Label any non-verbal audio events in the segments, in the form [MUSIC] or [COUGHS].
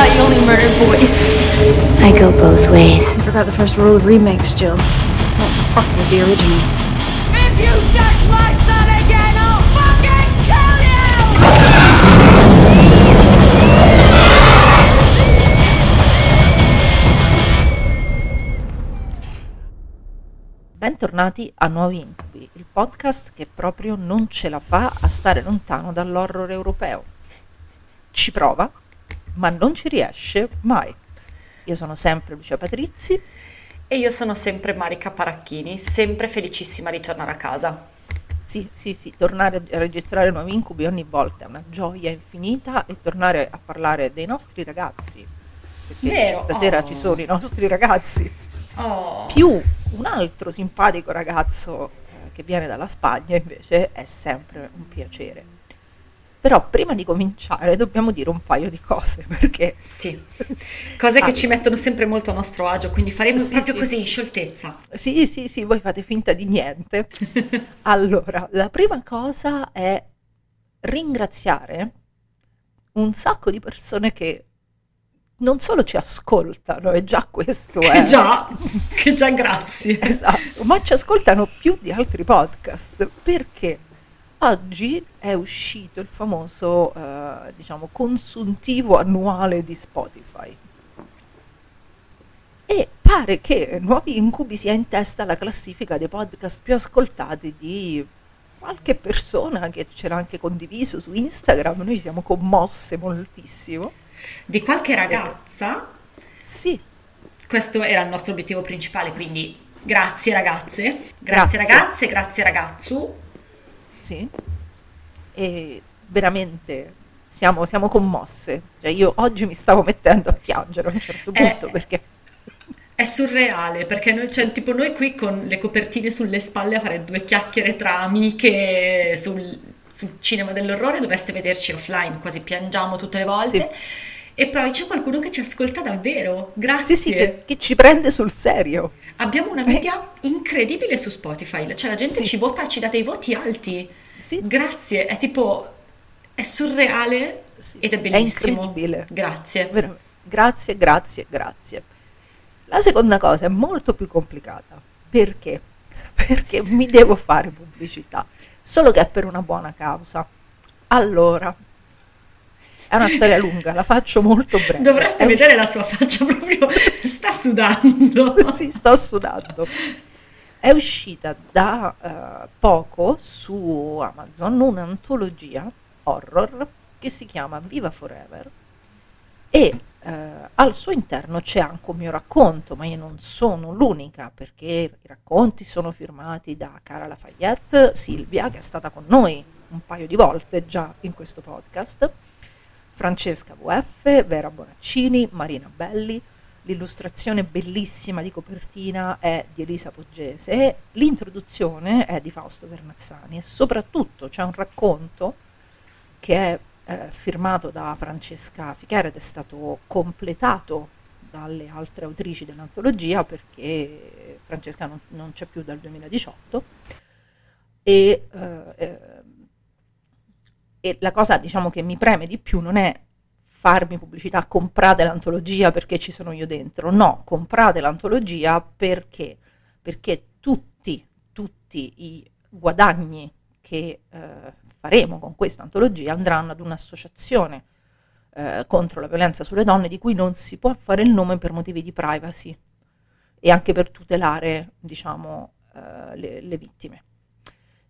Thought you only murdered boys. I go both ways. You forgot the first rule of remakes, Jill. Don't fuck with the original. If you touch my son again, I'll fucking kill you! Bentornati a Nuovi Incubi, il podcast che proprio non ce la fa a stare lontano dall'horror europeo. Ci prova, ma non ci riesce mai. Io sono sempre Lucia Patrizi E io sono sempre Marica Paracchini, sempre felicissima di tornare a casa. Sì, sì, sì, tornare a registrare nuovi incubi ogni volta è una gioia infinita e tornare a parlare dei nostri ragazzi, perché Vero, stasera oh. ci sono i nostri ragazzi, Oh, più un altro simpatico ragazzo eh, che viene dalla Spagna invece è sempre un piacere. Però prima di cominciare dobbiamo dire un paio di cose, perché sì. Cose che Allora. ci mettono sempre molto a nostro agio, quindi faremo Sì, proprio sì. così, in scioltezza. Sì, sì, sì, voi fate finta di niente. [LAUGHS] Allora, la prima cosa è ringraziare un sacco di persone che non solo ci ascoltano, e già questo è... Che già, che già grazie. Esatto, ma ci ascoltano più di altri podcast, perché oggi è uscito il famoso, eh, diciamo, consuntivo annuale di Spotify. E pare che Nuovi Incubi sia in testa alla classifica dei podcast più ascoltati di qualche persona che ce l'ha anche condiviso su Instagram. Noi siamo commosse moltissimo. Di qualche ragazza, Sì, questo era il nostro obiettivo principale, quindi grazie ragazze, Grazie. grazie, ragazze, grazie ragazzu. Sì. E veramente siamo, siamo commosse. Cioè io oggi mi stavo mettendo a piangere a un certo Eh, punto perché È surreale perché noi, cioè, tipo noi qui con le copertine sulle spalle a fare due chiacchiere tra amiche sul, sul cinema dell'orrore dovreste vederci offline, quasi piangiamo tutte le volte. E poi c'è qualcuno che ci ascolta davvero. Grazie. sì, sì, che, che ci prende sul serio. Abbiamo una media incredibile su Spotify, cioè la gente Sì. ci vota, ci dà dei voti alti. Sì. Grazie, è tipo è surreale Sì, ed è è bellissimo. incredibile. Grazie. Ver- Grazie, grazie, grazie. La seconda cosa è molto più complicata. Perché? [LAUGHS] Perché mi devo fare pubblicità, solo che è per una buona causa. Allora, è una storia lunga, la faccio molto breve. Dovreste È vedere la sua faccia proprio sta sudando. [LAUGHS] sì, sto sudando. È uscita da eh, poco su Amazon un'antologia horror che si chiama Viva Forever e eh, al suo interno c'è anche un mio racconto, ma io non sono l'unica perché i racconti sono firmati da Cara Lafayette, Silvia, che è stata con noi un paio di volte già in questo podcast, Francesca VF, Vera Bonaccini, Marina Belli, l'illustrazione bellissima di copertina è di Elisa Poggese, l'introduzione è di Fausto Vernazzani. E soprattutto c'è un racconto che è eh, firmato da Francesca Fichera ed è stato completato dalle altre autrici dell'antologia perché Francesca non, non c'è più dal 2018 e, eh, eh, e la cosa diciamo che mi preme di più non è farmi pubblicità, comprate l'antologia perché ci sono io dentro, no, comprate l'antologia perché, perché tutti, tutti i guadagni che eh, faremo con questa antologia andranno ad un'associazione eh, contro la violenza sulle donne di cui non si può fare il nome per motivi di privacy e anche per tutelare, diciamo, eh, le, le vittime.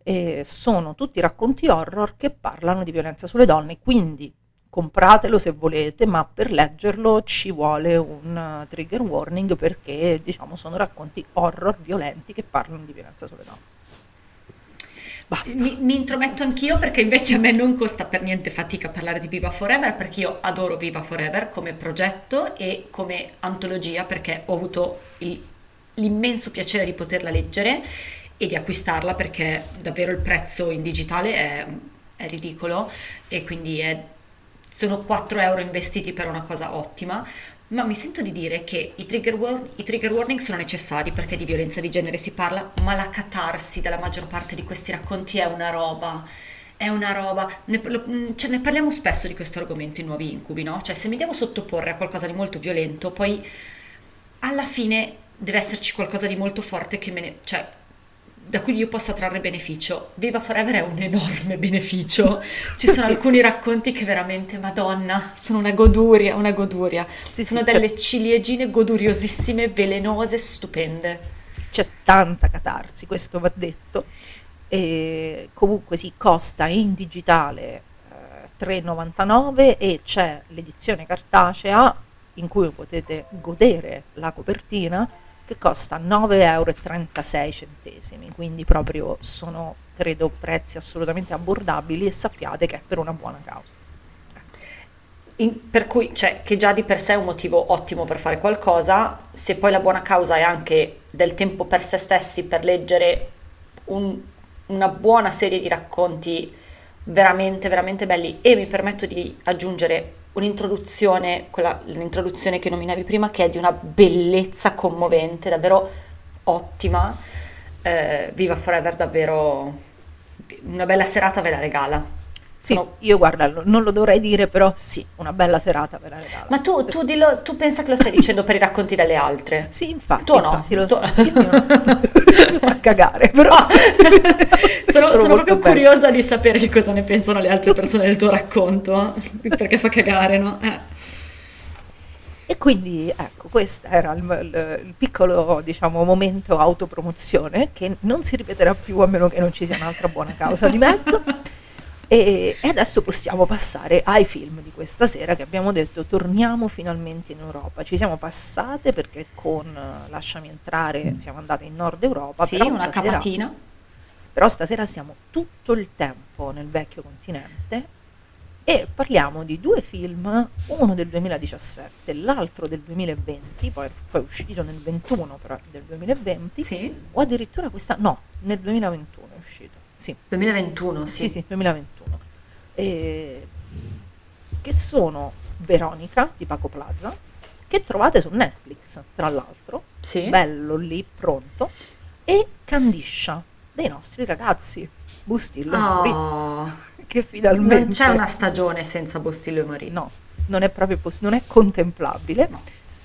E sono tutti racconti horror che parlano di violenza sulle donne, quindi compratelo se volete, ma per leggerlo ci vuole un uh, trigger warning perché diciamo sono racconti horror violenti che parlano di violenza sulle donne. Basta. Mi, mi intrometto anch'io perché invece a me non costa per niente fatica parlare di Viva Forever perché io adoro Viva Forever come progetto e come antologia perché ho avuto il- l'immenso piacere di poterla leggere e di acquistarla perché davvero il prezzo in digitale è, è ridicolo e quindi è- sono 4 euro investiti per una cosa ottima. Ma mi sento di dire che i trigger, war- i trigger warning sono necessari perché di violenza di genere si parla, ma la catarsi della maggior parte di questi racconti è una roba, è una roba. Ne, lo- cioè, ne parliamo spesso di questo argomento in Nuovi Incubi, no? Cioè, se mi devo sottoporre a qualcosa di molto violento, poi alla fine deve esserci qualcosa di molto forte che me ne, cioè, da cui io possa trarre beneficio. Viva Forever è un enorme beneficio. [LAUGHS] Ci sono Sì. alcuni racconti che veramente, Madonna, sono una goduria, una goduria. Sì, sono sì, delle cioè- ciliegine goduriosissime, velenose, stupende. c'è tanta catarsi, questo va detto. E comunque si costa in digitale eh, 3,99 e c'è l'edizione cartacea in cui potete godere la copertina che costa 9,36 euro, quindi proprio sono credo prezzi assolutamente abbordabili e sappiate che è per una buona causa. In- per cui, cioè, che già di per sé è un motivo ottimo per fare qualcosa, se poi la buona causa è anche del tempo per se stessi per leggere un- una buona serie di racconti veramente, veramente belli e mi permetto di aggiungere un'introduzione, quella, l'introduzione che nominavi prima, che è di una bellezza commovente, davvero ottima. Eh, Viva Forever, davvero una bella serata ve la regala. Sì, Sono- io guarda, non lo dovrei dire, però sì, una bella serata ve la regalo. Ma tu, tu, dillo- tu pensa che lo stai dicendo per i racconti delle altre? Sì, infatti, Tu no, infatti, lo tu- no. [LAUGHS] mi fa cagare, però [LAUGHS] sono, sono molto proprio belli. curiosa di sapere che cosa ne pensano le altre persone del tuo racconto, perché fa cagare, no? Eh. E quindi ecco, questo era il, il- il piccolo, diciamo, momento autopromozione che non si ripeterà più a meno che non ci sia un'altra buona causa di mezzo. [LAUGHS] E, e adesso possiamo passare ai film di questa sera che abbiamo detto torniamo finalmente in Europa. Ci siamo passate perché con eh, Lasciami entrare siamo andate in Nord Europa. Sì, però una stasera- cavatina. Però stasera siamo tutto il tempo nel vecchio continente e parliamo di due film, uno del 2017, l'altro del 2020, poi, poi è uscito nel 21 però del 2020, Sì, o addirittura questa, no, nel 2021 è uscito, sì, 2021, sì, sì. sì, 2021, E- che sono Veronica di Paco Plaza, che trovate su Netflix, tra l'altro, Sì. bello lì, pronto, e Candiscia, dei nostri ragazzi, Bustillo e Mori, Oh, che finalmente... non c'è una stagione senza Bostillo e Morì. No, non è proprio poss- non è contemplabile.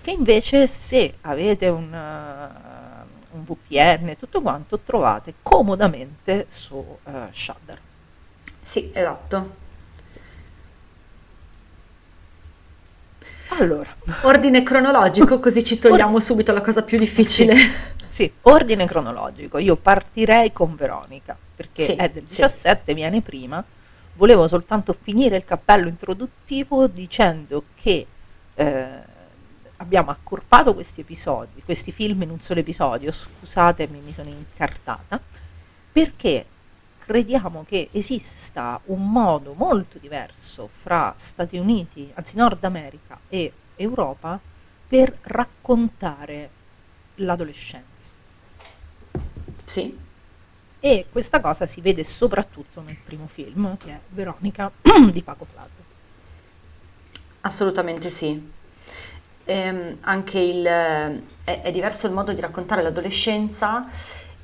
Che invece se avete un, uh, un VPN tutto quanto trovate comodamente su uh, Shudder. Sì, esatto. Allora, Ordine cronologico, [LAUGHS] così ci togliamo subito la cosa più difficile. sì, ordine cronologico. Io partirei con Veronica, perché Sì, è del sì. 17, viene prima. Volevo soltanto finire il cappello introduttivo dicendo che eh, abbiamo accorpato questi episodi, questi film in un solo episodio, scusatemi, mi sono incartata, perché crediamo che esista un modo molto diverso fra Stati Uniti, anzi Nord America e Europa, per raccontare l'adolescenza. Sì. E questa cosa si vede soprattutto nel primo film, che è Veronica [CLEARS THROAT] di Paco Plaza. Assolutamente sì. Ehm, anche il, è, è diverso il modo di raccontare l'adolescenza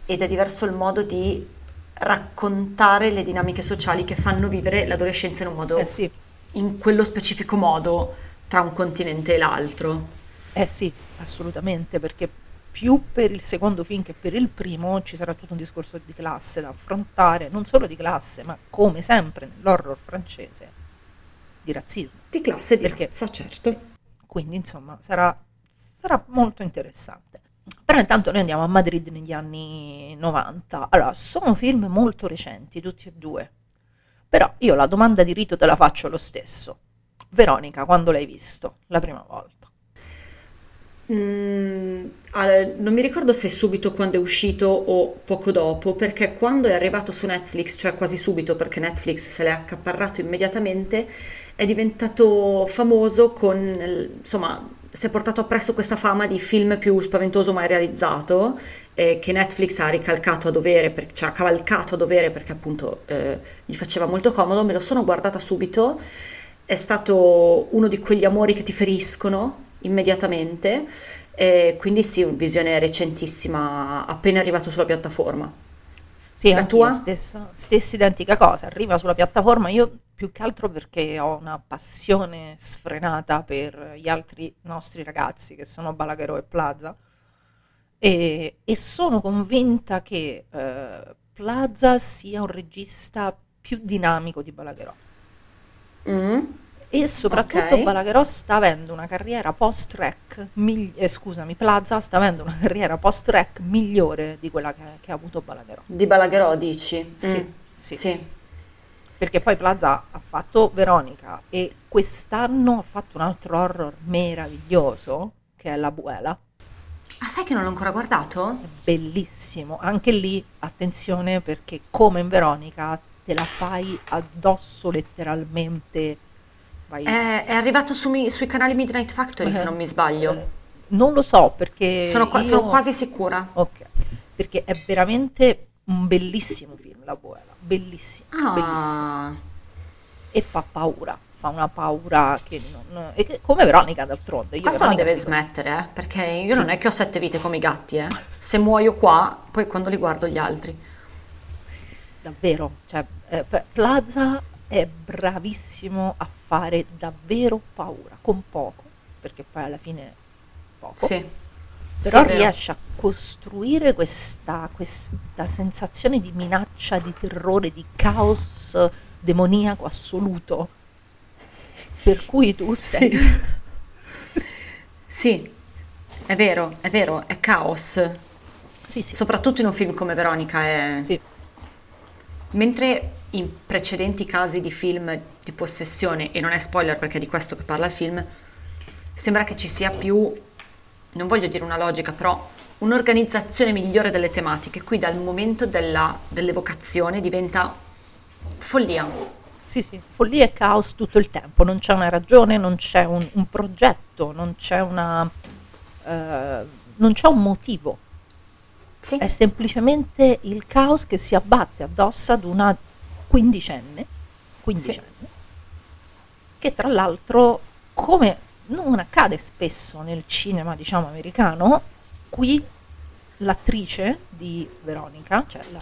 ed è diverso il modo di raccontare le dinamiche sociali che fanno vivere l'adolescenza in un modo, Eh sì, in quello specifico modo tra un continente e l'altro. eh sì, assolutamente, perché più per il secondo film che per il primo ci sarà tutto un discorso di classe da affrontare, non solo di classe, ma come sempre nell'horror francese, di razzismo. Di classe di Perché- razza, certo. Quindi insomma sarà, sarà molto interessante. Però intanto noi andiamo a Madrid negli anni 90. Allora, sono film molto recenti, tutti e due. Però io la domanda di rito te la faccio lo stesso. Veronica, quando l'hai visto la prima volta? Mm, non mi ricordo se subito quando è uscito o poco dopo, perché quando è arrivato su Netflix, cioè quasi subito perché Netflix se l'è accaparrato immediatamente, è diventato famoso con, insomma, si è portato appresso questa fama di film più spaventoso mai realizzato, eh, che Netflix ha ricalcato a dovere, per- cioè ha cavalcato a dovere perché appunto eh, gli faceva molto comodo, me lo sono guardata subito, è stato uno di quegli amori che ti feriscono immediatamente, e quindi sì, visione recentissima, appena arrivato sulla piattaforma. Sì, La tua? stessa, stessa identica cosa, arriva sulla piattaforma, io più che altro perché ho una passione sfrenata per gli altri nostri ragazzi che sono Balaguerò e Plaza e, e sono convinta che eh, Plaza sia un regista più dinamico di Balaguerò Mm? E soprattutto Ok. Balaguerò sta avendo una carriera post-rec, migli- eh, scusami, Plaza sta avendo una carriera post-rec migliore di quella che, che ha avuto Balaguerò. Di Balagherò dici? Sì, Mm. sì. Sì. Perché poi Plaza ha fatto Veronica e quest'anno ha fatto un altro horror meraviglioso che è La Buela. Ah, sai che non l'ho ancora guardato? È bellissimo. Anche lì, attenzione, perché come in Veronica te la fai addosso letteralmente. Vai- È, è arrivato su mi- sui canali Midnight Factory, se non mi sbaglio. Eh, non lo so perché Sono, qua- io- sono quasi sicura. Ok, perché è veramente un bellissimo film La Buela. Bellissimo, bellissimo. Ah, E fa paura. Fa una paura che non... che- come Veronica d'altronde. Io questo la Veronica deve dico- smettere, eh, perché io Sì. non è che ho sette vite come i gatti, eh. Se muoio qua, poi quando li guardo gli altri. davvero, cioè, eh, Plaza è bravissimo a fare davvero paura, con poco, perché poi alla fine poco, Sì. però Sì, riesce a costruire questa, questa sensazione di minaccia, di terrore, di caos demoniaco assoluto, per cui tu sei... Sì, è vero, è vero, è caos. Sì, sì, Soprattutto in un film come Veronica è... sì. Mentre in precedenti casi di film di possessione, e non è spoiler perché è di questo che parla il film, sembra che ci sia più, non voglio dire una logica, però un'organizzazione migliore delle tematiche. Qui dal momento della- dell'evocazione diventa follia. Sì, sì, follia e caos tutto il tempo, non c'è una ragione, non c'è un, un progetto, non c'è una... eh, non c'è un motivo, Sì, è semplicemente il caos che si abbatte addosso ad una quindicenne, quindicenne che tra l'altro, come non accade spesso nel cinema, diciamo, americano, qui l'attrice di Veronica, cioè la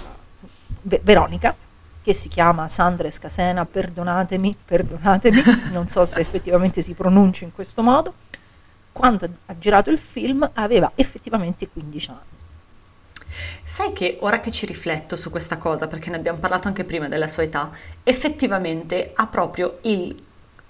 Ve- Veronica, che si chiama Sandra Escasena, perdonatemi, perdonatemi, [LAUGHS] non so se effettivamente si pronunci in questo modo, quando ha girato il film aveva effettivamente 15 anni. Sai che ora che ci rifletto su questa cosa, perché ne abbiamo parlato anche prima della sua età, effettivamente ha proprio il-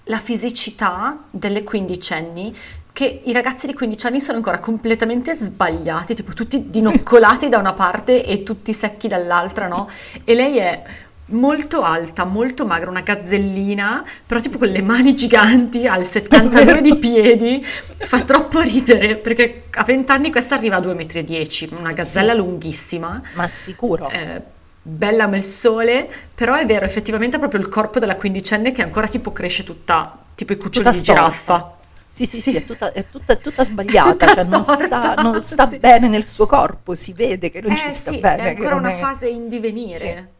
la fisicità delle quindicenni, che i ragazzi di 15 anni sono ancora completamente sbagliati, tipo tutti dinoccolati da una parte e tutti secchi dall'altra, no? E lei è molto alta, molto magra, una gazzellina, però tipo con le mani giganti, al 72 [LAUGHS] di piedi, fa troppo ridere, perché a 20 anni questa arriva a 2,10 m, una gazzella lunghissima, Ma sicuro. eh, bella il sole, però è vero, effettivamente ha proprio il corpo della quindicenne che ancora tipo cresce tutta, tipo i cuccioli Tutta di storta. giraffa. Sì, sì, sì, è tutta, è tutta, è tutta sbagliata, tutta cioè non sta, non [LAUGHS] sta sì. bene nel suo corpo, si vede che non ci Eh sta sì, bene. è ancora una è- fase in divenire. Sì.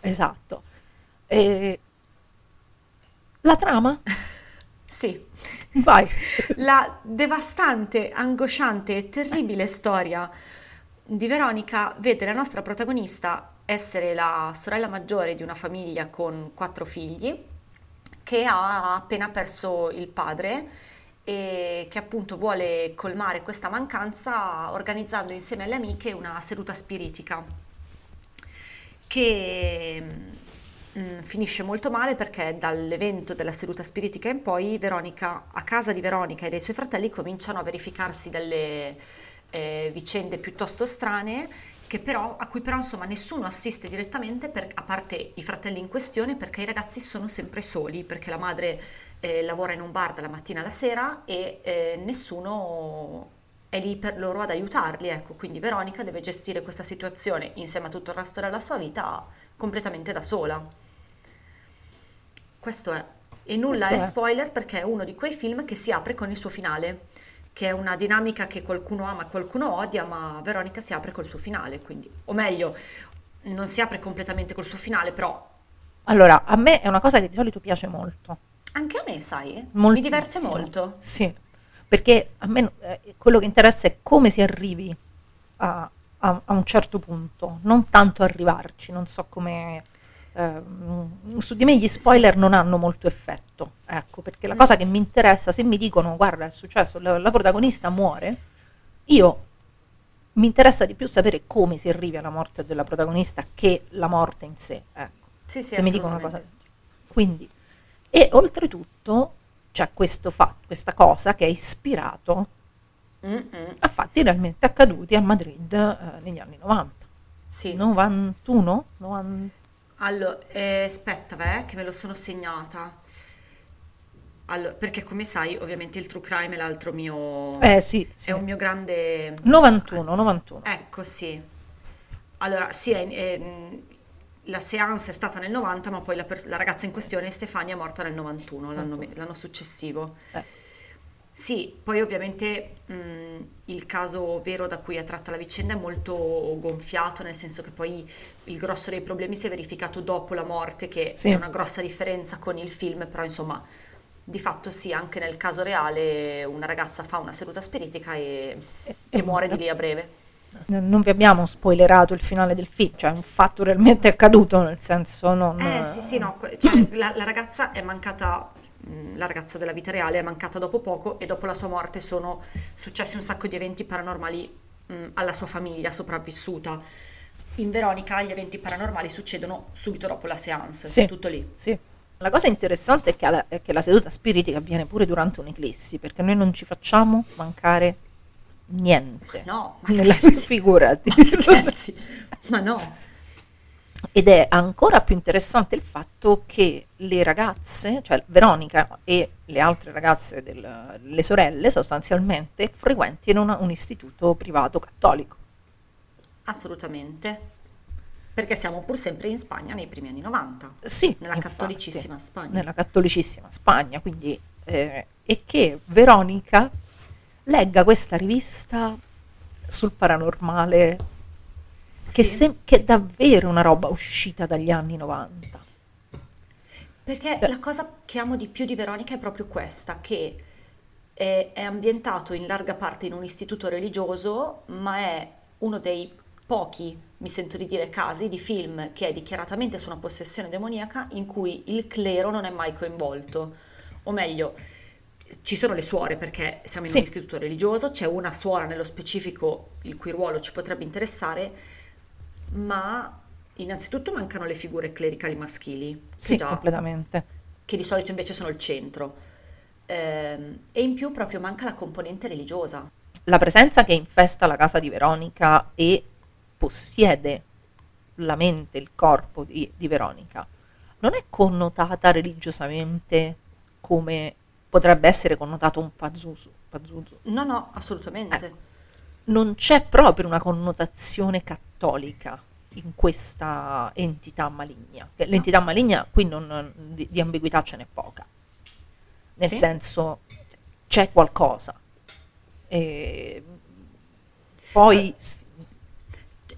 Esatto. E... La trama? [LAUGHS] Sì. Vai. La devastante, angosciante e terribile storia di Veronica vede la nostra protagonista essere la sorella maggiore di una famiglia con quattro figli che ha appena perso il padre e che appunto vuole colmare questa mancanza organizzando insieme alle amiche una seduta spiritica che mm, finisce molto male perché dall'evento della seduta spiritica in poi Veronica, a casa di Veronica e dei suoi fratelli cominciano a verificarsi delle eh, vicende piuttosto strane però, a cui però insomma nessuno assiste direttamente per- a parte i fratelli in questione perché i ragazzi sono sempre soli perché la madre eh, lavora in un bar dalla mattina alla sera e eh, nessuno è lì per loro ad aiutarli, ecco, quindi Veronica deve gestire questa situazione insieme a tutto il resto della sua vita completamente da sola. Questo è. E nulla Questo è spoiler perché è uno di quei film che si apre con il suo finale, che è una dinamica che qualcuno ama e qualcuno odia, ma Veronica si apre col suo finale, quindi, o meglio, non si apre completamente col suo finale, però Allora, a me è una cosa che di solito piace molto. anche a me, sai, mi Moltissimo. diverte molto. Sì, perché a me eh, quello che interessa è come si arrivi a, a- a un certo punto, non tanto arrivarci, non so come... ehm, su di me gli spoiler non hanno molto effetto, ecco, perché la cosa che mi interessa, se mi dicono guarda è successo, la, la protagonista muore, io mi interessa di più sapere come si arrivi alla morte della protagonista che la morte in sé, ecco Sì, sì, se mi dicono una cosa. Quindi, e oltretutto c'è questo fatto, questa cosa che è ispirato Mm-mm. a fatti realmente accaduti a Madrid eh, negli anni 90. Sì. 91? 90 Allora, eh, aspetta, beh, che me lo sono segnata. Allora, perché come sai, ovviamente il true crime è l'altro mio... Eh sì, sì. È un mio grande... 91, 91. Ecco, sì. Allora, sì, è- è- la seance è stata nel 90, ma poi la, pers- la ragazza in questione, Stefania, è morta nel 91, l'anno, me- l'anno successivo. Eh. Sì, poi ovviamente mh, il caso vero da cui è tratta la vicenda è molto gonfiato, nel senso che poi il grosso dei problemi si è verificato dopo la morte, che Sì. è una grossa differenza con il film, però insomma, di fatto sì, anche nel caso reale una ragazza fa una seduta spiritica e, E- e muore di lì a breve. Non vi abbiamo spoilerato il finale del film, cioè è un fatto realmente accaduto, nel senso non... Eh sì, sì, no, cioè, la, la ragazza è mancata, mh, la ragazza della vita reale è mancata dopo poco e dopo la sua morte sono successi un sacco di eventi paranormali mh, alla sua famiglia sopravvissuta. In Veronica gli eventi paranormali succedono subito dopo la seance, Sì. tutto lì. Sì. La cosa interessante è che, alla- è che la seduta spiritica avviene pure durante un'eclissi, perché noi non ci facciamo mancare niente. No, ma Nella- scherzi. figurati. [LAUGHS] Ma scherzi, ma no. Ed è ancora più interessante il fatto che le ragazze, cioè Veronica e le altre ragazze, del- le sorelle sostanzialmente, frequentino una- un istituto privato cattolico. Assolutamente. Perché siamo pur sempre in Spagna nei primi anni 90. Sì, Nella infatti, cattolicissima Spagna. Nella cattolicissima Spagna, quindi, eh, e che Veronica legga questa rivista sul paranormale, che, Sì. sem- che è davvero una roba uscita dagli anni 90. Perché Eh. la cosa che amo di più di Veronica è proprio questa, che è, è ambientato in larga parte in un istituto religioso, ma è uno dei pochi, mi sento di dire, casi di film che è dichiaratamente su una possessione demoniaca in cui il clero non è mai coinvolto. O meglio, ci sono le suore perché siamo in Sì. un istituto religioso, c'è una suora nello specifico il cui ruolo ci potrebbe interessare, ma innanzitutto mancano le figure clericali maschili, Sì, già completamente. che di solito invece sono il centro. Ehm, e in più proprio manca la componente religiosa. La presenza che infesta la casa di Veronica e possiede la mente, il corpo di, di Veronica, non è connotata religiosamente come potrebbe essere connotato un Pazuzu. Pazuzu. No, no, assolutamente. Ecco. Non c'è proprio una connotazione cattolica in questa entità maligna. L'entità maligna qui non- di, di ambiguità ce n'è poca, nel Sì. senso c'è qualcosa. E poi s-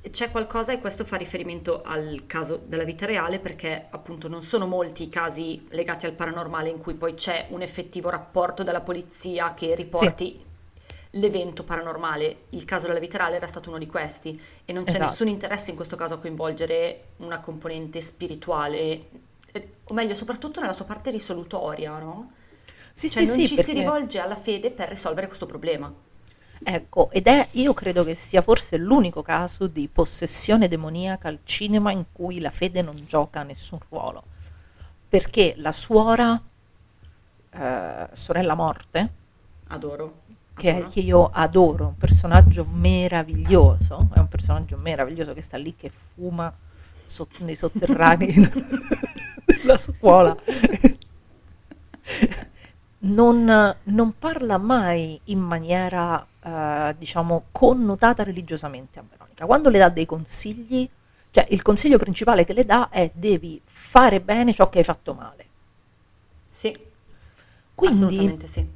C'è qualcosa, e questo fa riferimento al caso della vita reale, perché appunto non sono molti i casi legati al paranormale in cui poi c'è un effettivo rapporto della polizia che riporti l'evento paranormale. Il caso della vita reale era stato uno di questi e non c'è Esatto. nessun interesse in questo caso a coinvolgere una componente spirituale, o meglio, soprattutto nella sua parte risolutoria, no? sì, Cioè sì, non sì, ci si perché- rivolge alla fede per risolvere questo problema. Ecco, ed è, io credo che sia forse l'unico caso di possessione demoniaca al cinema in cui la fede non gioca nessun ruolo. Perché la suora, eh, sorella morte, Adoro. che, che io adoro, un personaggio meraviglioso, è un personaggio meraviglioso che sta lì che fuma sotto, nei sotterranei [LAUGHS] [LAUGHS] della scuola. Non, non parla mai in maniera eh, diciamo, connotata religiosamente a Veronica. Quando le dà dei consigli, cioè il consiglio principale che le dà è devi fare bene ciò che hai fatto male. Sì, Quindi, assolutamente sì.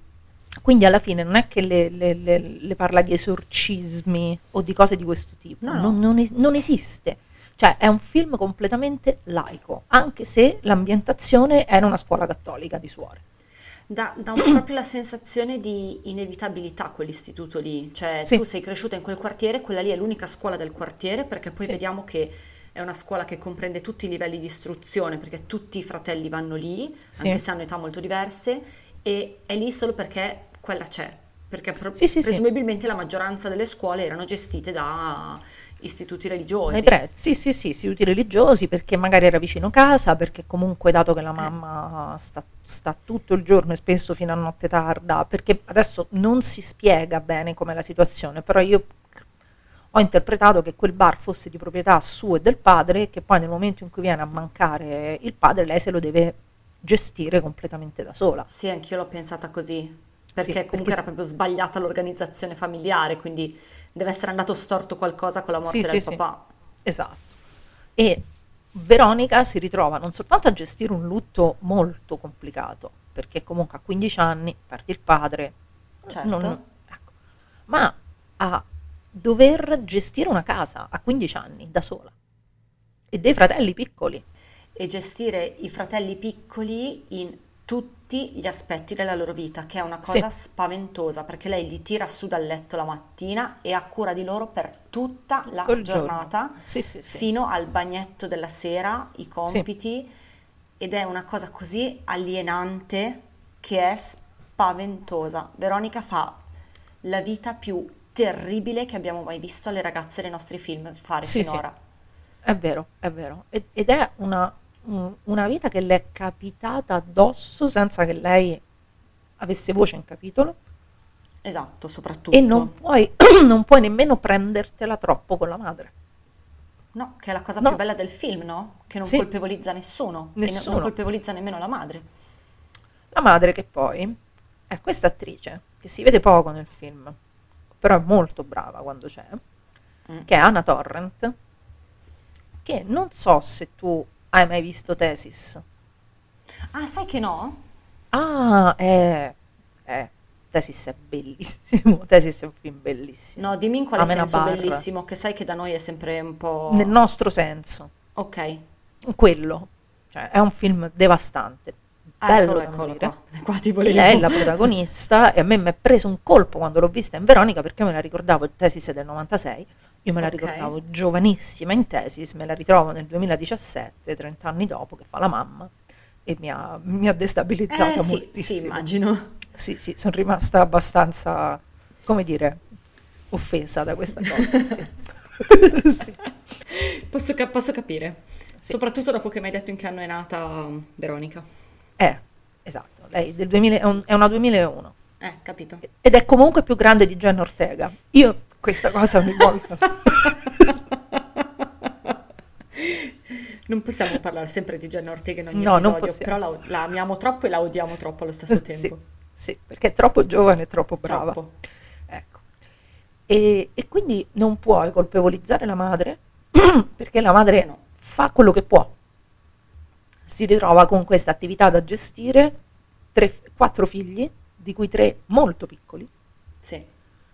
quindi alla fine non è che le, le- le- le parla di esorcismi o di cose di questo tipo, No, no. Non, non es- non esiste. Cioè è un film completamente laico, anche se l'ambientazione è in una scuola cattolica di suore. Dà, dà un- proprio la sensazione di inevitabilità quell'istituto lì, cioè Sì. tu sei cresciuta in quel quartiere, quella lì è l'unica scuola del quartiere, perché poi Sì. vediamo che è una scuola che comprende tutti i livelli di istruzione, perché tutti i fratelli vanno lì, Sì. anche se hanno età molto diverse, e è lì solo perché quella c'è, perché pro- presumibilmente la maggioranza delle scuole erano gestite da istituti religiosi. Pre- sì, sì, sì, istituti religiosi perché magari era vicino casa, perché comunque dato che la mamma sta, sta tutto il giorno e spesso fino a notte tarda, perché adesso non si spiega bene com'è la situazione, però io ho interpretato che quel bar fosse di proprietà sua e del padre e che poi nel momento in cui viene a mancare il padre lei se lo deve gestire completamente da sola. Sì, anch'io l'ho pensata così, perché Sì, comunque perché- era proprio sbagliata l'organizzazione familiare, quindi deve essere andato storto qualcosa con la morte Sì, del sì, sì. papà. Esatto. E Veronica si ritrova non soltanto a gestire un lutto molto complicato, perché comunque a 15 anni perdi il padre, Certo. non- ecco, ma a dover gestire una casa a 15 anni da sola e dei fratelli piccoli. E gestire i fratelli piccoli in tutti gli aspetti della loro vita, che è una cosa Sì. spaventosa, perché lei li tira su dal letto la mattina e ha cura di loro per tutta la giorno. giornata, Sì, sì, fino al bagnetto della sera, i compiti, ed è una cosa così alienante che è spaventosa. Veronica fa la vita più terribile che abbiamo mai visto alle ragazze dei nostri film fare finora. È vero, è vero. Ed ed è una, un- una vita che le è capitata addosso senza che lei avesse voce in capitolo Esatto, soprattutto. e non puoi, [CLEARS THROAT] non puoi nemmeno prendertela troppo con la madre. No, che è la cosa No. più bella del film, no? Che non Sì. colpevolizza nessuno, e no- Nessuno. non colpevolizza nemmeno la madre. La madre che poi è questa attrice che si vede poco nel film, però è molto brava quando c'è, Mm. che è Anna Torrent, che non so se tu hai mai visto Tesis. Ah, sai che no? Ah, è, è Tesis è bellissimo, [LAUGHS] Tesis è un film bellissimo. No, dimmi in quale Amena senso Barra. bellissimo, che sai che da noi è sempre un po'... Nel nostro senso, Ok. quello, cioè è un film devastante, bello eccolo, da eccolo qua. Qua [LAUGHS] lei è la protagonista e a me mi è preso un colpo quando l'ho vista in Veronica perché me la ricordavo, Tesis è del 96, io me la Ok. ricordavo giovanissima in Tesis, me la ritrovo nel 2017, 30 anni dopo, che fa la mamma e mi ha, mi ha destabilizzata Eh, sì, moltissimo. sì, immagino. Sì, sì, sono rimasta abbastanza, come dire, offesa da questa cosa. sì. [LAUGHS] Sì. Posso, posso capire. Soprattutto dopo che mi hai detto in che anno è nata um, Veronica. Eh, esatto, lei del 2000 è, un- è una 2001 Eh, capito. ed è comunque più grande di Jenna Ortega. Io questa cosa ogni volta... [LAUGHS] Non possiamo parlare sempre di Jenna Ortega in ogni No, episodio, però la, la amiamo troppo e la odiamo troppo allo stesso [LAUGHS] Sì, tempo. sì, perché è troppo giovane e troppo brava. Troppo. Ecco. E, e quindi non puoi colpevolizzare la madre [CLEARS THROAT] perché la madre No. fa quello che può. Si ritrova con questa attività da gestire, tre- quattro figli, di cui tre molto piccoli, Sì.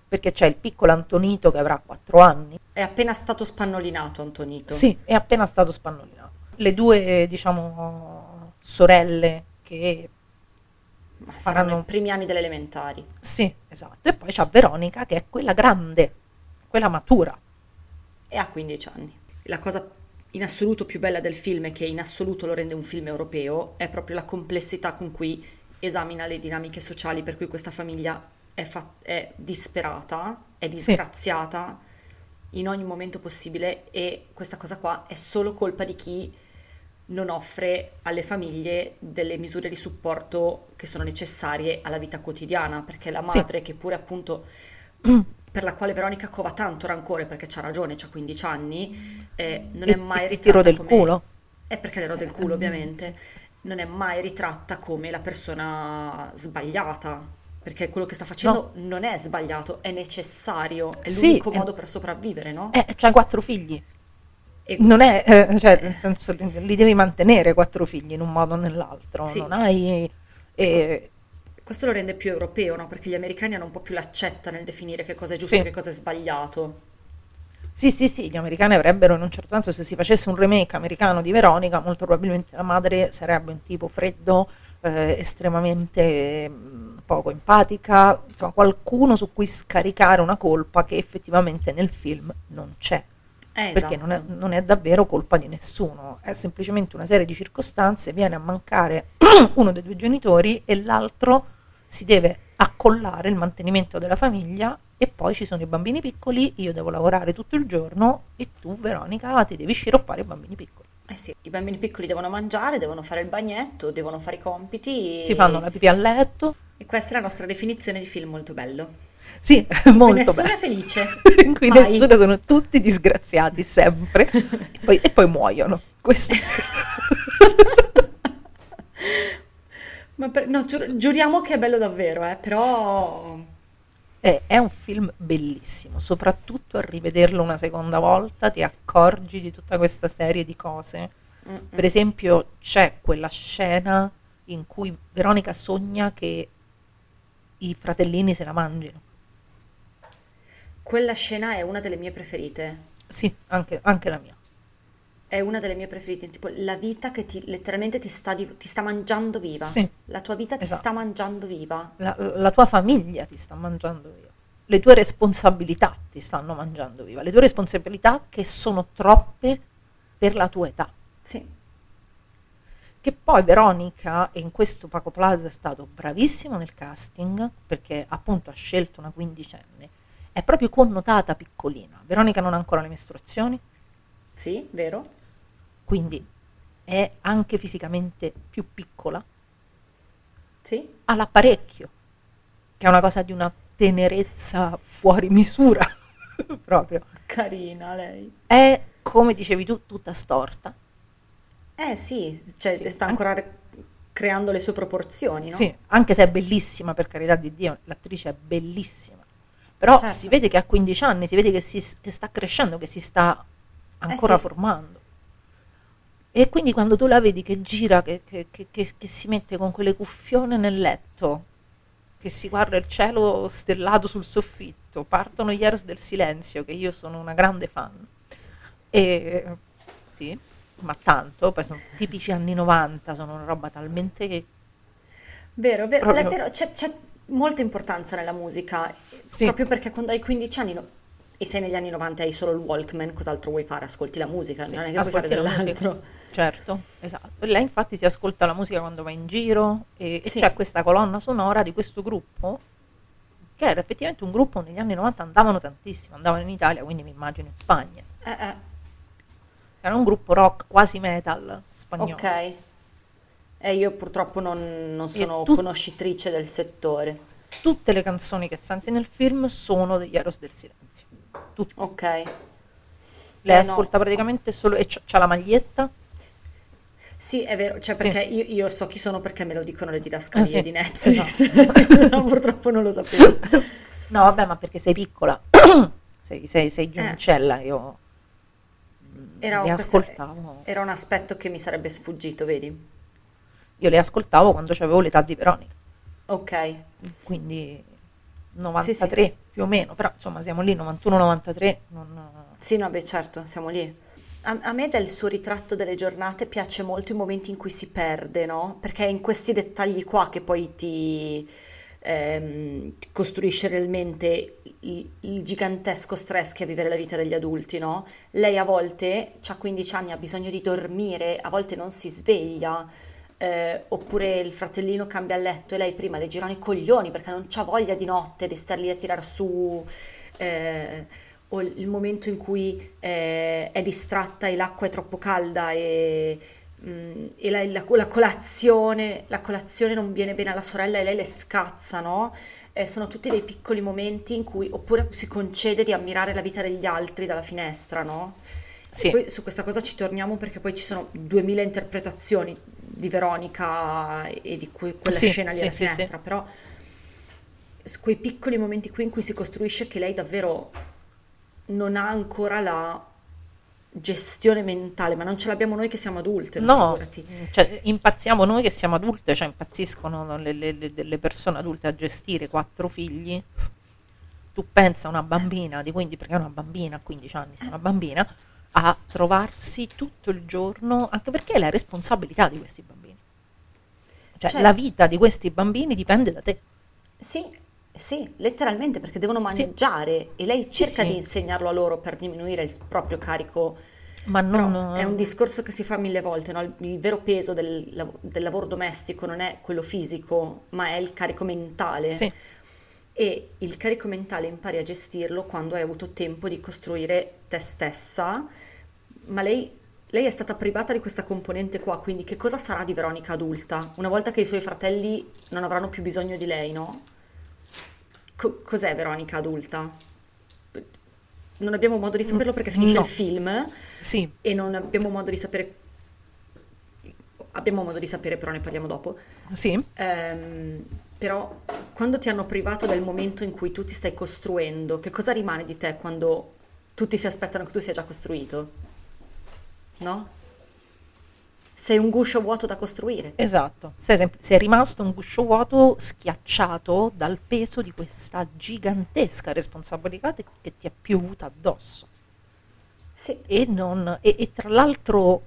perché c'è il piccolo Antonito che avrà quattro anni. È appena stato spannolinato Antonito. Sì, è appena stato spannolinato. Le due, diciamo, sorelle che Ma saranno faranno i primi anni delle elementari. Sì, esatto. E poi c'è Veronica che è quella grande, quella matura. e ha 15 anni. La cosa in assoluto più bella del film e che in assoluto lo rende un film europeo è proprio la complessità con cui esamina le dinamiche sociali per cui questa famiglia è, fa- è disperata, è disgraziata in ogni momento possibile e questa cosa qua è solo colpa di chi non offre alle famiglie delle misure di supporto che sono necessarie alla vita quotidiana, perché la Sì. madre che pure appunto [CLEARS THROAT] per la quale Veronica cova tanto rancore perché c'ha ragione, c'ha 15 anni, eh, non E- è mai ritratta tiro del come- culo? È perché le ro del culo, ovviamente. Non è mai ritratta come la persona sbagliata. perché quello che sta facendo non è sbagliato, è necessario, è Sì, l'unico è- modo per sopravvivere, no? Eh, c'hai quattro figli. E- Non è, eh, cioè, nel senso, li, li devi mantenere quattro figli in un modo o nell'altro. Sì. Non hai... eh, Questo lo rende più europeo, no? Perché gli americani hanno un po' più l'accetta nel definire che cosa è giusto Sì. e che cosa è sbagliato. Sì, sì, sì, gli americani avrebbero in un certo senso, se si facesse un remake americano di Veronica, molto probabilmente la madre sarebbe un tipo freddo, eh, estremamente mh, poco empatica, insomma qualcuno su cui scaricare una colpa che effettivamente nel film non c'è, Eh, perché esatto. non è, non è davvero colpa di nessuno, è semplicemente una serie di circostanze, viene a mancare [CLEARS THROAT] uno dei due genitori e l'altro si deve accollare il mantenimento della famiglia e poi ci sono i bambini piccoli, io devo lavorare tutto il giorno e tu Veronica ti devi sciroppare i bambini piccoli. Eh sì, i bambini piccoli devono mangiare, devono fare il bagnetto, devono fare i compiti. Si fanno la pipì a letto. E questa è la nostra definizione di film molto bello. Sì, [LAUGHS] molto nessuno bello. è felice. [LAUGHS] In cui Mai. nessuno sono tutti disgraziati sempre e poi, e poi muoiono. Questo [LAUGHS] Ma per- no, giur- giuriamo che è bello davvero, eh, però... è, è un film bellissimo, soprattutto a rivederlo una seconda volta ti accorgi di tutta questa serie di cose. Mm-mm. Per esempio, c'è quella scena in cui Veronica sogna che i fratellini se la mangino. Quella scena è una delle mie preferite. Sì, anche, anche la mia. È una delle mie preferite, tipo la vita che ti, letteralmente ti sta, di- ti sta mangiando viva. Sì. La tua vita ti Esatto. sta mangiando viva. La, la tua famiglia ti sta mangiando via. Le tue responsabilità ti stanno mangiando viva. Le tue responsabilità che sono troppe per la tua età. Sì. Che poi Veronica, e in questo Paco Plaza è stato bravissimo nel casting, perché appunto ha scelto una quindicenne, è proprio connotata piccolina. Veronica non ha ancora le mestruazioni, Sì, vero? Quindi è anche fisicamente più piccola, Sì. ha l'apparecchio, che è una cosa di una tenerezza fuori misura, [LAUGHS] proprio. Carina lei. È, come dicevi tu, tutta storta. Eh sì, cioè Sì. sta ancora re- creando le sue proporzioni, no? Sì, anche se è bellissima, per carità di Dio, l'attrice è bellissima. Però Certo. si vede che ha 15 anni, si vede che, si, che sta crescendo, che si sta ancora Eh sì. formando. E quindi quando tu la vedi che gira, che, che- che- che- che si mette con quelle cuffione nel letto, che si guarda il cielo stellato sul soffitto, partono gli Airs del silenzio, che io sono una grande fan. E sì, ma tanto, poi sono tipici anni 90, sono una roba talmente Vero, vero, Proprio- vero, c'è, c'è molta importanza nella musica, Sì. proprio perché quando hai 15 anni no- e sei negli anni 90 e hai solo il Walkman, cos'altro vuoi fare? Ascolti la musica, Sì, non è che puoi fare la musica. Certo, esatto. E lei infatti si ascolta la musica quando va in giro e, e Sì. c'è questa colonna sonora di questo gruppo che era effettivamente un gruppo negli anni 90 andavano tantissimo, andavano in Italia, quindi mi immagino in Spagna. Eh, eh, Era un gruppo rock quasi metal spagnolo. ok. E io purtroppo non, non sono tu- conoscitrice del settore. Tutte le canzoni che senti nel film sono degli Eros del Silenzio. Tutte. Ok. Lei Eh, no. ascolta praticamente solo e c'ha, c'ha la maglietta. Sì, è vero, cioè Sì. perché io, io so chi sono perché me lo dicono le didascalie Ah, sì, di Netflix, esatto. [LAUGHS] No, purtroppo non lo sapevo. [COUGHS] No, vabbè, ma perché sei piccola. [COUGHS] sei, sei, sei giovincella, io mm, Era, le questo- ascoltavo. era un aspetto che mi sarebbe sfuggito, vedi? Io le ascoltavo quando avevo l'età di Veronica, Ok. quindi 93 più o meno, però insomma siamo lì 91-93, non... Sì, no, beh, certo, siamo lì. A, a me del suo ritratto delle giornate piace molto i momenti in cui si perde, no? Perché è in questi dettagli qua che poi ti, ehm, ti costruisce realmente il, il gigantesco stress che è vivere la vita degli adulti, no? Lei a volte ha 15 anni, ha bisogno di dormire, a volte non si sveglia, eh, oppure il fratellino cambia letto e lei prima le girano i coglioni perché non c'ha voglia di notte di star lì a tirar su, eh, o il momento in cui eh, è distratta e l'acqua è troppo calda e, mm, e la, la- la colazione, la colazione non viene bene alla sorella e lei le scazza, no? Eh, sono tutti dei piccoli momenti in cui oppure si concede di ammirare la vita degli altri dalla finestra, no? Sì. E poi su questa cosa ci torniamo perché poi ci sono duemila interpretazioni di Veronica e di que- quella Sì, scena lì sì, alla finestra, però quei piccoli momenti qui in cui si costruisce che lei davvero non ha ancora la gestione mentale, ma non ce l'abbiamo noi che siamo adulte, No, cioè, impazziamo noi che siamo adulte, cioè impazziscono le, le- le- persone adulte a gestire quattro figli. Tu pensa una bambina di 15, perché è una bambina a 15 anni, se è una bambina, a trovarsi tutto il giorno, anche perché è la responsabilità di questi bambini. Cioè, Cioè- la vita di questi bambini dipende da te. Sì, sì, letteralmente perché devono maneggiare e lei Sì, cerca sì. di insegnarlo a loro per diminuire il proprio carico. Ma non... è un discorso che si fa mille volte, no? Il, il vero peso del, del lavoro domestico non è quello fisico, ma è il carico mentale. Sì. E il carico mentale impari a gestirlo quando hai avuto tempo di costruire te stessa, ma lei, lei è stata privata di questa componente qua, quindi che cosa sarà di Veronica adulta? Una volta che i suoi fratelli non avranno più bisogno di lei, no? Co- cos'è Veronica adulta? Non abbiamo modo di saperlo perché finisce No. il film Sì, e non abbiamo modo di sapere. Abbiamo modo di sapere, però ne parliamo dopo. sì. Ehm, però quando ti hanno privato del momento in cui tu ti stai costruendo, che cosa rimane di te quando tutti si aspettano che tu sia già costruito? No? Sei un guscio vuoto da costruire. Esatto, sei, sem- sei rimasto un guscio vuoto schiacciato dal peso di questa gigantesca responsabilità che ti è piovuta addosso. Sì, E, non- e- e tra l'altro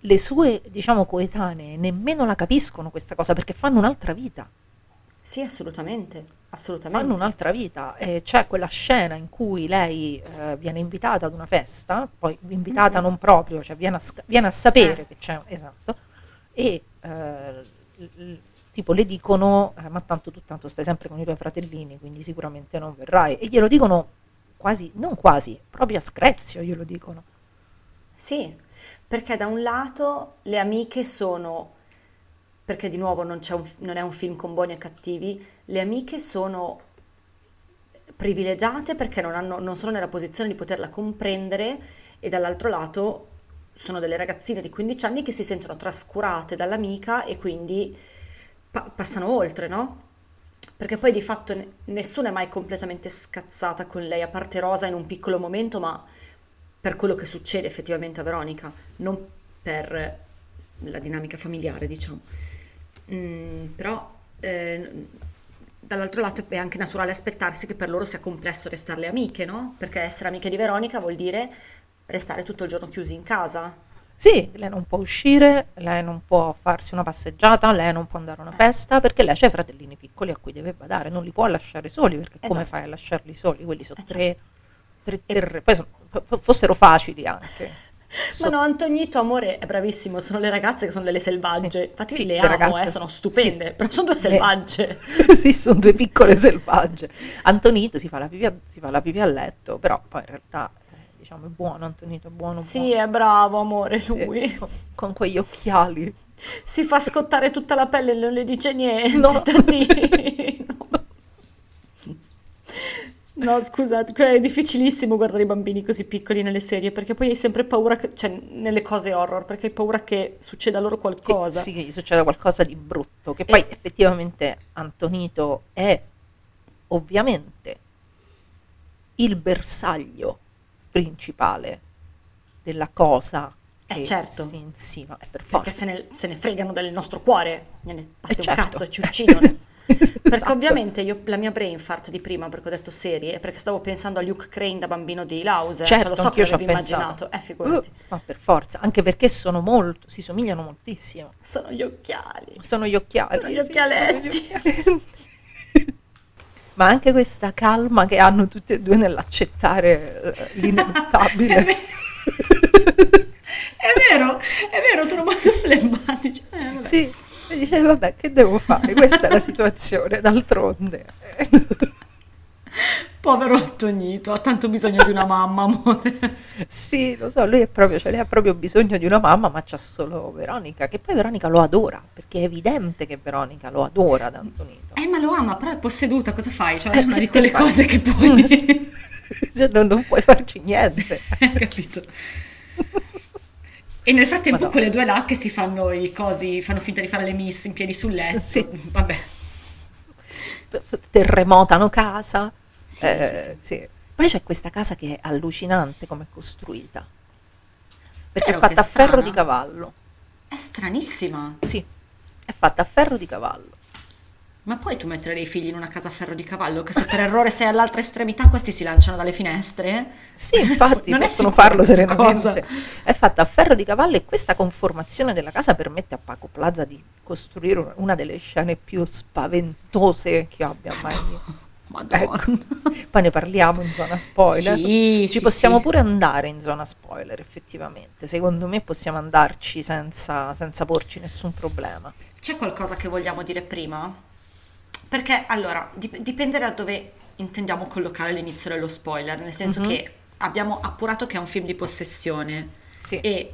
le sue, diciamo, coetanee nemmeno la capiscono questa cosa perché fanno un'altra vita. Sì, assolutamente, assolutamente. Fanno un'altra vita. E c'è quella scena in cui lei eh, viene invitata ad una festa, poi invitata non proprio, cioè viene a, viene a sapere Eh. che c'è, esatto, e eh, tipo le dicono, eh, ma tanto tu tanto stai sempre con i tuoi fratellini, quindi sicuramente non verrai. E glielo dicono quasi, non quasi, proprio a screzio glielo dicono. Sì, perché da un lato le amiche sono, perché di nuovo non un- non è un film con buoni e cattivi, le amiche sono privilegiate perché non, hanno- non sono nella posizione di poterla comprendere e dall'altro lato sono delle ragazzine di 15 anni che si sentono trascurate dall'amica e quindi pa- passano oltre, no? Perché poi di fatto ne- nessuna è mai completamente scazzata con lei, a parte Rosa in un piccolo momento, ma per quello che succede effettivamente a Veronica, non per la dinamica familiare, diciamo. Mm, però eh, dall'altro lato è anche naturale aspettarsi che per loro sia complesso restarle amiche, no? Perché essere amiche di Veronica vuol dire restare tutto il giorno chiusi in casa. Sì, lei non può uscire, lei non può farsi una passeggiata, lei non può andare a una festa perché lei ha i fratellini piccoli a cui deve badare, non li può lasciare soli perché come Esatto. fai a lasciarli soli? Quelli sono Eh, tre, tre terre, poi sono- fossero facili anche. Ma no, Antonito, amore, è bravissimo, sono le ragazze che sono delle selvagge. Sì. Infatti Sì, le amo, ragazze eh, sono sì. stupende, però sono due Le- selvagge. [LAUGHS] sì, sono due piccole selvagge. Antonito si fa la pipì a, si fa la pipì a letto, però poi in realtà eh, diciamo è buono, Antonito è buono, Sì, buono. è bravo, amore, Sì, lui. con, con quegli occhiali. Si fa scottare tutta la pelle e non le dice niente, No. [LAUGHS] No, scusate, è difficilissimo guardare i bambini così piccoli nelle serie perché poi hai sempre paura, che, cioè nelle cose horror, perché hai paura che succeda loro che, qualcosa. sì, che gli succeda qualcosa di brutto, che poi effettivamente Antonito è ovviamente il bersaglio principale della cosa Eh, che certo. si insinua, è per Perché forza. se ne, se ne fregano del nostro cuore, gliene batte Eh, un certo. cazzo e ci uccidono. [LAUGHS] [LAUGHS] Perché Esatto. ovviamente io, la mia brain fart di prima, perché ho detto serie, perché stavo pensando a Luke Crane da bambino di House. Certo, cioè, lo so anch'io che ci ho immaginato. Eh, figurati. Uh, ma per forza, anche perché sono molto, si somigliano moltissimo. Sono gli occhiali. Sono gli occhiali. Sono gli sì, occhialetti. sono gli occhialetti. [LAUGHS] Ma anche questa calma che hanno tutti e due nell'accettare eh, l'inevitabile. [LAUGHS] È vero, è vero, sono molto flemmatici. Eh. Sì, e dice vabbè che devo fare, questa è la situazione, d'altronde. [LAUGHS] Povero Antonito, ha tanto bisogno di una mamma, amore. Sì, lo so, lui è proprio, cioè lei ha proprio bisogno di una mamma, ma c'ha solo Veronica, che poi Veronica lo adora, perché è evidente che Veronica lo adora ad Antonito. Eh, ma lo ama, però è posseduta, cosa fai? Cioè, Eh, è una di quelle fai? cose che poi... [LAUGHS] Non, non puoi farci niente. [LAUGHS] Capito? E nel frattempo Madonna. quelle due là che si fanno i cosi, fanno finta di fare le miss in piedi sul letto. Sì. Vabbè. terremotano casa. Sì, Eh, sì, sì. sì. Poi c'è questa casa che è allucinante come è costruita. Perché Vero è fatta che a ferro di cavallo. È stranissima. Sì, è fatta a ferro di cavallo. Ma puoi tu mettere dei figli in una casa a ferro di cavallo che se per errore sei all'altra estremità questi si lanciano dalle finestre? Sì, [LAUGHS] infatti Non possono farlo serenamente. cosa. È fatta a ferro di cavallo e questa conformazione della casa permette a Paco Plaza di costruire una- delle scene più spaventose che abbia mai Madonna. Ecco. Poi ne parliamo in zona spoiler. Sì, Ci sì, possiamo sì. pure andare in zona spoiler, effettivamente. Secondo me possiamo andarci senza, senza porci nessun problema. C'è qualcosa che vogliamo dire prima? Perché allora dip- dipende da dove intendiamo collocare l'inizio dello spoiler, nel senso Mhm. che abbiamo appurato che è un film di possessione Sì. e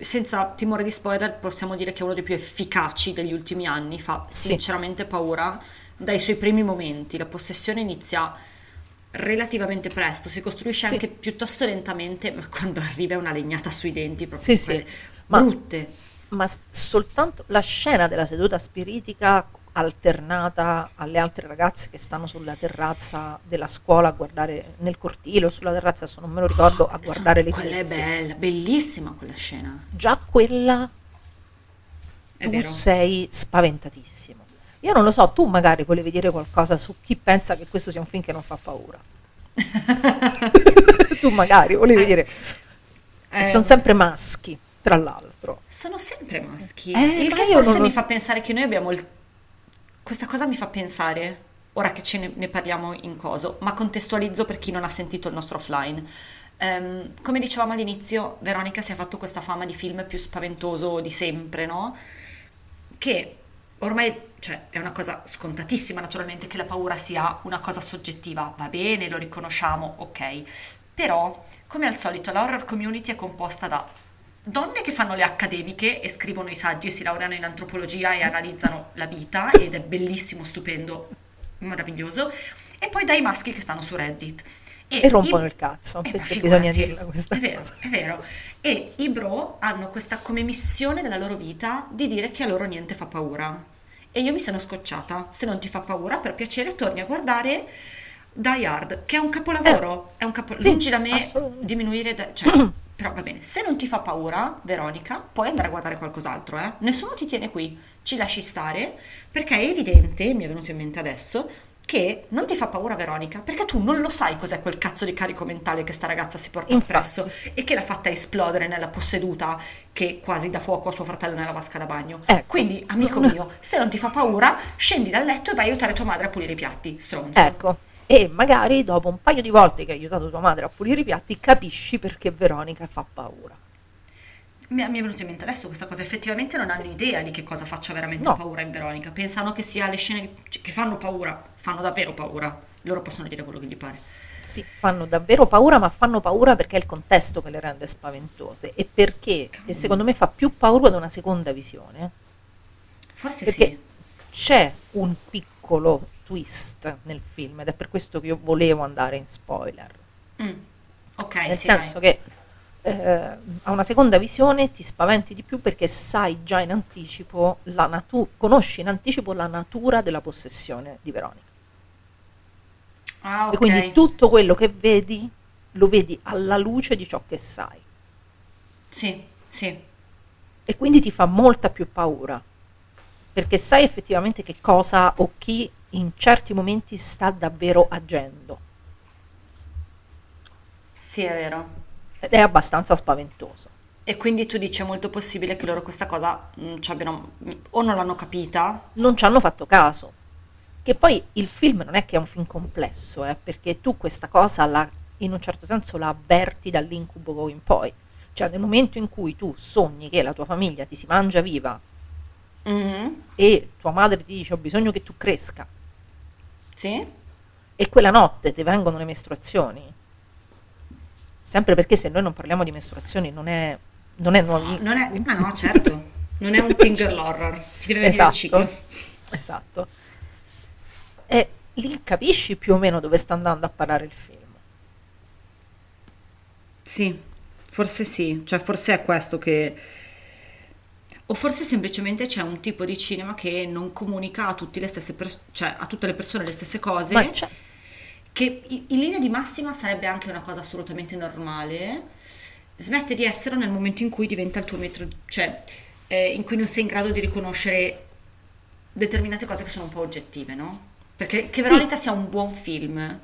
senza timore di spoiler possiamo dire che è uno dei più efficaci degli ultimi anni, fa Sì. sinceramente paura dai suoi primi momenti, la possessione inizia relativamente presto, si costruisce Sì. anche piuttosto lentamente, ma quando arriva è una legnata sui denti proprio Sì, sì. Ma- brutte. Ma s- soltanto la scena della seduta spiritica alternata alle altre ragazze che stanno sulla terrazza della scuola a guardare nel cortile o sulla terrazza, adesso non me lo ricordo, a guardare le Quella è eclissi. bella, bellissima quella scena. Già quella È tu vero. sei spaventatissimo. Io non lo so, tu magari volevi dire qualcosa su chi pensa che questo sia un film che non fa paura. [LAUGHS] tu magari volevi dire che Eh, sono sempre maschi, tra l'altro. sono sempre maschi. Eh, il che forse non- mi fa pensare che noi abbiamo il... Questa cosa mi fa pensare, ora che ce ne, ne parliamo in coso, ma contestualizzo per chi non ha sentito il nostro offline. Ehm, come dicevamo all'inizio, Veronica si è fatto questa fama di film più spaventoso di sempre, no? Che ormai cioè, è una cosa scontatissima naturalmente che la paura sia una cosa soggettiva, va bene, lo riconosciamo, ok. Però, come al solito, la horror community è composta da donne che fanno le accademiche e scrivono i saggi e si laureano in antropologia e analizzano la vita ed è bellissimo, stupendo, meraviglioso, e poi dai maschi che stanno su Reddit. E rompono i- il cazzo, eh, perché bisogna dirla questa È vero, cosa. è vero. E i bro hanno questa come missione della loro vita di dire che a loro niente fa paura. E io mi sono scocciata. Se non ti fa paura, per piacere torni a guardare Die Hard, che è un capolavoro. è un capo- Eh, sì, Lungi da me diminuire... da- cioè, [CLEARS THROAT] però va bene. Se non ti fa paura, Veronica, puoi andare a guardare qualcos'altro, eh? Nessuno ti tiene qui. Ci lasci stare, perché è evidente, mi è venuto in mente adesso, che non ti fa paura Veronica, perché tu non lo sai cos'è quel cazzo di carico mentale che sta ragazza si porta Infatti. appresso e che l'ha fatta esplodere nella posseduta che quasi dà fuoco a suo fratello nella vasca da bagno. Ecco. Quindi, amico mio, se non ti fa paura, scendi dal letto e vai a aiutare tua madre a pulire i piatti, stronzo. Ecco, e magari dopo un paio di volte che hai aiutato tua madre a pulire i piatti, capisci perché Veronica fa paura. Mi, è venuto in mente adesso questa cosa, effettivamente non hanno idea di che cosa faccia veramente No. paura in Veronica, pensano che sia le scene che fanno paura, fanno davvero paura, loro possono dire quello che gli pare. Sì, fanno davvero paura, ma fanno paura perché è il contesto che le rende spaventose e perché, e secondo me fa più paura da una seconda visione, Forse perché sì. c'è un piccolo twist nel film ed è per questo che io volevo andare in spoiler. Mm. Ok, Nel sì, senso dai. che eh, a una seconda visione ti spaventi di più perché sai già in anticipo la natura, conosci in anticipo la natura della possessione di Veronica. Ah, ok. E quindi tutto quello che vedi lo vedi alla luce di ciò che sai. Sì, sì. E quindi ti fa molta più paura. Perché sai effettivamente che cosa o chi in certi momenti sta davvero agendo. Sì, è vero. Ed è abbastanza spaventoso. E quindi tu dici è molto possibile che loro questa cosa mm, ci abbiano o non l'hanno capita non ci hanno fatto caso. Che poi il film non è che è un film complesso, eh, perché tu questa cosa la, in un certo senso la avverti dall'incubo in poi. Cioè nel momento in cui tu sogni che la tua famiglia ti si mangia viva Mhm. e tua madre ti dice ho bisogno che tu cresca Sì? e quella notte ti vengono le mestruazioni, sempre perché se noi non parliamo di mestruazioni non è, non è nuovi. Non è, ma no, certo. Non è un Tinger horror. Ti deve venire il ciclo. Esatto, esatto. E lì capisci più o meno dove sta andando a parare il film. Sì, forse sì, cioè forse è questo che... O forse semplicemente c'è un tipo di cinema che non comunica a, tutte le stesse pers- cioè a tutte le persone le stesse cose, che in linea di massima sarebbe anche una cosa assolutamente normale, smette di essere nel momento in cui diventa il tuo metro, cioè eh, in cui non sei in grado di riconoscere determinate cose che sono un po' oggettive, no? Perché che Sì. Veronica sia un buon film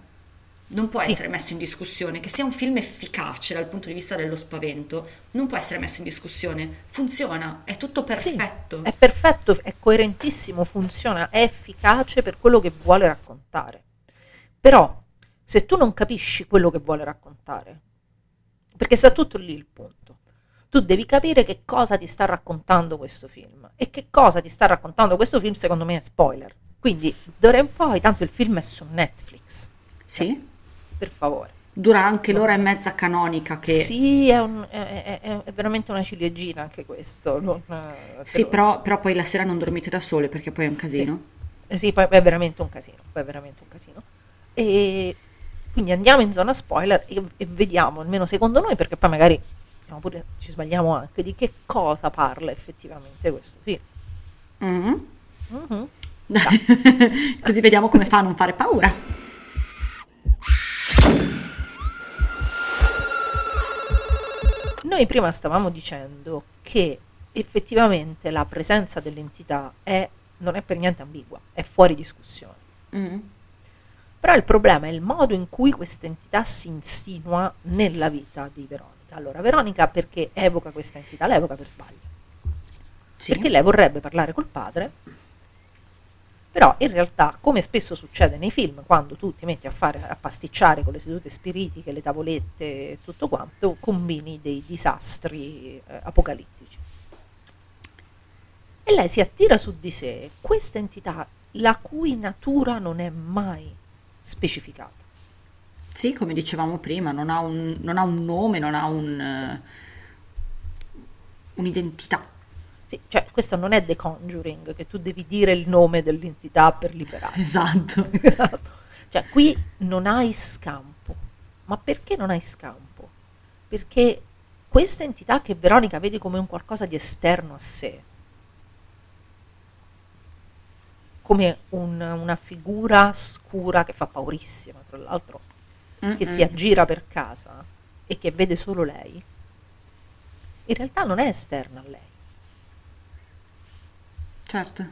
non può Sì. essere messo in discussione, che sia un film efficace dal punto di vista dello spavento, non può essere messo in discussione, funziona, è tutto Sì, perfetto. è perfetto, è coerentissimo, funziona, è efficace per quello che vuole raccontare. Però, se tu non capisci quello che vuole raccontare, perché sta tutto lì il punto, tu devi capire che cosa ti sta raccontando questo film. E che cosa ti sta raccontando questo film, secondo me, è spoiler. Quindi, d'ora in poi, tanto il film è su Netflix, Sì? Per favore. Dura anche l'ora e mezza canonica che... Sì, è, un- è- è- è- veramente una ciliegina anche questo. non- eh, Sì, però, però poi la sera non dormite da sole perché poi è un casino. Eh Sì, poi è veramente un casino, poi è veramente un casino. E quindi andiamo in zona spoiler e, e vediamo, almeno secondo noi, perché poi magari siamo pure, ci sbagliamo anche, di che cosa parla effettivamente questo film. Mhm. Mhm. [LAUGHS] Così vediamo come fa a non fare paura. Noi prima stavamo dicendo che effettivamente la presenza dell'entità è, non è per niente ambigua, è fuori discussione. Mhm. Però il problema è il modo in cui questa entità si insinua nella vita di Veronica. Allora, Veronica perché evoca questa entità? La evoca per sbaglio. Sì. Perché lei vorrebbe parlare col padre, però in realtà, come spesso succede nei film, quando tu ti metti a fare a pasticciare con le sedute spiritiche, le tavolette e tutto quanto, combini dei disastri eh, apocalittici. E lei si attira su di sé questa entità la cui natura non è mai specificata. Sì, come dicevamo prima, non ha un, non ha un nome, non ha un, eh, un'identità. Sì, cioè questo non è The Conjuring, che tu devi dire il nome dell'entità per liberare. Esatto. [LAUGHS] Esatto. Cioè, qui non hai scampo. Ma perché non hai scampo? Perché questa entità che Veronica vede come un qualcosa di esterno a sé, come un- una figura scura che fa paurissima, tra l'altro, che si aggira per casa e che vede solo lei, in realtà non è esterna a lei. Certo.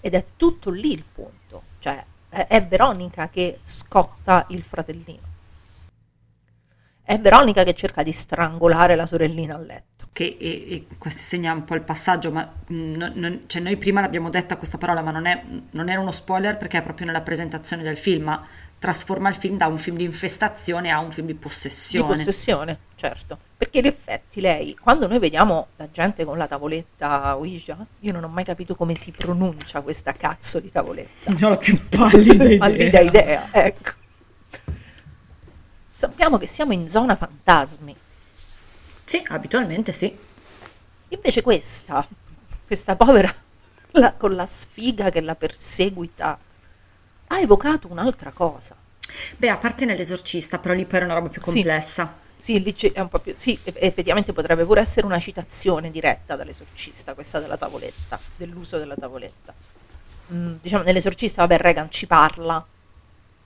Ed è tutto lì il punto, cioè è, Veronica che scotta il fratellino. È Veronica che cerca di strangolare la sorellina a letto. Che e, e questo segna un po' il passaggio, ma mm, non- non- cioè noi prima l'abbiamo detta questa parola, ma non, è, non era uno spoiler perché è proprio nella presentazione del film, ma trasforma il film da un film di infestazione a un film di Di possessione. possessione, certo. Perché in effetti lei, quando noi vediamo la gente con la tavoletta Ouija, io non ho mai capito come si pronuncia questa cazzo di tavoletta. Non ho la più pallida [LAUGHS] idea. Pallida idea, ecco. Sappiamo che siamo in zona fantasmi. Sì, abitualmente sì. Invece questa, questa povera [LAUGHS] la- con la sfiga che la perseguita, ha evocato un'altra cosa. Beh, a parte nell'esorcista, però lì poi era una roba più Sì. complessa. Sì, lì c'è- è un po' più. Sì, eff- effettivamente potrebbe pure essere una citazione diretta dall'esorcista, questa della tavoletta, dell'uso della tavoletta. Mm, diciamo, nell'esorcista, vabbè, Reagan ci parla.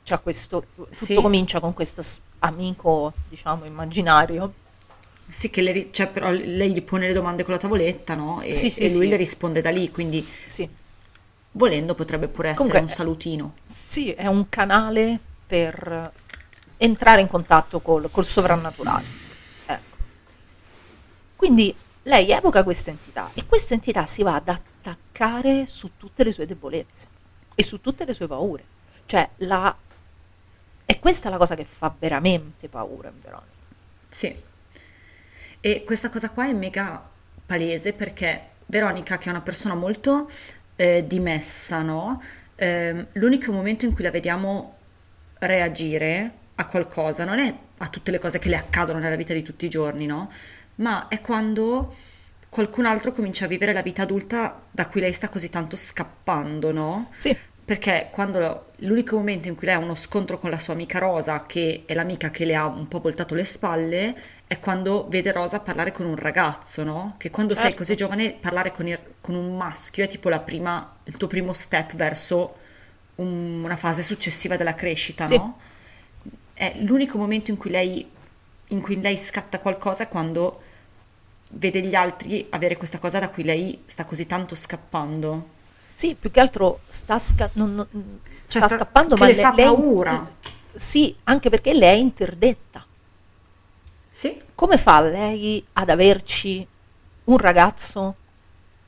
C'ha questo, tutto Sì. comincia con questo amico, diciamo, immaginario. Sì, che le cioè, però lei gli pone le domande con la tavoletta, no? E, Sì, sì, e lui sì. le risponde da lì, quindi Sì. Volendo potrebbe pure essere Comunque, un salutino. Sì, è un canale per entrare in contatto col, col sovrannaturale. Ecco. Quindi lei evoca questa entità e questa entità si va ad attaccare su tutte le sue debolezze e su tutte le sue paure. Cioè, la... è questa la cosa che fa veramente paura in Veronica. Sì. E questa cosa qua è mega palese perché Veronica, che è una persona molto eh, dimessa, no? Ehm, l'unico momento in cui la vediamo reagire a qualcosa non è a tutte le cose che le accadono nella vita di tutti i giorni, no? Ma è quando qualcun altro comincia a vivere la vita adulta da cui lei sta così tanto scappando, no? Sì. Perché quando l'unico momento in cui lei ha uno scontro con la sua amica Rosa, che è l'amica che le ha un po' voltato le spalle, è quando vede Rosa parlare con un ragazzo, no? Che quando sei Certo. così giovane parlare con, il- con un maschio è tipo la prima, il tuo primo step verso un- una fase successiva della crescita, Sì. no? È l'unico momento in cui lei, in cui lei scatta qualcosa è quando vede gli altri avere questa cosa da cui lei sta così tanto scappando. Sì, più che altro sta, sca- non- non- Cioè, sta sta- scappando, ma le fa lei- paura. Sì, anche perché lei è interdetta. Sì. Come fa lei ad averci un ragazzo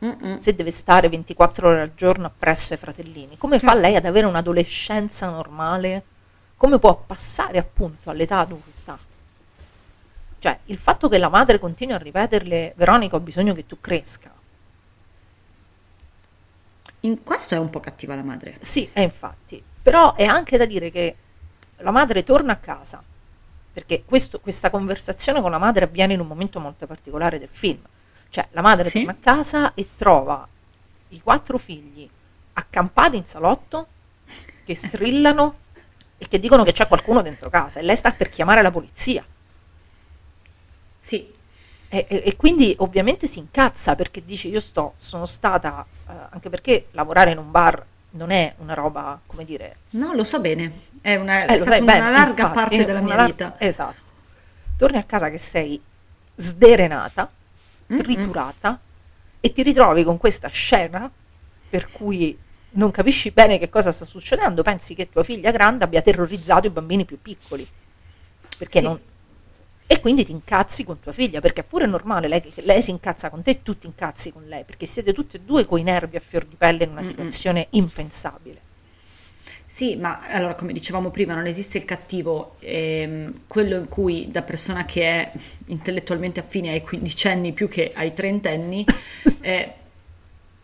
Mm-mm. se deve stare 24 ore al giorno appresso ai fratellini? Come fa Certo. lei ad avere un'adolescenza normale? Come può passare appunto all'età adulta? Cioè, il fatto che la madre continui a ripeterle, Veronica, ho bisogno che tu cresca. In questo è un po' cattiva la madre. Sì, è infatti. Però è anche da dire che la madre torna a casa, perché questo- questa conversazione con la madre avviene in un momento molto particolare del film. Cioè, la madre Sì. torna a casa e trova i quattro figli accampati in salotto, che strillano [LAUGHS] e che dicono che c'è qualcuno dentro casa e lei sta per chiamare la polizia. Sì, E, e- e quindi ovviamente si incazza perché dice io sto, sono stata, eh, anche perché lavorare in un bar non è una roba, come dire, no, lo so bene. È, una, è Eh, lo stata una bene, larga infatti, parte della una mia lar- vita. Esatto. Torni a casa che sei sderenata, Mm-mm. triturata e ti ritrovi con questa scena per cui non capisci bene che cosa sta succedendo, pensi che tua figlia grande abbia terrorizzato i bambini più piccoli. Perché Sì. non- E quindi ti incazzi con tua figlia, perché è pure normale lei, che lei si incazza con te e tu ti incazzi con lei, perché siete tutti e due coi nervi a fior di pelle in una situazione impensabile. Sì, ma allora come dicevamo prima, non esiste il cattivo, ehm, quello in cui da persona che è intellettualmente affine ai quindicenni più che ai trentenni, [LAUGHS] eh,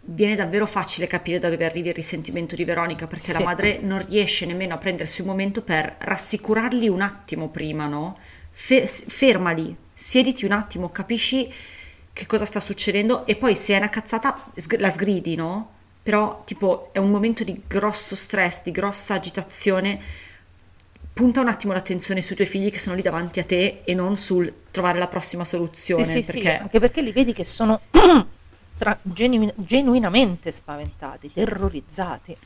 viene davvero facile capire da dove arrivi il risentimento di Veronica, perché Sì. la madre non riesce nemmeno a prendersi un momento per rassicurarli un attimo prima, no? Fe- fermali, siediti un attimo, capisci che cosa sta succedendo e poi se è una cazzata la sgridi, no? Però tipo è un momento di grosso stress, di grossa agitazione. Punta un attimo l'attenzione sui tuoi figli che sono lì davanti a te e non sul trovare la prossima soluzione. Sì, sì, sì, perché anche perché li vedi che sono [CLEARS THROAT] tra- genu- genuinamente spaventati, terrorizzati.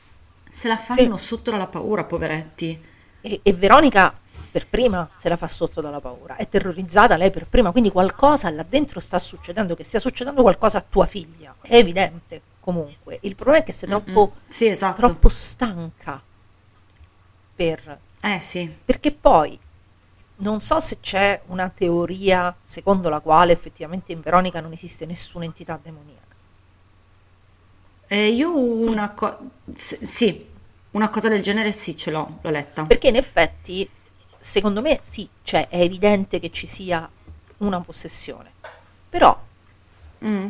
se la fanno sotto dalla paura, poveretti. E, e Veronica per prima se la fa sotto dalla paura, è terrorizzata lei per prima, quindi qualcosa là dentro sta succedendo, che stia succedendo qualcosa a tua figlia, è evidente comunque. Il problema è che sei troppo. Sì, esatto. troppo stanca per... Eh sì. Perché poi non so se c'è una teoria secondo la quale effettivamente in Veronica non esiste nessuna entità demoniaca. Eh, io una cosa... Sì, una cosa del genere sì, ce l'ho, l'ho letta. Perché in effetti, secondo me, sì, cioè è evidente che ci sia una possessione. Però Mm.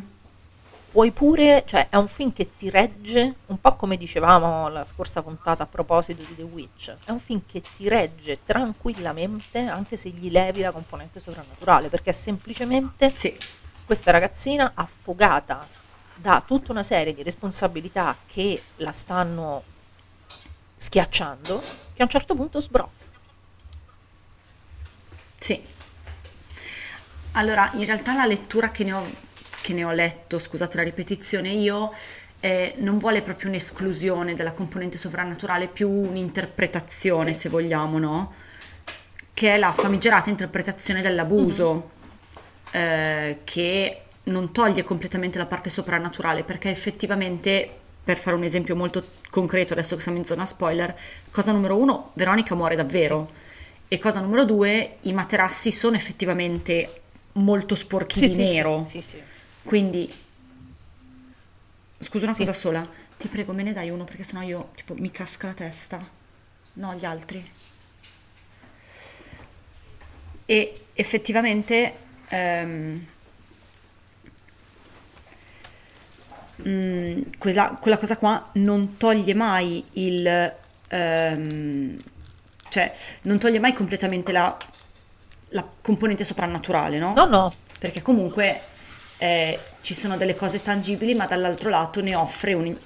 puoi pure, cioè è un film che ti regge, un po' come dicevamo la scorsa puntata a proposito di The Witch, è un film che ti regge tranquillamente anche se gli levi la componente sovrannaturale, perché è semplicemente Sì, questa ragazzina affogata da tutta una serie di responsabilità che la stanno schiacciando, che a un certo punto sbrocca. Sì. Allora, in realtà la lettura che ne ho, che ne ho letto, scusate la ripetizione, io eh, non vuole proprio un'esclusione della componente sovrannaturale, più un'interpretazione, se vogliamo, no? Che è la famigerata interpretazione dell'abuso, eh, che non toglie completamente la parte soprannaturale, perché effettivamente, per fare un esempio molto concreto, adesso che siamo in zona spoiler, cosa numero uno, Veronica muore davvero. E cosa numero due, i materassi sono effettivamente molto sporchi di nero. Sì, sì. Quindi, scusa una Sì. cosa sola, ti prego me ne dai uno perché sennò io tipo mi casca la testa. No, gli altri. E effettivamente ehm, mm, quella, quella cosa qua non toglie mai il... ehm, cioè, non toglie mai completamente la, la componente soprannaturale, no? No, no, perché comunque eh, ci sono delle cose tangibili, ma dall'altro lato ne offre un-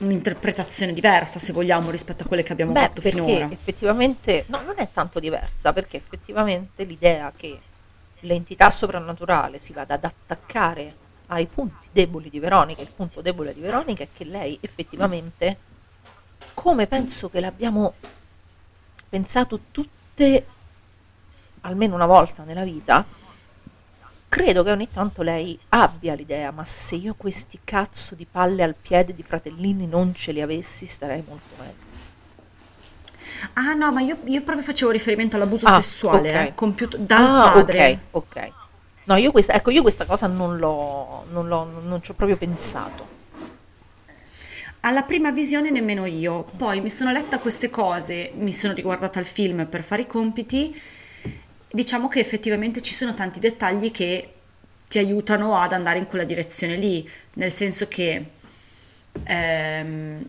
un'interpretazione diversa, se vogliamo, rispetto a quelle che abbiamo Beh, fatto perché finora. effettivamente, no, non è tanto diversa, perché effettivamente l'idea che l'entità soprannaturale si vada ad attaccare ai punti deboli di Veronica, il punto debole di Veronica è che lei effettivamente, come penso che l'abbiamo pensato tutte almeno una volta nella vita, credo che ogni tanto lei abbia l'idea, ma se io questi cazzo di palle al piede di fratellini non ce li avessi, starei molto meglio. Ah no, ma io, io proprio facevo riferimento all'abuso Ah, sessuale, ok. eh, compiuto dal Ah, padre. ok, ok. No, io questa, ecco, io questa cosa non l'ho, non l'ho, non ci ho proprio pensato. Alla prima visione nemmeno io, poi mi sono letta queste cose, mi sono riguardata il film per fare i compiti, diciamo che effettivamente ci sono tanti dettagli che ti aiutano ad andare in quella direzione lì, nel senso che, ehm,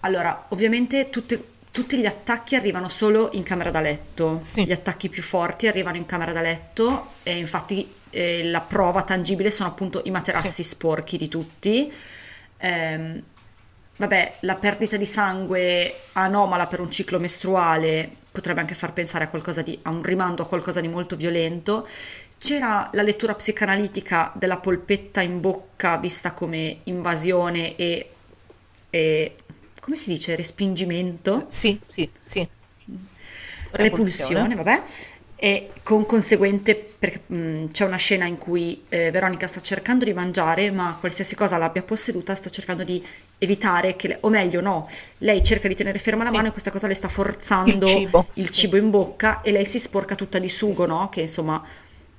allora, ovviamente tutte- tutti gli attacchi arrivano solo in camera da letto, Sì. gli attacchi più forti arrivano in camera da letto e infatti eh, la prova tangibile sono appunto i materassi Sì. sporchi di tutti. Ehm, Vabbè, la perdita di sangue anomala per un ciclo mestruale potrebbe anche far pensare a qualcosa di, a un rimando a qualcosa di molto violento. C'era la lettura psicanalitica della polpetta in bocca vista come invasione e, e come si dice, respingimento? Sì, sì, sì. repulsione, vabbè, e con conseguente, perché mh, c'è una scena in cui eh, Veronica sta cercando di mangiare, ma qualsiasi cosa l'abbia posseduta, sta cercando di evitare che, le- o meglio no, lei cerca di tenere ferma la Sì. mano e questa cosa le sta forzando Il cibo. il Sì. cibo in bocca e lei si sporca tutta di sugo, no? Che insomma,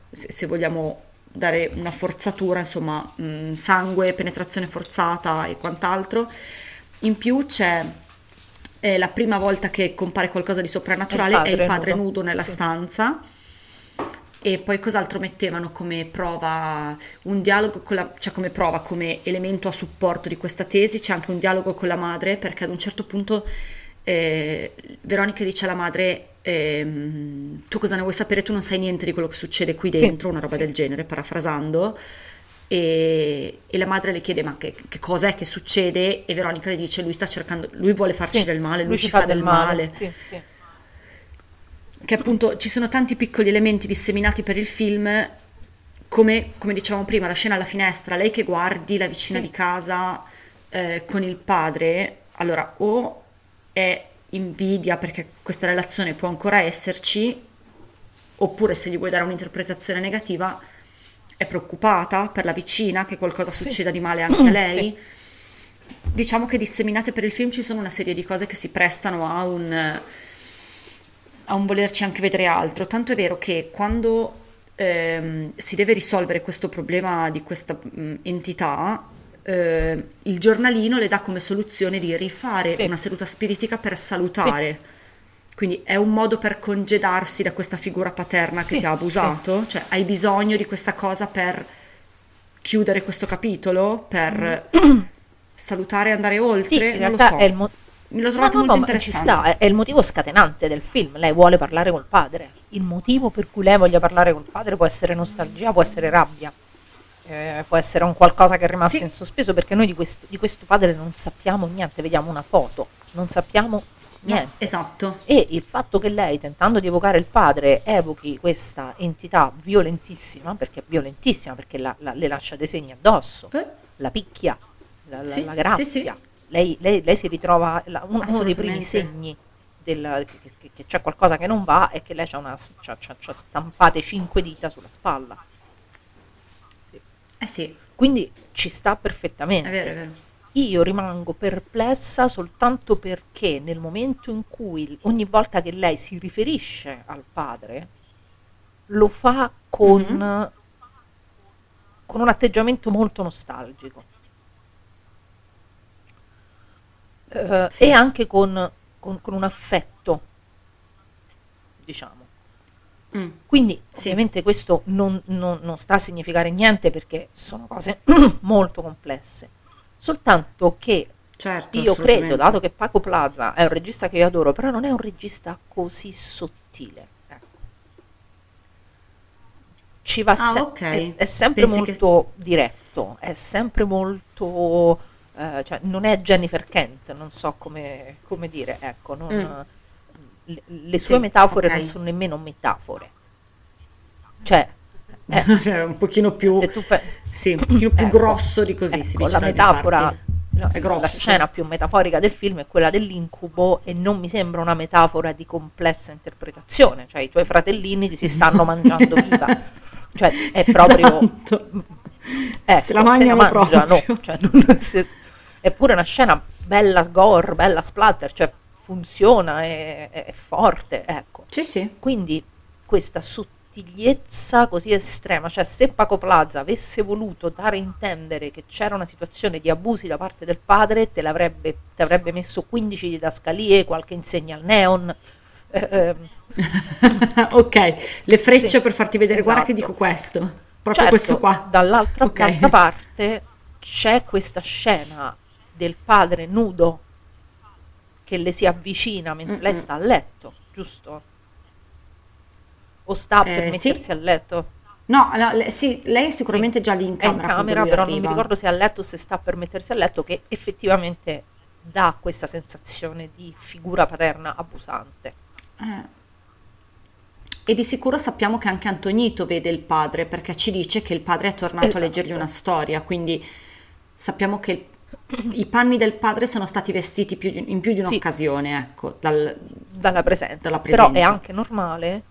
se, se vogliamo dare una forzatura, insomma, mh, sangue, penetrazione forzata e quant'altro. In più c'è eh, la prima volta che compare qualcosa di soprannaturale è il padre padre nudo. nudo nella Sì. stanza. E poi cos'altro mettevano come prova? Un dialogo con la, cioè come prova, come elemento a supporto di questa tesi, c'è anche un dialogo con la madre, perché ad un certo punto eh, Veronica dice alla madre: ehm, Tu cosa ne vuoi sapere? Tu non sai niente di quello che succede qui Sì, dentro, una roba sì. del genere, parafrasando. E, e la madre le chiede: Ma che, che cosa è che succede? E Veronica le dice: Lui sta cercando, lui vuole farci Sì, del male, lui, ci fa, del male Sì, sì. Che appunto ci sono tanti piccoli elementi disseminati per il film, come, come dicevamo prima, la scena alla finestra, lei che guardi la vicina Sì. di casa eh, con il padre, allora o è invidia perché questa relazione può ancora esserci, oppure se gli vuoi dare un'interpretazione negativa, è preoccupata per la vicina che qualcosa Sì. succeda di male anche a [CLEARS THROAT] lei. Sì. Diciamo che disseminate per il film ci sono una serie di cose che si prestano a un a un volerci anche vedere altro. Tanto è vero che quando ehm, si deve risolvere questo problema di questa mh, entità, eh, il giornalino le dà come soluzione di rifare Sì. una seduta spiritica per salutare. Quindi è un modo per congedarsi da questa figura paterna Sì, che ti ha abusato, cioè hai bisogno di questa cosa per chiudere questo capitolo, per salutare e andare Sì, oltre, in non lo realtà so. è il mo- l'ho No, trovato no, molto no, ma ci interessante. sta, è, il motivo scatenante del film. Lei vuole parlare col padre. Il motivo per cui lei voglia parlare col padre può essere nostalgia, può essere rabbia, eh, può essere un qualcosa che è rimasto Sì. in sospeso perché noi di questo, di questo padre non sappiamo niente, vediamo una foto, non sappiamo No, niente. esatto. E il fatto che lei, tentando di evocare il padre, evochi questa entità violentissima, perché è violentissima, perché la- la- le lascia dei segni addosso, Eh? la picchia, la, Sì, la graffia. sì. Lei, lei- lei si ritrova, la- un- uno dei primi segni del- che, che- c'è qualcosa che non va è che lei ha stampate cinque dita sulla spalla. Sì. Eh sì, Quindi ci sta perfettamente. è vero, è vero. Io rimango perplessa soltanto perché nel momento in cui ogni volta che lei si riferisce al padre, lo fa con, Mhm. con un atteggiamento molto nostalgico. Eh, Sì. E anche con, con- con un affetto, diciamo. Mm. Quindi Sì. ovviamente questo non, non- non sta a significare niente perché sono cose [CLEARS THROAT] molto complesse. Soltanto che Certo, io credo, dato che Paco Plaza è un regista che io adoro, però non è un regista così sottile. ecco. Ci va Ah, se- ok. è, è sempre Pensi che- molto diretto, è sempre molto eh, cioè non è Jennifer Kent, non so come, come dire, ecco, non- Mm. le, le sue Sì, metafore ok. non sono nemmeno metafore. Cioè, eh, [LAUGHS] È un pochino più, pe- sì, un pochino più Ecco, grosso di così, ecco, la metafora, la, la scena più metaforica del film è quella dell'incubo e non mi sembra una metafora di complessa interpretazione, cioè i tuoi fratellini ti si stanno [LAUGHS] mangiando viva, cioè è proprio... Esatto. Ecco, Se la mangiano mangiano, proprio. cioè, non [LAUGHS] si- è pure una scena bella gore, bella splatter, cioè funziona, è, è- forte, ecco. Sì, sì. Quindi questa sottigliezza così estrema, cioè se Paco Plaza avesse voluto dare a intendere che c'era una situazione di abusi da parte del padre, te l'avrebbe, ti avrebbe messo 15 didascalie, qualche insegna al neon. eh, ehm, [LAUGHS] ok, le frecce Sì, per farti vedere, guarda che esatto. dico questo, proprio Certo, questo qua. Dall'altra Ok. dall'altra parte c'è questa scena del padre nudo che le si avvicina mentre lei Mm-mm. sta a letto, giusto? O sta per Eh, sì. mettersi a letto? No, no, le- sì, lei è sicuramente Sì. già lì in È in camera. camera, però non mi arriva. ricordo se è a letto o se sta per mettersi a letto, che effettivamente dà questa sensazione di figura paterna abusante. Eh. E di sicuro sappiamo che anche Antonito vede il padre perché ci dice che il padre è tornato Esatto. a leggergli una storia, quindi sappiamo che i panni del padre sono stati vestiti più di- in più di Sì. un'occasione, ecco, dal- dalla presenza. Dalla Però è presenza. anche normale,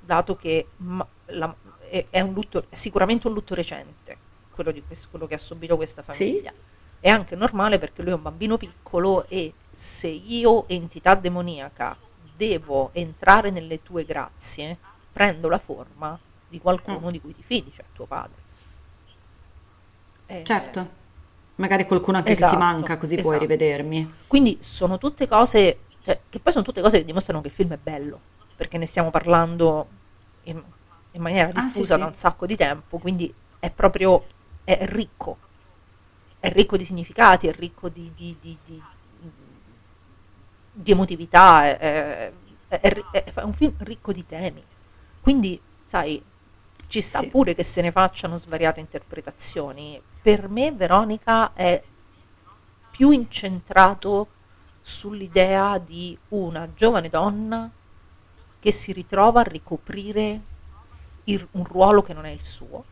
dato che ma- la- è, è un lutto, è sicuramente un lutto recente, quello, di questo- quello che ha subito questa famiglia. È anche normale perché lui è un bambino piccolo e se io, entità demoniaca, devo entrare nelle tue grazie, prendo la forma di qualcuno Mm. di cui ti fidi, cioè tuo padre. Eh, Certo, magari qualcuno anche che Esatto, ti manca così puoi esatto. rivedermi. Quindi sono tutte cose, cioè, che poi sono tutte cose che dimostrano che il film è bello, perché ne stiamo parlando in, in maniera Ah, sì, diffusa sì. da un sacco di tempo, quindi è proprio, è ricco, è ricco di significati, è ricco di, di- di- di- di emotività, è, è- è è un film ricco di temi. Quindi, sai, ci sta Sì. pure che se ne facciano svariate interpretazioni. Per me Veronica è più incentrato sull'idea di una giovane donna che si ritrova a ricoprire il- un ruolo che non è il suo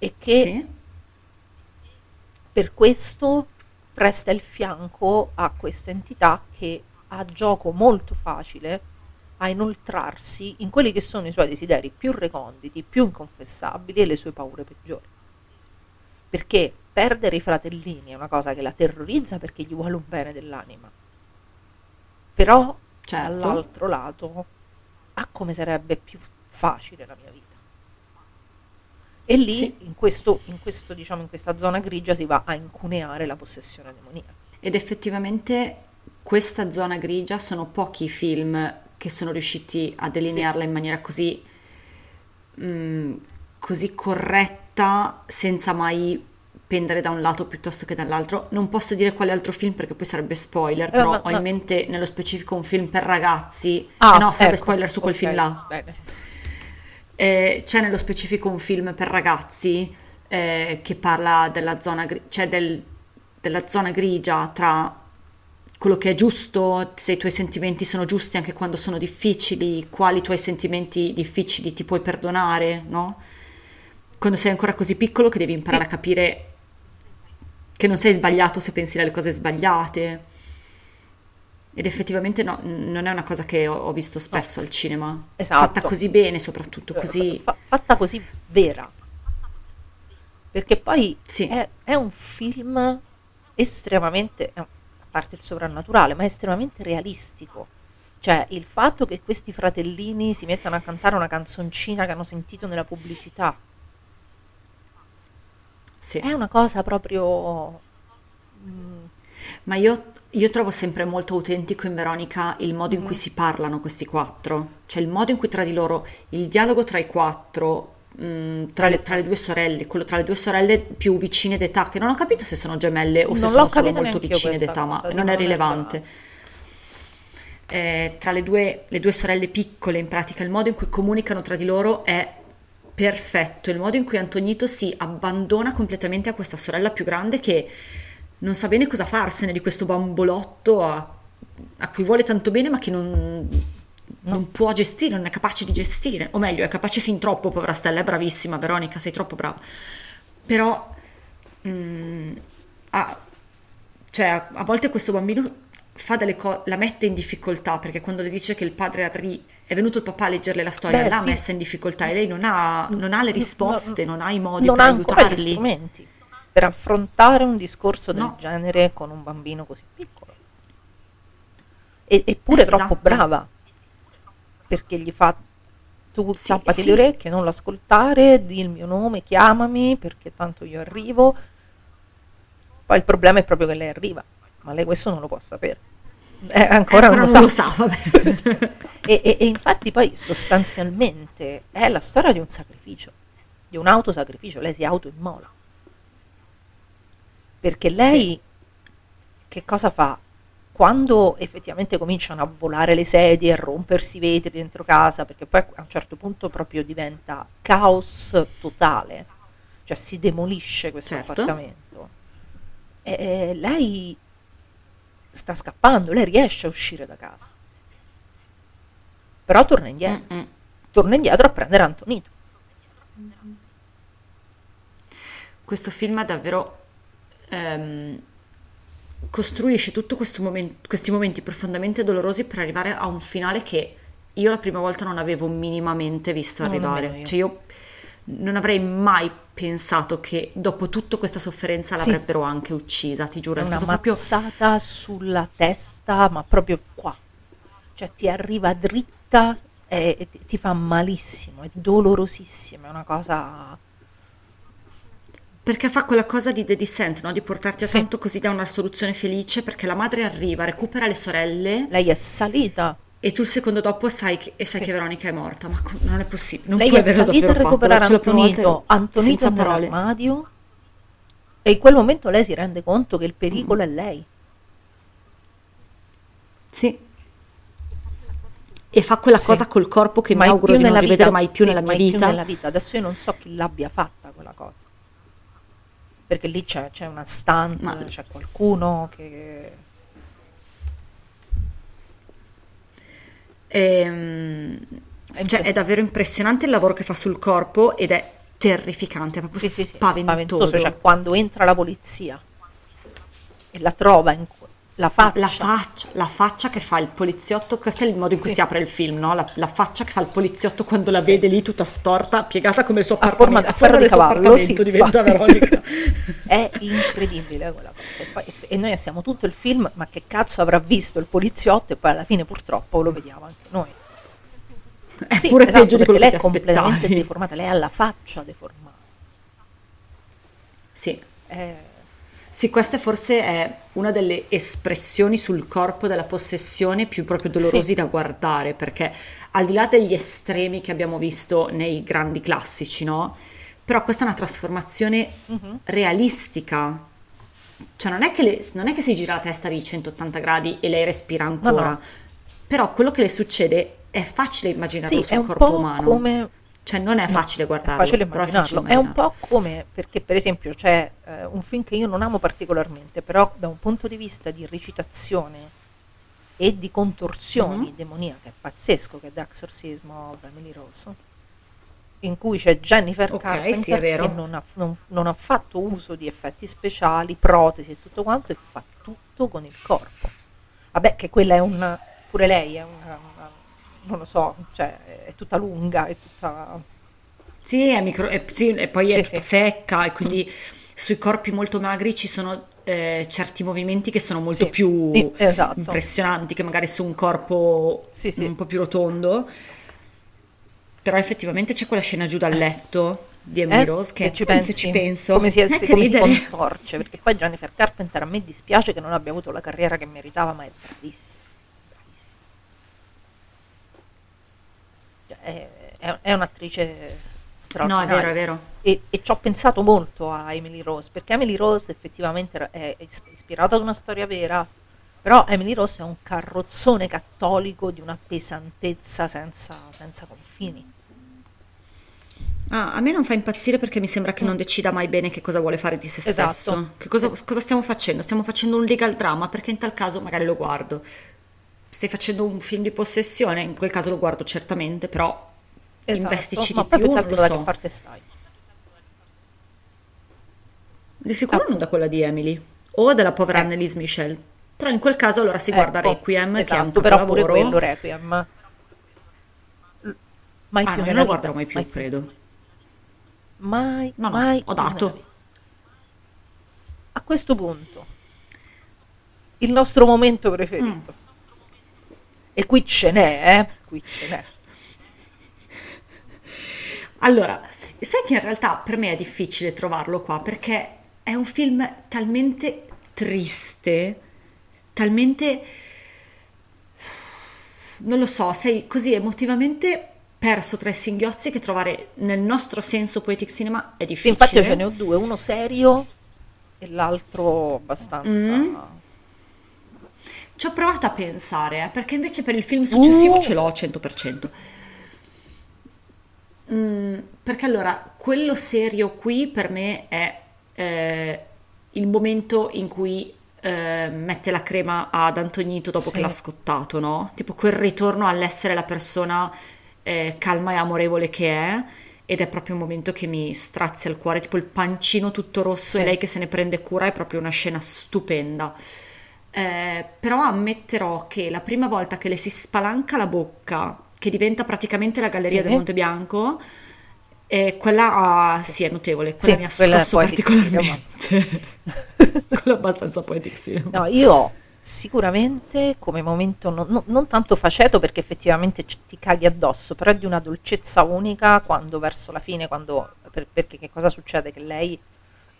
e che Sì? per questo presta il fianco a questa entità che ha gioco molto facile a inoltrarsi in quelli che sono i suoi desideri più reconditi, più inconfessabili e le sue paure peggiori. Perché perdere i fratellini è una cosa che la terrorizza perché gli vuole un bene dell'anima. Però Certo. dall'altro lato ha come sarebbe più facile la mia vita. E lì, Sì. in, questo, in, questo, diciamo, in questa zona grigia, si va a incuneare la possessione demoniaca. Ed effettivamente questa zona grigia sono pochi i film che sono riusciti a delinearla in maniera così, mm, così corretta senza mai pendere da un lato piuttosto che dall'altro. Non posso dire quale altro film perché poi sarebbe spoiler, Eh, però ma- ho in mente nello specifico un film per ragazzi. Ah, Eh no, sarebbe ecco, spoiler su quel ok, film là. Bene. Eh, c'è nello specifico un film per ragazzi eh, che parla della zona, gri- cioè del- della zona grigia tra quello che è giusto, se i tuoi sentimenti sono giusti anche quando sono difficili, quali tuoi sentimenti difficili ti puoi perdonare, no? Quando sei ancora così piccolo che devi imparare Sì. a capire che non sei sbagliato se pensi alle cose sbagliate. Ed effettivamente no, non è una cosa che ho, ho visto spesso al cinema. Esatto. Fatta così bene, soprattutto così. Fa- fatta così vera. Perché poi Sì. è, è un film estremamente, a parte il sovrannaturale, ma estremamente realistico. Cioè, il fatto che questi fratellini si mettano a cantare una canzoncina che hanno sentito nella pubblicità Sì. è una cosa proprio... mm, Ma io, io trovo sempre molto autentico in Veronica il modo in cui si parlano questi quattro, cioè il modo in cui tra di loro, il dialogo tra i quattro, mh, tra, le, tra le due sorelle, quello tra le due sorelle più vicine d'età, che non ho capito se sono gemelle o se Non sono solo molto vicine d'età, ma cosa, non è rilevante. Eh, tra le due, le due sorelle piccole, in pratica, il modo in cui comunicano tra di loro è perfetto. Il modo in cui Antonito si abbandona completamente a questa sorella più grande che non sa bene cosa farsene di questo bambolotto a, a cui vuole tanto bene ma che non, non può gestire, non è capace di gestire, o meglio, è capace fin troppo, povera Stella, è bravissima, Veronica, sei troppo brava. Però, mm, a, cioè, a, a volte questo bambino fa delle cose, la mette in difficoltà perché quando le dice che il padre Harry è venuto il papà a leggerle la storia, Beh, l'ha sì. messa in difficoltà e lei non ha, non ha le risposte, non ha i modi per ancora gli aiutarli. strumenti per affrontare un discorso del No. genere con un bambino così piccolo. E- eppure Eh, troppo esatto. brava, perché gli fa tu Sì, tappati sì. le orecchie, non l'ascoltare, di il mio nome, chiamami perché tanto io arrivo. Poi il problema è proprio che lei arriva, ma lei questo non lo può sapere. Eh, ancora, Ancora non non lo lo sa. sa, vabbè. [LAUGHS] E, e- e infatti poi sostanzialmente è la storia di un sacrificio, di un autosacrificio, lei si autoimmola. Perché lei che cosa fa? Quando effettivamente cominciano a volare le sedie, a rompersi i vetri dentro casa, perché poi a un certo punto proprio diventa caos totale, cioè si demolisce questo Certo. appartamento. E, lei sta scappando, lei riesce a uscire da casa. Però torna indietro, Mm-mm. torna indietro a prendere Antonito. questo film è davvero ehm, costruisce tutti questi momenti profondamente dolorosi per arrivare a un finale che io la prima volta non avevo minimamente visto No, arrivare. io. Cioè io non avrei mai pensato che dopo tutta questa sofferenza Sì. l'avrebbero anche uccisa, ti giuro, È è una stato proprio mazzata sulla testa, ma proprio qua. Cioè ti arriva dritta e, e ti, fa malissimo, è dolorosissimo, è una cosa... Perché fa quella cosa di The Descent, no? Di portarti a Sì. tanto così da una soluzione felice, perché la madre arriva, recupera le sorelle Lei è salita, e tu il secondo dopo sai che, sai Sì. che Veronica è morta, ma non è possibile. Non lei puoi è salita a fatto, recuperare volta Antonito, Antonito nell'armadio e in quel momento lei si rende conto che il pericolo è lei. Sì. E fa quella Sì. cosa col corpo che mi Mai auguro più di non rivedere vita. mai più Sì, nella mia mai più vita. nella vita. Adesso io non so chi l'abbia fatta quella cosa. Perché lì c'è, c'è una stunt, Ma- c'è qualcuno che... Ehm, È cioè, è davvero impressionante il lavoro che fa sul corpo ed è terrificante, è proprio Sì, sì, sì, è spaventoso. Cioè, quando entra la polizia e la trova in la faccia, La faccia, la faccia che fa il poliziotto, questo è il modo in cui Sì. si apre il film, no? La, la faccia che fa il poliziotto quando la Sì. vede lì tutta storta, piegata come il suo A forma- appartamento. a forma di cavallo, sì, diventa. Veronica. [LAUGHS] è incredibile quella cosa. E, poi- e noi siamo tutto il film, ma che cazzo avrà visto il poliziotto e poi alla fine purtroppo lo vediamo anche noi. È Sì, pure esatto, peggio di perché quello lei che è ti completamente deformata, lei ha la faccia deformata. Sì. È- Sì, questa forse è una delle espressioni sul corpo della possessione più proprio dolorosi Sì. da guardare, perché al di là degli estremi che abbiamo visto nei grandi classici, no? Però questa è una trasformazione Mhm. realistica. Cioè non è, che le- non è che si gira la testa di 180 gradi e lei respira ancora, no. però quello che le succede è facile immaginarlo Sì, sul corpo po' umano. come Cioè non è facile è guardarlo, facile però immaginarlo. facile È un po' come perché, per esempio, c'è eh, un film che io non amo particolarmente, però da un punto di vista di recitazione e di contorsioni Mhm. demoniache è pazzesco, che è The Exorcism of Emily Rose, in cui c'è Jennifer Ok, Carpenter sì, è che non ha, non- non ha fatto uso di effetti speciali, protesi e tutto quanto, e fa tutto con il corpo. Vabbè, che quella è un. pure lei è una. Non lo so, cioè è tutta lunga, è tutta. Sì, è micro, e, sì, e poi Sì, è sì. secca e quindi sui corpi molto magri ci sono eh, certi movimenti che sono molto Sì, più sì, esatto. impressionanti che magari su un corpo Sì, un po' più rotondo. Però effettivamente c'è quella scena giù dal letto di Emily Eh, Rose che se ci se pensi, ci penso, come si, eh, si- che come si contorce, perché poi Jennifer Carpenter a me dispiace che non abbia avuto la carriera che meritava, ma è bravissima. Cioè, È, è- un'attrice s- No, è straordinaria. vero, è vero. E, e ci ho pensato molto a Emily Rose, perché Emily Rose effettivamente è is- ispirata ad una storia vera, però Emily Rose è un carrozzone cattolico di una pesantezza senza, senza confini. Ah, a me non fa impazzire perché mi sembra che non decida mai bene che cosa vuole fare di se Esatto. stesso. Che cosa, cosa stiamo facendo? Stiamo facendo un legal drama perché in tal caso magari lo guardo. Stai facendo un film di possessione? In quel caso lo guardo certamente, però Esatto, investici di più, non lo da so. che parte stai? Di sicuro non da quella di Emily o della povera Eh. Annelise Michel. Però in quel caso allora si guarda Ecco, Requiem, che è un esatto, però pure quello Requiem. Mai Ah, più non lo guarderò mai più, credo. Mai, No, no, mai ho dato. A questo punto, il nostro momento preferito. E qui ce n'è, eh? Qui ce n'è. Allora, sai che in realtà per me è difficile trovarlo qua perché è un film talmente triste, talmente... non lo so, sei così emotivamente perso tra i singhiozzi che trovare nel nostro senso poetic cinema è Sì, difficile. infatti io ce ne ho due, uno serio e l'altro abbastanza... Mm. Ci ho provato a pensare, eh, perché invece per il film successivo Uh. ce l'ho al 100%. Mm, perché allora, quello serio qui per me è eh, il momento in cui eh, mette la crema ad Antonito dopo Sì. che l'ha scottato, no? Tipo quel ritorno all'essere la persona eh, calma e amorevole che è. Ed è proprio un momento che mi strazia il cuore, tipo il pancino tutto rosso Sì. e lei che se ne prende cura, è proprio una scena stupenda. Eh, però ammetterò che la prima volta che le si spalanca la bocca, che diventa praticamente la galleria Sì. del Monte Bianco, eh, quella ah, sì, è notevole, quella Sì, mi ha scosso particolarmente. [LAUGHS] quella è abbastanza poetic cinema. No, io sicuramente come momento, non, non- non tanto faceto perché effettivamente ti caghi addosso, però è di una dolcezza unica quando verso la fine, quando, per- perché che cosa succede? Che lei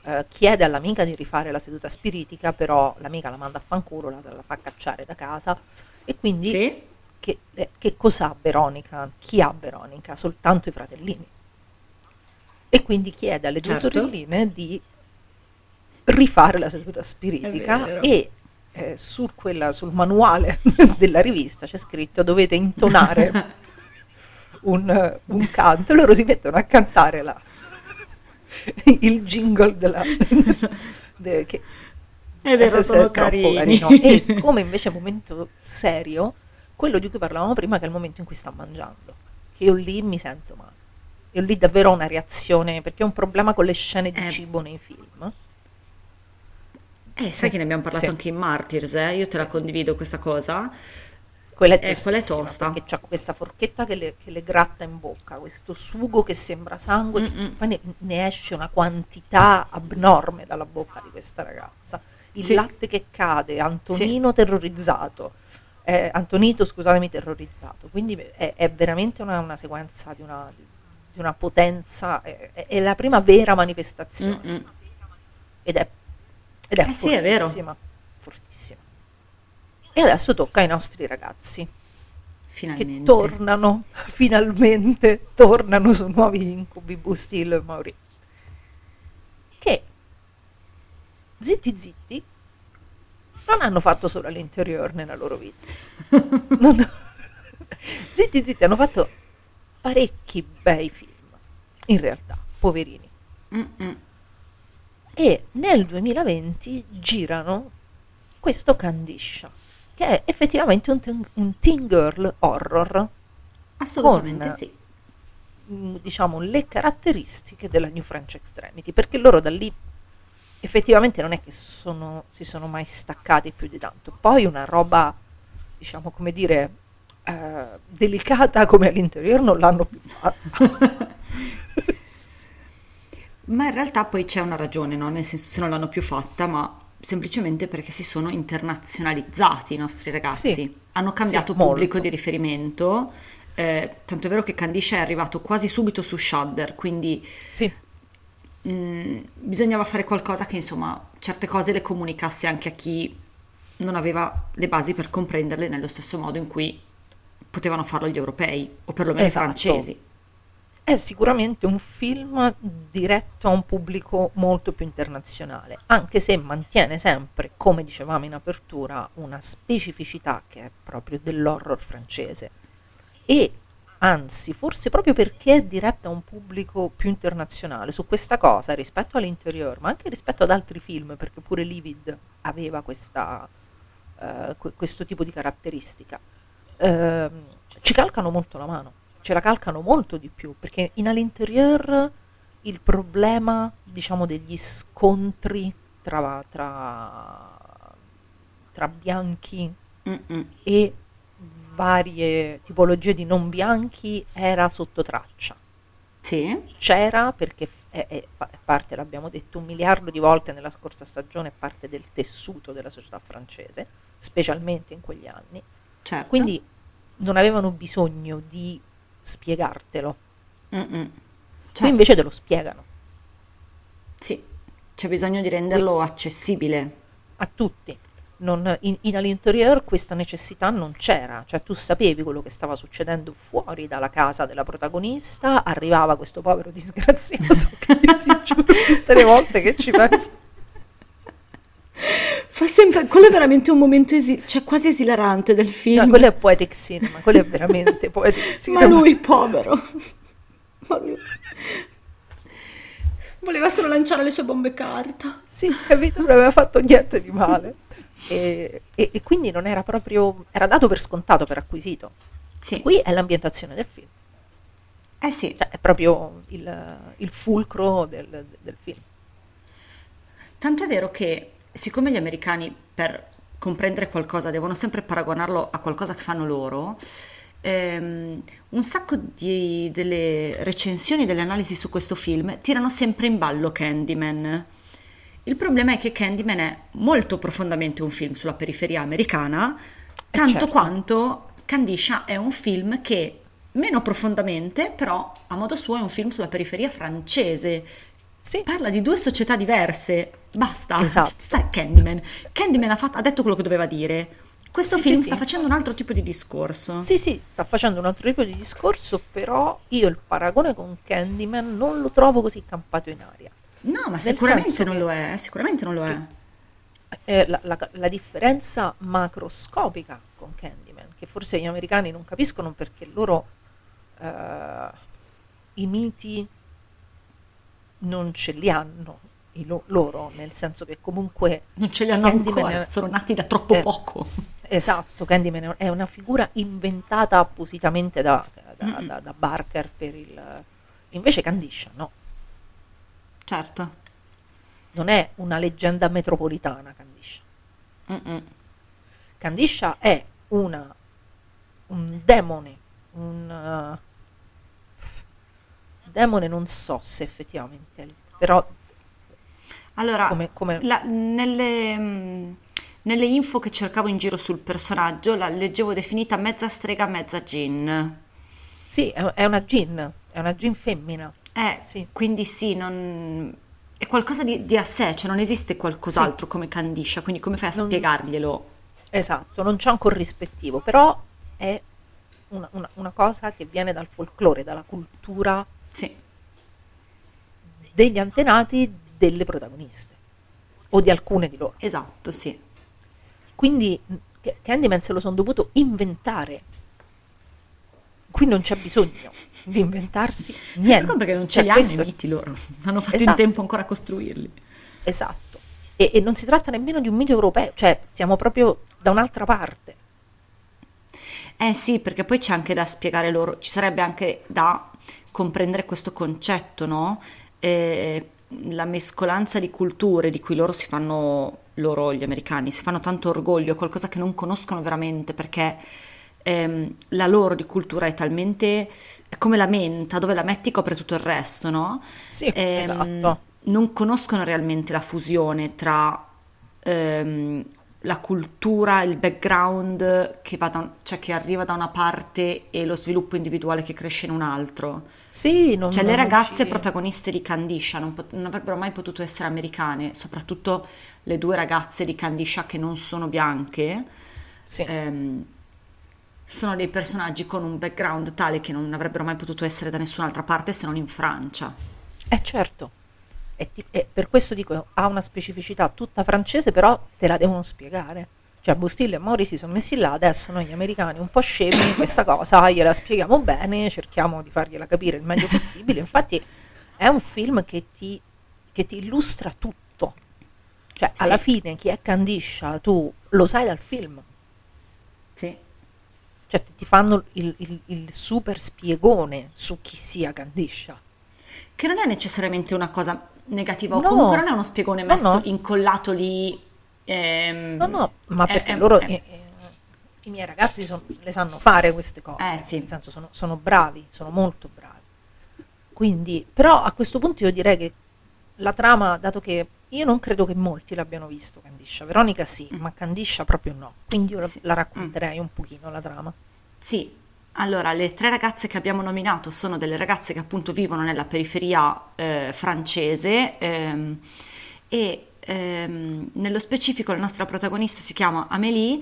eh, chiede all'amica di rifare la seduta spiritica, però l'amica la manda a fanculo, la, la fa cacciare da casa e quindi Sì? che, eh, che cos'ha Veronica? Chi ha Veronica? Soltanto i fratellini. E quindi chiede alle due Certo. sorelline di rifare la seduta spiritica e eh, su quella- sul manuale [LAUGHS] della rivista c'è scritto dovete intonare [LAUGHS] un, un canto loro si mettono a cantare la- [LAUGHS] il jingle della, [LAUGHS] de- che È vero, è sono carini. carino. E [LAUGHS] come invece momento serio, quello di cui parlavamo prima, che è il momento in cui sta mangiando. Che io lì mi sento male. Io lì davvero ho una reazione, perché ho un problema con le scene di Eh. cibo nei film. Eh, sai che ne abbiamo parlato Sì. anche in Martyrs, eh? Io te la condivido questa cosa. Quella è, Eh, quella è tosta. Perché c'ha questa forchetta che le, che le gratta in bocca, questo sugo che sembra sangue, Mm-mm. poi ne, ne esce una quantità abnorme dalla bocca di questa ragazza. Il Sì. latte che cade, Antonino terrorizzato, eh, Antonito, scusatemi, terrorizzato. Quindi è, è veramente una, una sequenza di una, di una potenza, è, è- la prima vera manifestazione Mm-mm. ed è, ed è Eh sì, è vero. fortissima, fortissima. E adesso tocca ai nostri ragazzi Finalmente. che tornano, [LAUGHS] finalmente tornano su nuovi incubi Bustillo e Mauri. Che zitti zitti non hanno fatto solo all'interior nella loro vita. [LAUGHS] Non- [LAUGHS] zitti zitti hanno fatto parecchi bei film, in realtà, poverini. Mm-mm. E nel 2020 girano questo Candiscia, che è effettivamente un, teen- un teen girl horror Assolutamente con- sì. mh, diciamo le caratteristiche della New French Extremity perché loro da lì effettivamente non è che sono, si sono mai staccati più di tanto poi una roba diciamo come dire eh, delicata come all'interior non l'hanno più fatta [LAUGHS] Ma in realtà poi c'è una ragione, no? Nel senso se non l'hanno più fatta, ma semplicemente perché si sono internazionalizzati i nostri ragazzi. Sì. Hanno cambiato Sì, pubblico molto. di riferimento. eh, tanto è vero che Candisha è arrivato quasi subito su Shudder, quindi sì mh, bisognava fare qualcosa che insomma certe cose le comunicasse anche a chi non aveva le basi per comprenderle nello stesso modo in cui potevano farlo gli europei o perlomeno Esatto. i francesi. È sicuramente un film diretto a un pubblico molto più internazionale, anche se mantiene sempre, come dicevamo in apertura, una specificità che è proprio dell'horror francese. E anzi, forse proprio perché è diretta a un pubblico più internazionale, su questa cosa rispetto all'interior, ma anche rispetto ad altri film, perché pure Livid aveva questa, eh, que- questo tipo di caratteristica, ehm, ci calcano molto la mano, ce la calcano molto di più, perché in all'interior il problema, diciamo, degli scontri tra, tra, tra bianchi Mm-mm. e varie tipologie di non bianchi era sotto traccia. Sì, C'era perché è, è parte, l'abbiamo detto un miliardo di volte nella scorsa stagione, è parte del tessuto della società francese, specialmente in quegli anni. certo. Quindi non avevano bisogno di spiegartelo. Mm-mm. Qui Certo. invece te lo spiegano Sì, c'è bisogno di renderlo accessibile. a tutti. Non- in, in all'interior questa necessità non c'era, cioè tu sapevi quello che stava succedendo fuori dalla casa della protagonista, arrivava questo povero disgraziato [LAUGHS] che ti giuro tutte le [LAUGHS] volte che ci penso. Fa sempre, quello è veramente un momento esi- cioè quasi esilarante del film. No, quello è poetic cinema, quello è veramente poetic [LAUGHS] cinema. Ma lui, povero. Ma lui- Voleva solo lanciare le sue bombe carta. Sì, capito? Non aveva fatto niente di male. E, e- e quindi non era proprio, era dato per scontato, per acquisito. Sì. Qui è l'ambientazione del film, Eh sì, cioè è proprio il, il fulcro del, del film. tanto è vero che siccome gli americani per comprendere qualcosa devono sempre paragonarlo a qualcosa che fanno loro, ehm, un sacco di, delle recensioni, delle analisi su questo film tirano sempre in ballo Candyman. Il problema è che Candyman è molto profondamente un film sulla periferia americana, tanto certo. quanto Candiscia è un film che meno profondamente, però a modo suo è un film sulla periferia francese. Sì, Parla di due società diverse. Basta. Esatto. Sta Candyman. Candyman ha, fatto- ha detto quello che doveva dire. Questo Sì, film sì, sta sì. facendo un altro tipo di discorso. Sì, sì, sta facendo un altro tipo di discorso, però io il paragone con Candyman non lo trovo così campato in aria. No, ma sicuramente non lo è. Sicuramente non lo è. Eh, la, la- la differenza macroscopica con Candyman, che forse gli americani non capiscono perché loro eh, i miti non ce li hanno lo- loro, nel senso che comunque Non ce li hanno Candyman ancora. è- Sono nati da troppo eh, poco. Esatto, Candyman è una figura inventata appositamente da, da- da- da Barker per il... Invece Candiscia no, Certo. non è una leggenda metropolitana Candiscia. Mm-mm. Candiscia è una, un demone, un uh, demone non so se effettivamente, però Allora, come, come- la- nelle, mm, nelle info che cercavo in giro sul personaggio, la leggevo definita mezza strega, mezza gin. sì, è, una gin, è una gin femmina. Eh, Sì. quindi sì, non... è qualcosa di, di a sé, cioè non esiste qualcos'altro come Candiscia, quindi come fai a Non- spiegarglielo? Esatto, non c'è un corrispettivo, però è una, una- una cosa che viene dal folklore, dalla cultura Sì, degli antenati delle protagoniste o di alcune di loro. esatto, sì. Quindi Ca- Candyman se lo sono dovuto inventare. Qui non c'è bisogno di inventarsi niente. Ecco perché non ce Cioè, li hanno i miti loro, [LAUGHS] hanno fatto in Esatto. tempo ancora a costruirli. Esatto. E, e non si tratta nemmeno di un mito europeo, cioè siamo proprio da un'altra parte. Eh sì, perché poi c'è anche da spiegare loro, ci sarebbe anche da comprendere questo concetto, no? Eh, la mescolanza di culture di cui loro si fanno, loro gli americani, si fanno tanto orgoglio, è qualcosa che non conoscono veramente perché ehm, la loro di cultura è talmente è come la menta, dove la metti copre tutto il resto, no? Sì, Ehm, esatto. Non conoscono realmente la fusione tra ehm, la cultura, il background che, va da cioè che arriva da una parte e lo sviluppo individuale che cresce in un altro. Sì, non, Cioè le non ragazze ci- protagoniste di Candiscia non, pot- non avrebbero mai potuto essere americane, soprattutto le due ragazze di Candiscia che non sono bianche. Sì. ehm, sono dei personaggi con un background tale che non avrebbero mai potuto essere da nessun'altra parte se non in Francia. Eh certo, e, ti- e per questo dico, ha una specificità tutta francese, però te la devono spiegare. Cioè Bustillo e Mori si sono messi là, adesso noi americani un po' scemi questa cosa gliela spieghiamo bene, cerchiamo di fargliela capire il meglio possibile. Infatti è un film che ti, che ti illustra tutto. Cioè alla Sì. fine chi è Candiscia tu lo sai dal film. Sì. Cioè ti, fanno il, il- il super spiegone su chi sia Candiscia. Che non è necessariamente una cosa negativa, o No. comunque non è uno spiegone No, messo no. incollato lì. Ehm, No, no, ma è- perché è- loro, è- eh, i miei ragazzi son- le sanno fare queste cose, Eh, sì. nel senso sono, sono bravi, sono molto bravi. Quindi, però a questo punto io direi che la trama, dato che io non credo che molti l'abbiano visto Candiscia, Veronica sì, ma Candiscia proprio no, quindi io la- Mm. Sì. la racconterei un pochino la trama. Sì, allora le tre ragazze che abbiamo nominato sono delle ragazze che appunto vivono nella periferia eh, francese ehm, e ehm, nello specifico la nostra protagonista si chiama Amélie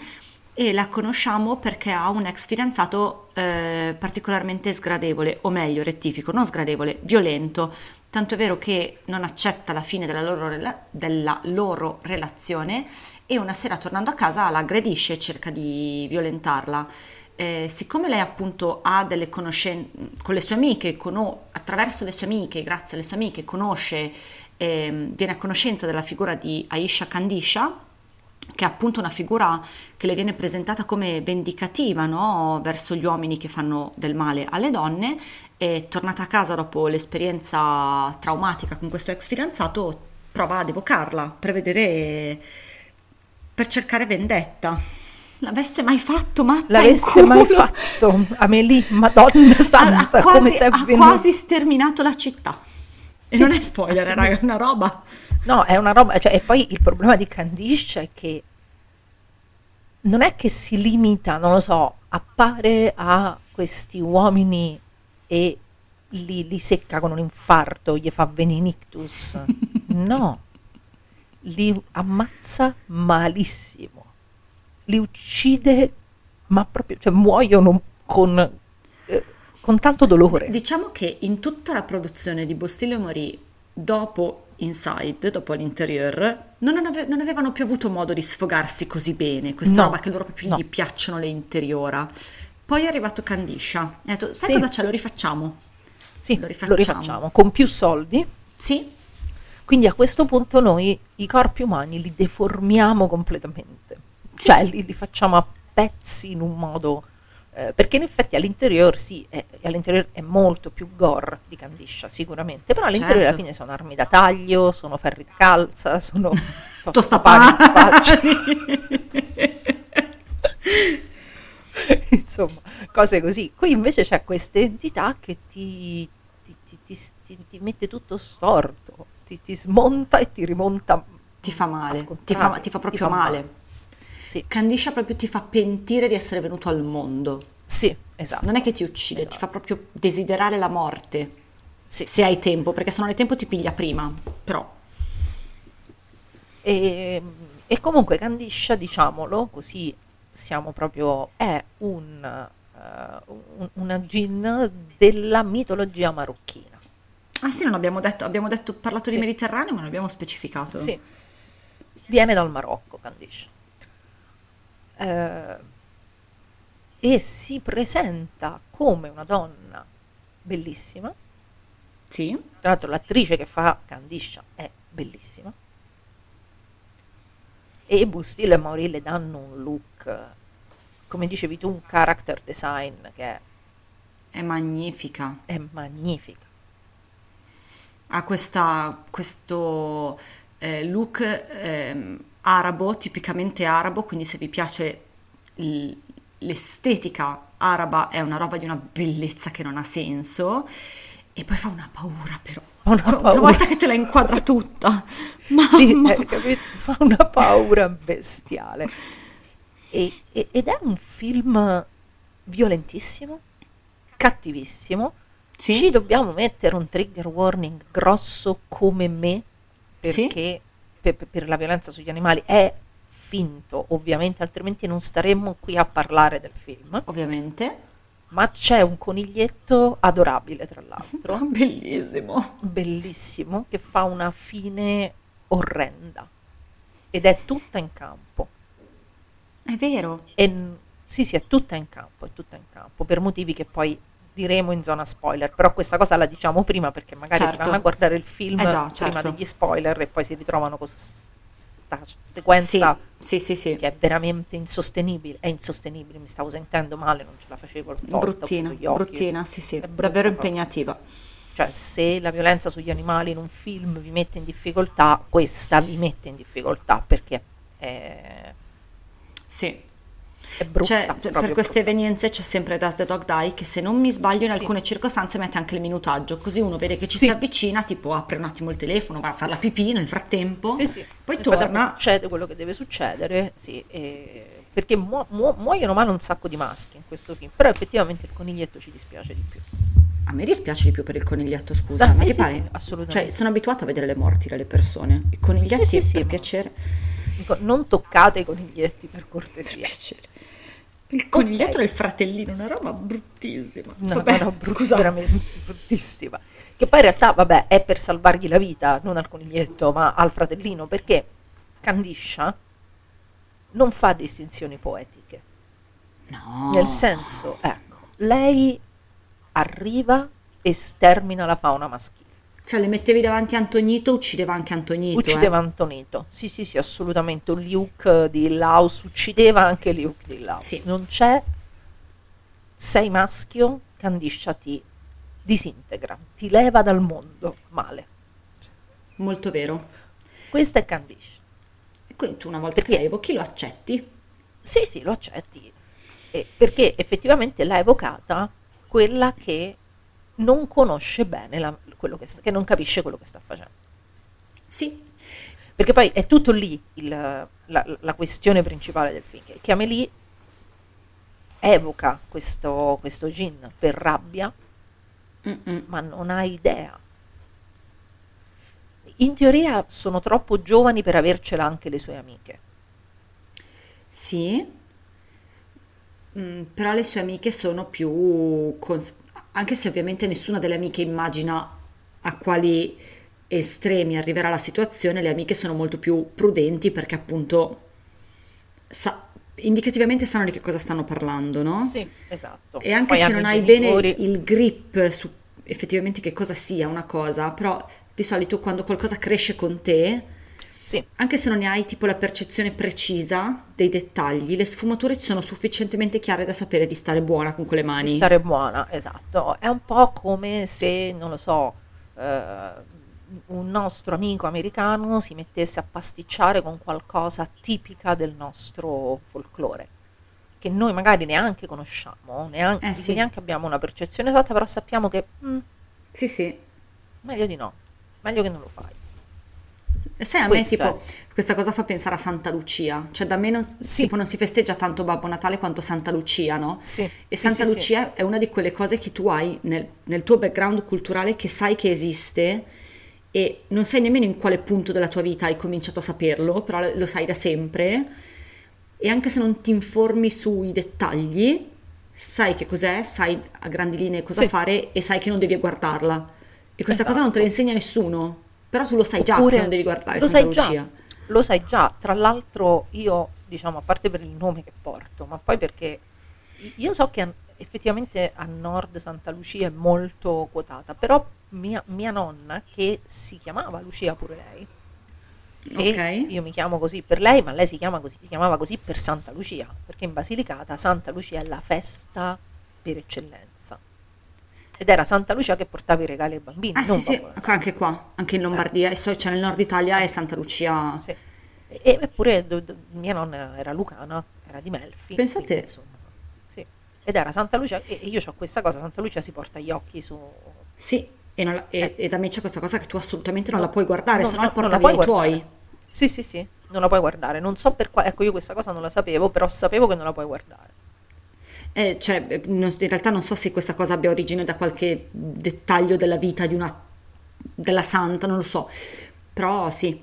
e la conosciamo perché ha un ex fidanzato eh, particolarmente sgradevole, o meglio, rettifico, non sgradevole, violento. Tanto è vero che non accetta la fine della loro, rela- della loro relazione e una sera tornando a casa la aggredisce e cerca di violentarla. Eh, siccome lei appunto ha delle conoscenze con le sue amiche, cono- attraverso le sue amiche, grazie alle sue amiche, conosce, ehm, viene a conoscenza della figura di Aisha Kandisha, che è appunto una figura che le viene presentata come vendicativa no? verso gli uomini che fanno del male alle donne, e tornata a casa dopo l'esperienza traumatica con questo ex fidanzato, prova ad evocarla per vedere, per cercare vendetta. L'avesse mai fatto, matta L'avesse mai fatto Amelie, Madonna [LAUGHS] Ha, Santa, ha come quasi, ha quasi sterminato la città. E Sì. non è spoiler, raga, è una roba. No, è una roba, cioè, e poi il problema di Candiscia è che non è che si limita, non lo so, appare a questi uomini e li, li secca con un infarto, gli fa venire un ictus. No, li ammazza malissimo, li uccide, ma proprio, cioè muoiono con, con tanto dolore. Diciamo che in tutta la produzione di Bostillo e Morì, dopo Inside, dopo l'interior, non, ave- non avevano più avuto modo di sfogarsi così bene, questa No, roba che loro proprio no. gli piacciono le interiora. Poi è arrivato Candiscia, ha detto, sai Sì. cosa c'è, lo rifacciamo. Sì, lo lo rifacciamo. rifacciamo con più soldi. Sì, Quindi a questo punto noi i corpi umani li deformiamo completamente, Sì, cioè sì. li, li facciamo a pezzi in un modo, eh, perché in effetti all'interior sì, è, all'interior è molto più gore di Candiscia sicuramente, però all'interior alla Certo. fine sono armi da taglio, sono ferri di calza, sono [LAUGHS] tostapani. [LAUGHS] [LAUGHS] insomma cose così. Qui invece c'è questa entità che ti, ti- ti- ti- mette tutto storto, ti, smonta e ti rimonta. ti fa male, al ti fa, contrario, ti fa proprio male. Sì, Candiscia proprio ti fa pentire di essere venuto al mondo. sì, esatto. Non è che ti uccide, ti Esatto. fa proprio desiderare la morte. Sì. Se hai tempo, perché se non hai tempo ti piglia prima. Però, E, e comunque Candiscia, diciamolo, così siamo proprio, è un, un- una gin della mitologia marocchina. ah sì, non abbiamo detto, abbiamo detto, parlato Sì. di Mediterraneo, ma non abbiamo specificato. Sì, viene dal Marocco, Candiscia. Eh, e si presenta come una donna bellissima. Sì? Tra l'altro l'attrice che fa Candiscia è bellissima. E Bustillo e Mauri le danno un look, come dicevi tu, un character design che è, È magnifica. è magnifica. Ha questa, questo eh, look ehm, arabo, tipicamente arabo, quindi se vi piace l- l'estetica araba è una roba di una bellezza che non ha senso. E poi fa una paura però. Una Una paura. volta che te la inquadra tutta. [LAUGHS] Sì, eh, fa una paura bestiale. E- e- ed è un film violentissimo, cattivissimo. Sì? Ci dobbiamo mettere un trigger warning grosso come me, Sì? perché pe- pe- per la violenza sugli animali è finto, ovviamente, altrimenti non staremmo qui a parlare del film. Ovviamente. Ma c'è un coniglietto adorabile, tra l'altro [LAUGHS] Bellissimo. bellissimo che fa una fine orrenda ed è tutta in campo. È vero. E sì, sì, è tutta in campo, è tutta in campo, per motivi che poi diremo in zona spoiler, però questa cosa la diciamo prima perché magari si Certo. vanno a guardare il film Eh già, prima certo. degli spoiler e poi si ritrovano con questa sequenza Sì, sì, sì. che è veramente insostenibile, è insostenibile, mi stavo sentendo male, non ce la facevo, Bruttina, occhi, bruttina, sì, sì, davvero impegnativa. Cioè, se la violenza sugli animali in un film vi mette in difficoltà, questa vi mette in difficoltà perché è, Sì. È brutta. Proprio per queste evenienze c'è sempre Does the Dog Die che se non mi sbaglio in Sì. alcune circostanze mette anche il minutaggio, così uno vede che ci Sì. si avvicina, tipo apre un attimo il telefono, va a fare la pipì nel frattempo, Sì, sì. poi Nel torna. Succede quello che deve succedere, sì, e- perché muo- muo- muoiono male un sacco di maschi in questo film, però effettivamente il coniglietto ci dispiace di più. A me dispiace di più per il coniglietto, scusa, Ah, ma sì, ti sì, pare? sì, assolutamente. Cioè, sono abituata a vedere le morti delle persone. I coniglietti, Sì, sì, per piacere. Dico, non toccate i coniglietti per Per cortesia. piacere. Il coniglietto Ok. del fratellino, una roba bruttissima. No, Vabbè, no, no, brut- scusa. veramente bruttissima. Che poi in realtà, vabbè, è per salvargli la vita, non al coniglietto, ma al fratellino, perché Candiscia non fa distinzioni poetiche. No. Nel senso, ecco, lei arriva e stermina la fauna maschile. Cioè, le mettevi davanti a Antonito, uccideva anche Antonito. Uccideva eh. Antonito. Sì, sì, sì, assolutamente. Luke di Laus uccideva anche Luke di Laus. Sì. Non c'è. Sei maschio, Candiscia ti disintegra, ti leva dal mondo male. Molto vero. Questa è Candiscia. E quindi tu una volta Perché- che la evochi lo accetti. Sì, sì, lo accetti. Eh, perché effettivamente l'ha evocata quella che non conosce bene la- quello che, sta- che non capisce quello che sta facendo. Sì, Perché poi è tutto lì il- la, la questione principale del film, che, Amélie evoca questo, questo gin per rabbia, Mm-mm. ma non ha idea. In teoria sono troppo giovani per avercela anche le sue amiche. Sì, Mm, però le sue amiche sono più, cons- anche se ovviamente nessuna delle amiche immagina a quali estremi arriverà la situazione, le amiche sono molto più prudenti perché appunto sa- indicativamente sanno di che cosa stanno parlando, no? Sì, esatto. E anche Poi se non hai bene genitori- il grip su effettivamente che cosa sia una cosa, però di solito quando qualcosa cresce con te, Sì, anche se non ne hai tipo la percezione precisa dei dettagli, le sfumature sono sufficientemente chiare da sapere di stare buona con quelle mani. di stare buona, esatto. È un po' come se, non lo so, eh, un nostro amico americano si mettesse a pasticciare con qualcosa tipica del nostro folklore, che noi magari neanche conosciamo, neanche, Eh, sì. neanche abbiamo una percezione esatta, però sappiamo che mm, Sì, sì. meglio di no, meglio che non lo fai. Sai, a me tipo questa cosa fa pensare a Santa Lucia, cioè da me non, Sì. tipo, non si festeggia tanto Babbo Natale quanto Santa Lucia, no? Sì, E Santa sì, Lucia è una di quelle cose che tu hai nel, nel tuo background culturale che sai che esiste e non sai nemmeno in quale punto della tua vita hai cominciato a saperlo, però lo sai da sempre e anche se non ti informi sui dettagli, sai che cos'è, sai a grandi linee cosa Sì. fare e sai che non devi guardarla. E questa cosa non te Esatto. la insegna nessuno, però tu lo sai già che non devi guardare lo Santa sai già, Lucia. lo sai già, tra l'altro io, diciamo, a parte per il nome che porto, ma poi perché io so che effettivamente a nord Santa Lucia è molto quotata, però mia, mia nonna, che si chiamava Lucia pure lei, e Ok. io mi chiamo così per lei, ma lei si, chiama così, si chiamava così per Santa Lucia, perché in Basilicata Santa Lucia è la festa per eccellenza. Ed era Santa Lucia che portava i regali ai bambini. Ah sì, sì, anche qua, anche in Lombardia, e so, cioè nel nord Italia è Santa Lucia. Sì. E, eppure do- do- mia nonna era lucana, era di Melfi. Pensa a quindi, te. insomma, sì. Ed era Santa Lucia, e, e io ho questa cosa, Santa Lucia si porta gli occhi su... Sì, e, la- e- Eh. e da me c'è questa cosa che tu assolutamente non No, la puoi guardare, no, se no no, porta non la via i tuoi. Sì, sì, sì, non la puoi guardare. Non so per quale... Ecco, io questa cosa non la sapevo, però sapevo che non la puoi guardare. Eh, cioè, eh, non- in realtà non so se questa cosa abbia origine da qualche dettaglio della vita di una della santa, non lo so. Però sì.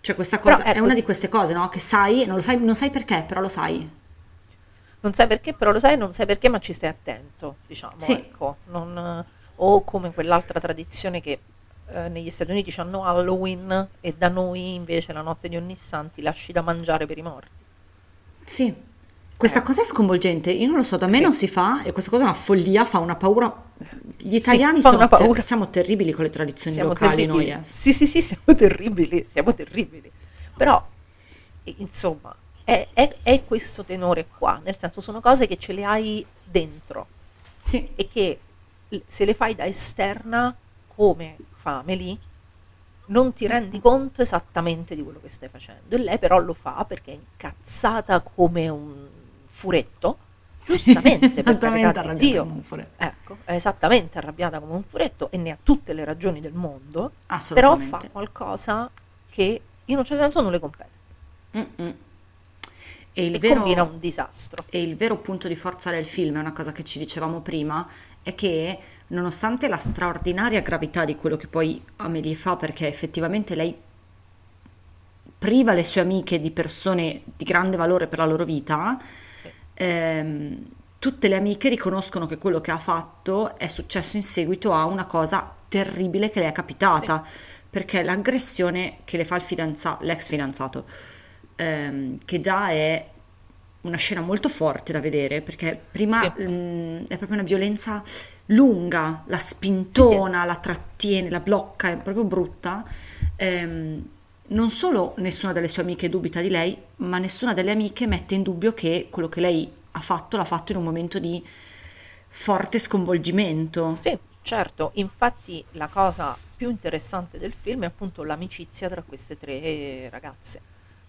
Cioè, questa Però, cosa è ecco, una sì. di queste cose, no? Che sai, non lo sai, non sai perché, però lo sai. Non sai perché, però lo sai, non sai perché, ma ci stai attento, diciamo, Sì. ecco. Non- o come quell'altra tradizione che eh, negli Stati Uniti hanno Halloween e da noi invece la notte di Ognissanti lasci da mangiare per i morti. Sì, questa cosa è sconvolgente, io non lo so, da me Sì. non si fa e questa cosa è una follia, fa una paura. Gli italiani fa sono una ter- siamo terribili con le tradizioni Siamo locali terribili. noi. eh. Sì, sì, sì, siamo terribili, siamo terribili. Però, insomma, è, è- è questo tenore qua, nel senso sono cose che ce le hai dentro Sì, e che se le fai da esterna, come fa Amelie, non ti rendi conto esattamente di quello che stai facendo. E lei però lo fa perché è incazzata come un furetto, giustamente, esattamente arrabbiata Dio. come un furetto. Ecco, è esattamente arrabbiata come un furetto e ne ha tutte le ragioni del mondo, però fa qualcosa che in un certo senso non le compete Mm-mm. E il e vero... combina un disastro. E il vero punto di forza del film, è una cosa che ci dicevamo prima, è che nonostante la straordinaria gravità di quello che poi Amelie fa, perché effettivamente lei priva le sue amiche di persone di grande valore per la loro vita. Ehm, tutte le amiche riconoscono che quello che ha fatto è successo in seguito a una cosa terribile che le è capitata, perché l'aggressione che le fa il fidanzato, l'ex fidanzato, ehm, che già è una scena molto forte da vedere, perché prima Sì. mm, è proprio una violenza lunga, la spintona, la trattiene, la blocca, è proprio brutta. Ehm, non solo nessuna delle sue amiche dubita di lei, ma nessuna delle amiche mette in dubbio che quello che lei ha fatto l'ha fatto in un momento di forte sconvolgimento. Sì, certo, infatti la cosa più interessante del film è appunto l'amicizia tra queste tre ragazze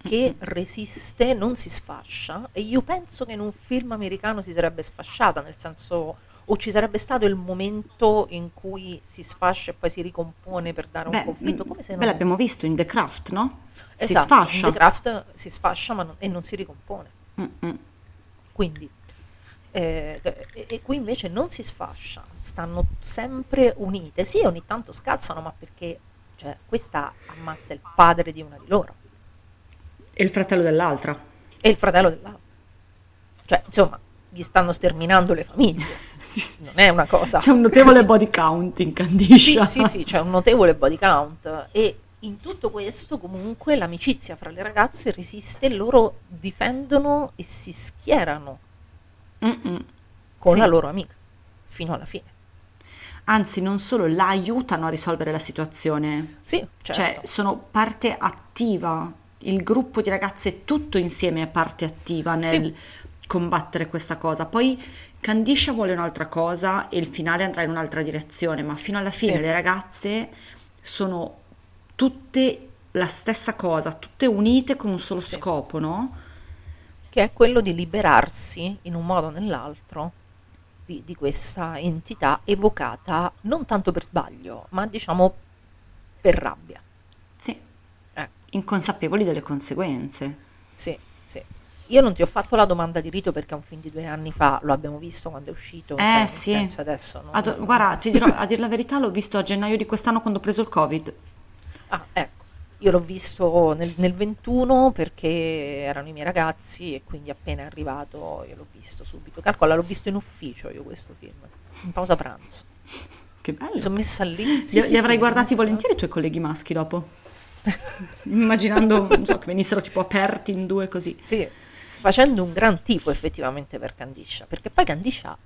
che resiste, non si sfascia e io penso che in un film americano si sarebbe sfasciata, nel senso o ci sarebbe stato il momento in cui si sfascia e poi si ricompone per dare un Beh, conflitto, come se beh, non... l'abbiamo visto in The Craft, no? Si Esatto, sfascia. in The Craft si sfascia ma non- e non si ricompone. Mm-mm. Quindi, eh, e, e qui invece non si sfascia, stanno sempre unite. Sì, ogni tanto scazzano, ma perché cioè, questa ammazza il padre di una di loro E il fratello dell'altra. e il fratello dell'altra. Cioè, insomma, gli stanno sterminando le famiglie. [LAUGHS] Non è una cosa. C'è un notevole body count in Sì, Candiscia. sì, sì, c'è un notevole body count e in tutto questo comunque l'amicizia fra le ragazze resiste, loro difendono e si schierano Mm-mm. con Sì. la loro amica fino alla fine. Anzi, non solo la aiutano a risolvere la situazione, Sì, certo. cioè sono parte attiva. Il gruppo di ragazze tutto insieme è parte attiva nel combattere questa cosa. Poi Candiscia vuole un'altra cosa e il finale andrà in un'altra direzione, ma fino alla fine Sì. le ragazze sono tutte la stessa cosa, tutte unite con un solo Sì. scopo, no? che è quello di liberarsi in un modo o nell'altro di, di questa entità evocata non tanto per sbaglio, ma diciamo per rabbia. Sì, Eh, inconsapevoli delle conseguenze. sì, sì. Io non ti ho fatto la domanda di rito perché è un film di due anni fa, lo abbiamo visto quando è uscito. Eh, cioè, sì. adesso non- Ad- guarda, ti dirò, a dire la verità, l'ho visto a gennaio di quest'anno quando ho preso il Covid. Ah, ecco. Io l'ho visto nel, nel 21 perché erano i miei ragazzi e quindi appena è arrivato io l'ho visto subito. Calcola, l'ho visto in ufficio io questo film, in pausa pranzo. Che bello. Mi sono messa lì. sì, li, sì, li avrei sì, guardati volentieri i tuoi colleghi maschi dopo. Immaginando, non so, che venissero tipo aperti in due così. Sì, facendo un gran tifo effettivamente per Candiscia, perché poi Candiscia,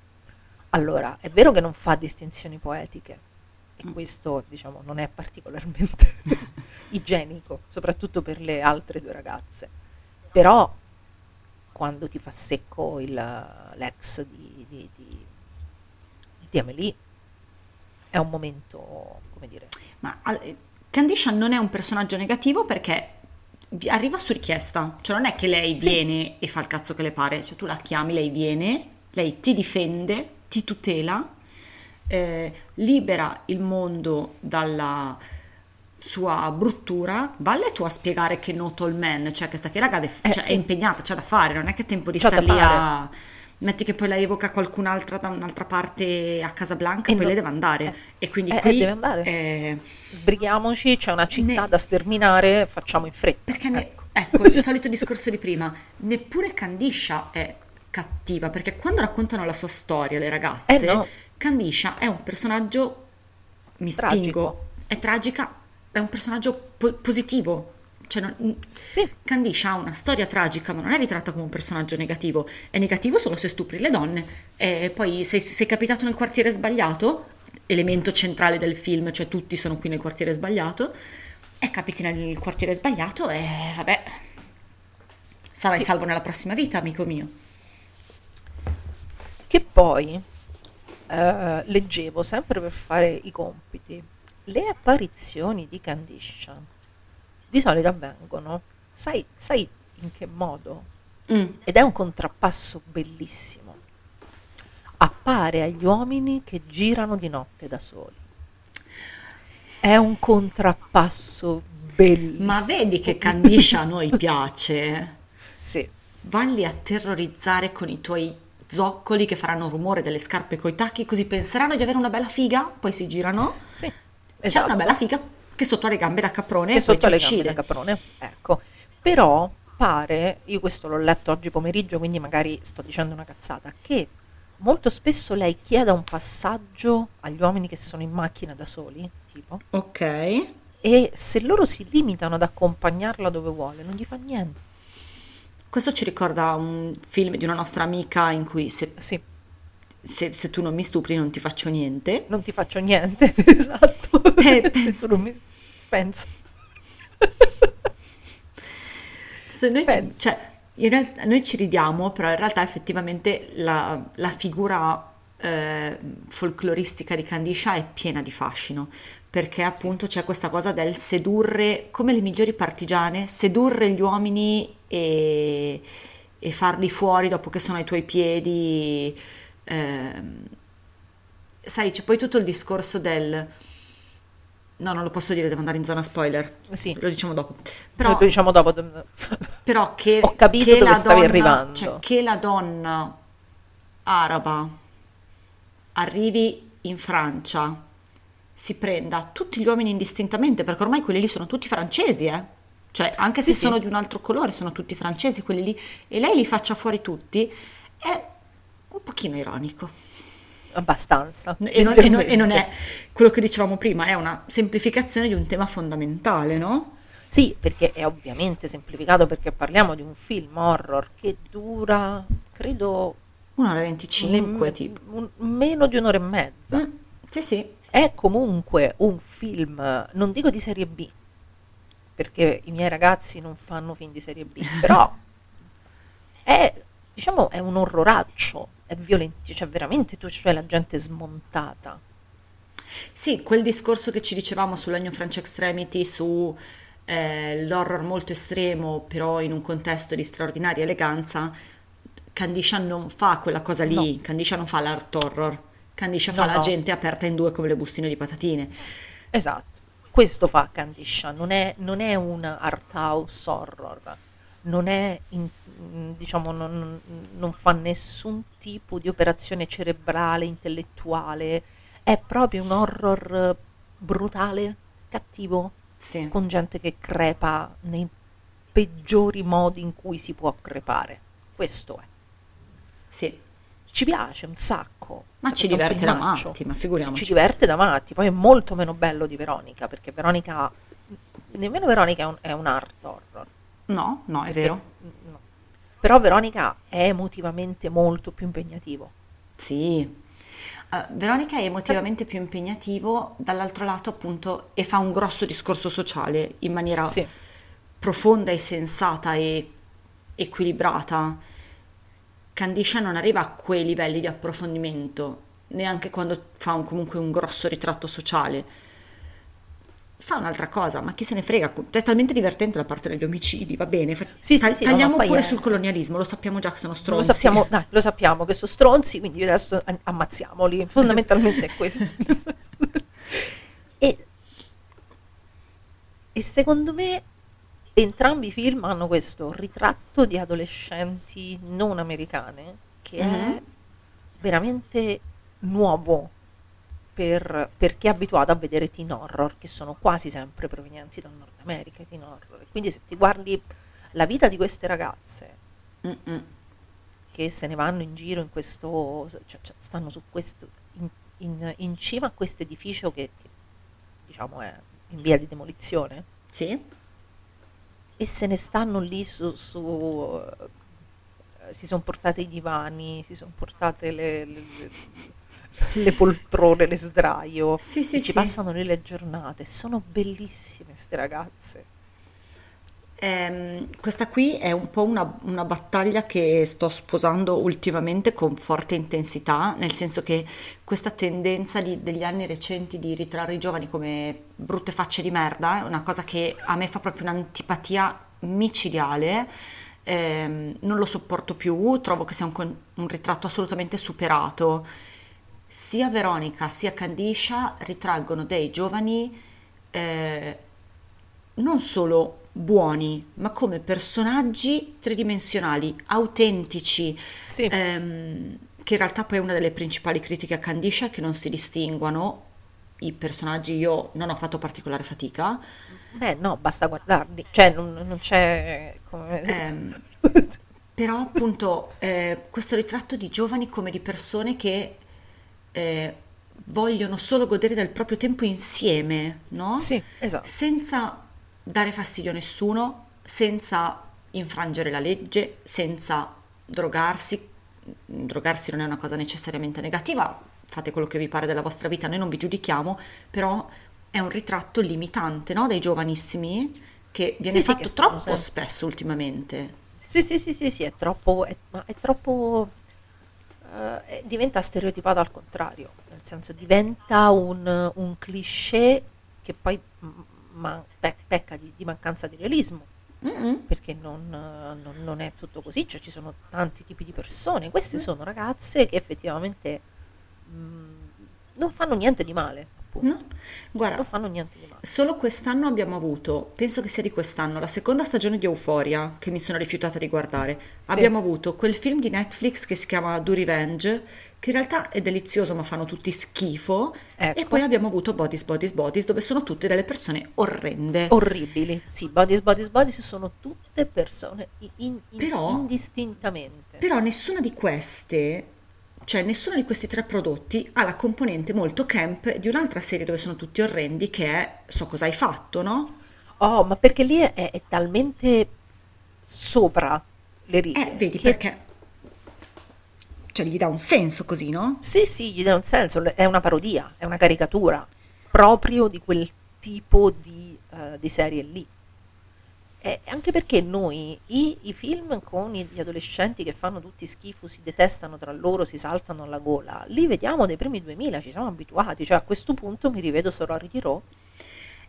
allora, è vero che non fa distinzioni poetiche e questo, diciamo, non è particolarmente [LAUGHS] igienico, soprattutto per le altre due ragazze. Però quando ti fa secco il, l'ex di, di, di, di Amélie è un momento, come dire, Ma al- Candiscia non è un personaggio negativo perché arriva su richiesta. Cioè non è che lei Sì. viene e fa il cazzo che le pare. Cioè tu la chiami, lei viene, lei ti difende, ti tutela, eh, libera il mondo dalla sua bruttura, valle tu a spiegare che no tall man, cioè che sta che raga de- Eh, cioè, sì. è impegnata, c'è da fare, non è che è tempo di C'ha star da lì a... Metti che poi la evoca qualcun'altra da un'altra parte a Casablanca E poi non- lei deve andare. eh, e quindi eh, eh, qui deve andare. eh, sbrighiamoci, c'è una città Ne- da sterminare, facciamo in fretta. perché ne- Ecco. ecco il [LAUGHS] solito discorso di prima, neppure Candiscia è cattiva, perché quando raccontano la sua storia le ragazze, Eh, no. Candiscia è un personaggio, mi Tragico. spingo, è tragica, è un personaggio po- positivo, Cioè, non- Sì. Candice ha una storia tragica, ma non è ritratta come un personaggio negativo. È negativo solo se stupri le donne. E poi sei, sei capitato nel quartiere sbagliato, elemento centrale del film, cioè tutti sono qui nel quartiere sbagliato, e capiti nel quartiere sbagliato e vabbè, sarai Sì. salvo nella prossima vita, amico mio. Che poi eh, leggevo sempre per fare i compiti, le apparizioni di Candiscia di solito avvengono, sai, sai in che modo? Mm. Ed è un contrappasso bellissimo. Appare agli uomini che girano di notte da soli. È un contrappasso bellissimo. Ma vedi che Candice a noi piace? [LAUGHS] Sì, Valli a terrorizzare con i tuoi zoccoli che faranno rumore delle scarpe coi tacchi, così penseranno di avere una bella figa, poi si girano. sì. C'è esatto. una bella figa che sotto le gambe da caprone che e sotto le gambe uccide. da caprone. Ecco, però pare, io questo l'ho letto oggi pomeriggio, quindi magari sto dicendo una cazzata, che molto spesso lei chieda un passaggio agli uomini che sono in macchina da soli, tipo, Ok. e se loro si limitano ad accompagnarla dove vuole, non gli fa niente. Questo ci ricorda un film di una nostra amica in cui se, Sì, se- se tu non mi stupri non ti faccio niente. non ti faccio niente, [LAUGHS] esatto. Eh, Se penso- non mi pensa. Se noi, ci, Penso. cioè, in realtà, noi ci ridiamo, però in realtà effettivamente la, la figura eh, folcloristica di Candiscia è piena di fascino, perché appunto c'è questa cosa del sedurre, come le migliori partigiane, sedurre gli uomini e, e farli fuori dopo che sono ai tuoi piedi. Ehm. sai, c'è poi tutto il discorso del... No, non lo posso dire, devo andare in zona spoiler. Sì. Lo diciamo dopo. Però, lo diciamo dopo. [LAUGHS] però che, Ho capito che dove la stavi donna- arrivando. cioè, che la donna araba arrivi in Francia, si prenda tutti gli uomini indistintamente, perché ormai quelli lì sono tutti francesi, eh? Cioè, anche se Sì, sì. sono di un altro colore, sono tutti francesi quelli lì, e lei li faccia fuori tutti, è un pochino ironico. Abbastanza. E non, e non- e non è quello che dicevamo prima, è una semplificazione di un tema fondamentale, no? Sì, perché è ovviamente semplificato perché parliamo di un film horror che dura, credo, Un'ora e 25, ne- tipo. un- meno di un'ora e mezza. Mm, sì, sì. È comunque un film, non dico di serie B, perché i miei ragazzi non fanno film di serie B, però [LAUGHS] è, diciamo, è un orroraccio, è violento, cioè veramente tu c'è la gente smontata. Sì, quel discorso che ci dicevamo sull'Agno French Extremity, su eh, l'horror molto estremo, però in un contesto di straordinaria eleganza, Candiscia non fa quella cosa lì, Candiscia non fa l'art horror, Candiscia fa No, la no. gente aperta in due come le bustine di patatine. Esatto, questo fa Candiscia, non è, non è un art house horror, non è, in- diciamo, non, non- fa nessun tipo di operazione cerebrale, intellettuale, è proprio un horror brutale, cattivo, Sì, con gente che crepa nei peggiori modi in cui si può crepare. Questo è. sì. Ci piace un sacco. Ma ci diverte da matti, ma figuriamoci. Ci diverte da matti, poi è molto meno bello di Veronica, perché Veronica, nemmeno Veronica è un, è un art horror. No, no, è vero. No. Però Veronica è emotivamente molto più impegnativo. Sì. Uh, Veronica è emotivamente più impegnativo, dall'altro lato appunto, e fa un grosso discorso sociale in maniera Sì. profonda e sensata e equilibrata. Candiscia non arriva a quei livelli di approfondimento, neanche quando fa un- comunque un grosso ritratto sociale. Fa un'altra cosa, ma chi se ne frega? È talmente divertente la parte degli omicidi, va bene. Sì, sì, ta- sì, tagliamo poi pure è- sul colonialismo, lo sappiamo già che sono stronzi. Lo sappiamo, dai, lo sappiamo che sono stronzi, quindi adesso a- ammazziamoli. [LAUGHS] Fondamentalmente è questo. [LAUGHS] e, e secondo me entrambi i film hanno questo ritratto di adolescenti non americane che è Mhm. veramente nuovo per, per chi è abituato a vedere teen horror, che sono quasi sempre provenienti dal Nord America, i teen horror. Quindi se ti guardi la vita di queste ragazze Mm-mm. che se ne vanno in giro in questo, cioè, cioè, stanno su questo, in, in- in cima a questo edificio che, che, diciamo è in via di demolizione, Sì? e se ne stanno lì su, su eh, si sono portate i divani, si sono portate le, le, le, le poltrone, le sdraio, Sì, sì, ci sì. passano lì le giornate, sono bellissime queste ragazze. Ehm, questa qui è un po' una, una battaglia che sto sposando ultimamente con forte intensità, nel senso che questa tendenza di- degli anni recenti di ritrarre i giovani come brutte facce di merda è una cosa che a me fa proprio un'antipatia micidiale. Ehm, non lo sopporto più, trovo che sia un, un ritratto assolutamente superato. Sia Veronica sia Candiscia ritraggono dei giovani eh, non solo buoni, ma come personaggi tridimensionali, autentici, Sì. ehm, che in realtà poi è una delle principali critiche a Candiscia, che non si distinguono. I personaggi io non ho fatto particolare fatica. Beh, no, basta guardarli, cioè non, non c'è come... Ehm, [LAUGHS] però appunto eh, questo ritratto di giovani come di persone che eh, vogliono solo godere del proprio tempo insieme, no? Sì, esatto. senza dare fastidio a nessuno, senza infrangere la legge, senza drogarsi. Drogarsi non è una cosa necessariamente negativa, fate quello che vi pare della vostra vita, noi non vi giudichiamo, però è un ritratto limitante, no? Dei giovanissimi che viene Sì, sì, fatto che stanno troppo spesso ultimamente. Sì, sì, sì, sì, sì, è troppo, è, ma è troppo, eh, diventa stereotipato al contrario, nel senso diventa un, un cliché che poi mm, ma- pe- pecca di, di mancanza di realismo, Mm-mm. perché non, non- non è tutto così, cioè ci sono tanti tipi di persone, queste sono ragazze che effettivamente mm, non fanno niente di male, appunto, No? Guarda, non fanno niente di male. Solo quest'anno abbiamo avuto, penso che sia di quest'anno, la seconda stagione di Euphoria che mi sono rifiutata di guardare. Abbiamo avuto quel film di Netflix che si chiama Do Revenge, che in realtà è delizioso ma fanno tutti schifo. Ecco. E poi abbiamo avuto Bodies, Bodies, Bodies, dove sono tutte delle persone orrende. Orribili, sì, bodies, bodies, bodies sono tutte persone in- in- Però- indistintamente. Però nessuna di queste, cioè nessuno di questi tre prodotti ha la componente molto camp di un'altra serie dove sono tutti orrendi che è So cosa hai fatto, no? Oh, ma perché lì è, è talmente sopra le righe. Eh, vedi che- perché... Cioè gli dà un senso così, no? Sì, sì, gli dà un senso, è una parodia, è una caricatura proprio di quel tipo di, eh, di serie lì. E anche perché noi i, i film con gli adolescenti che fanno tutti schifo, si detestano tra loro, si saltano alla gola, li vediamo dai primi 2000, ci siamo abituati, cioè a questo punto mi rivedo Sorority Row.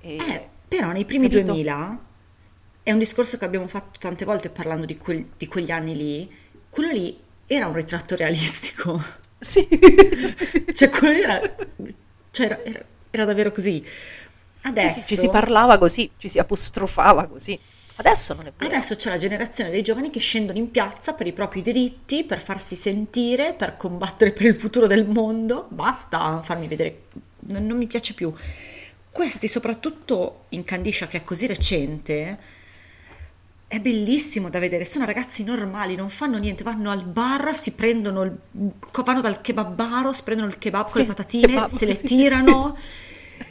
E... Eh, però nei primi capito? 2000 è un discorso che abbiamo fatto tante volte parlando di, quel- di quegli anni lì. Quello lì era un ritratto realistico. [LAUGHS] Sì. cioè, quello era, cioè, era, era- era davvero così. Sì, Adesso, sì, ci si parlava così, ci si apostrofava così. Adesso non è vero. adesso c'è la generazione dei giovani che scendono in piazza per i propri diritti, per farsi sentire, per combattere per il futuro del mondo. Basta farmi vedere, non, non mi piace più. Questi, soprattutto in Candiscia, che è così recente, è bellissimo da vedere. Sono ragazzi normali, non fanno niente, vanno al bar, si prendono, il, vanno dal kebabaro, si prendono il kebab con Sì, le patatine, kebab, se le sì. tirano. [LAUGHS]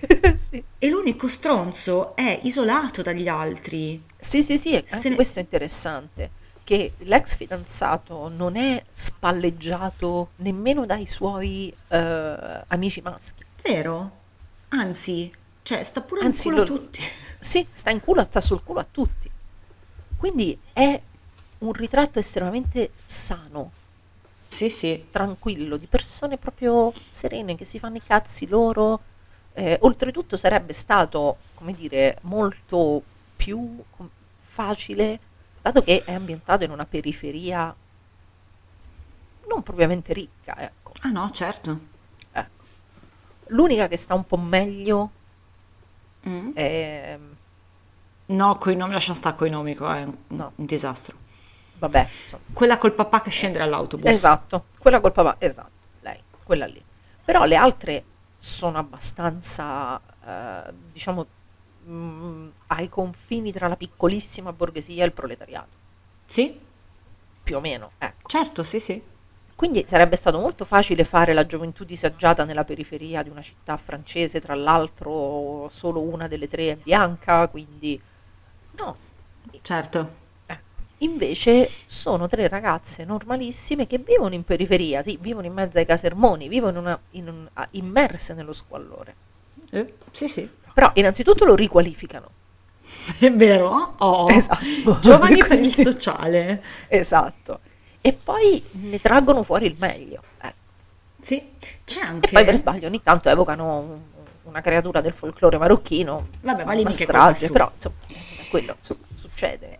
[LAUGHS] sì. E l'unico stronzo è isolato dagli altri. Sì, sì, sì, anche ne- questo è interessante, che l'ex fidanzato non è spalleggiato nemmeno dai suoi eh, amici maschi. Vero? Anzi, cioè, sta pure Anzi, in culo a lo- tutti. [LAUGHS] Sì, sta in culo, sta sul culo a tutti. Quindi è un ritratto estremamente sano, Sì, sì. tranquillo, di persone proprio serene che si fanno i cazzi loro. Eh, oltretutto sarebbe stato, come dire, molto più facile, dato che è ambientato in una periferia non propriamente ricca, ecco. Ah no, certo. Ecco. L'unica che sta un po' meglio Mm. è... No, coi nomi, lascia stare coi nomi, qua è un, No. un disastro. Vabbè, insomma. Quella col papà che scende dall'autobus. Esatto, quella colpa va, esatto, lei, quella lì. Però le altre sono abbastanza, eh, diciamo, mm, ai confini tra la piccolissima borghesia e il proletariato, Sì, più o meno, ecco. certo, sì, sì. Quindi sarebbe stato molto facile fare la gioventù disagiata nella periferia di una città francese, tra l'altro solo una delle tre è bianca, quindi no, Certo. Eh, Invece sono tre ragazze normalissime che vivono in periferia, sì, vivono in mezzo ai casermoni, vivono in una- in un- immerse nello squallore. Eh, sì, sì. Però innanzitutto lo riqualificano. È vero? Oh. Esatto. [LAUGHS] Giovani per il sociale. Esatto. E poi ne traggono fuori il meglio. ecco. Sì. C'è E anche... poi per sbaglio ogni tanto evocano un- una creatura del folklore marocchino. Vabbè, ma lì mica strage, però insomma, quello insomma, succede.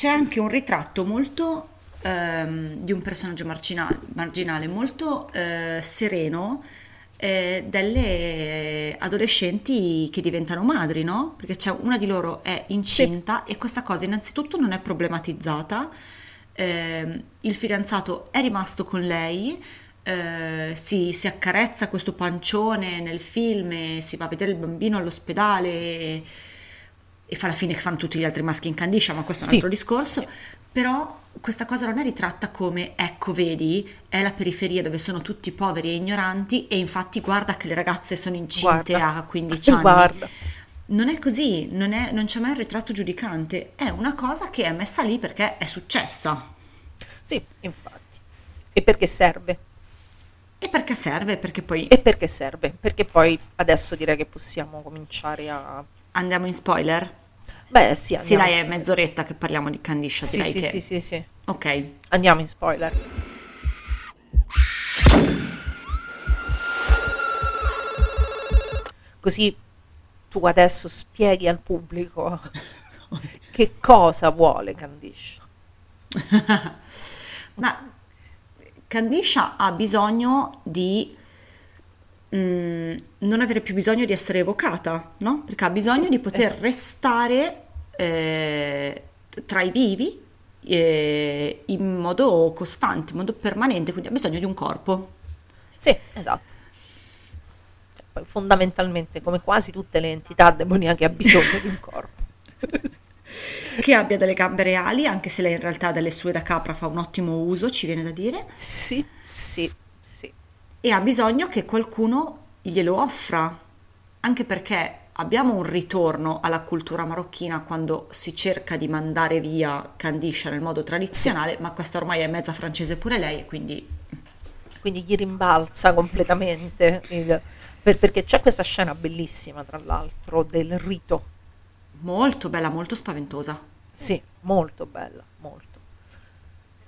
C'è anche un ritratto molto ehm, di un personaggio marginale, marginale molto eh, sereno eh, delle adolescenti che diventano madri, no? Perché c'è una di loro è incinta e questa cosa innanzitutto non è problematizzata. Ehm, il fidanzato è rimasto con lei, eh, si, si accarezza questo pancione nel film, si va a vedere il bambino all'ospedale e, fa la fine che fanno tutti gli altri maschi in candiscia, ma questo è un Sì. altro discorso. Però questa cosa non è ritratta come, ecco, vedi, è la periferia dove sono tutti poveri e ignoranti e infatti guarda che le ragazze sono incinte Guarda. a 15 [LAUGHS] anni. Guarda. Non è così, non, è- non c'è mai un ritratto giudicante, è una cosa che è messa lì perché è successa. Sì, infatti. E perché serve? E perché serve? Perché poi E perché serve? Perché poi adesso direi che possiamo cominciare a... andiamo in spoiler? Beh sì, Sì, dai, è mezz'oretta che parliamo di Candiscia, Sì, direi sì, che... sì, sì, sì. Ok, Andiamo in spoiler. Così tu adesso spieghi al pubblico [LAUGHS] che cosa vuole Candiscia. [LAUGHS] Ma Candiscia ha bisogno di mm, non avere più bisogno di essere evocata, no? Perché ha bisogno di poter esatto. restare eh, tra i vivi eh, in modo costante, in modo permanente, quindi ha bisogno di un corpo. Sì, esatto. Cioè, poi fondamentalmente, come quasi tutte le entità demoniache, ha bisogno di un corpo. [LAUGHS] Che abbia delle gambe reali, anche se lei in realtà delle sue da capra fa un ottimo uso, ci viene da dire, Sì, sì, sì. E ha bisogno che qualcuno glielo offra, anche perché abbiamo un ritorno alla cultura marocchina quando si cerca di mandare via Candiscia nel modo tradizionale, ma questa ormai è mezza francese pure lei, quindi Quindi gli rimbalza completamente. il- per- perché c'è questa scena bellissima, tra l'altro, del rito. molto bella, molto spaventosa. Sì, molto bella, molto.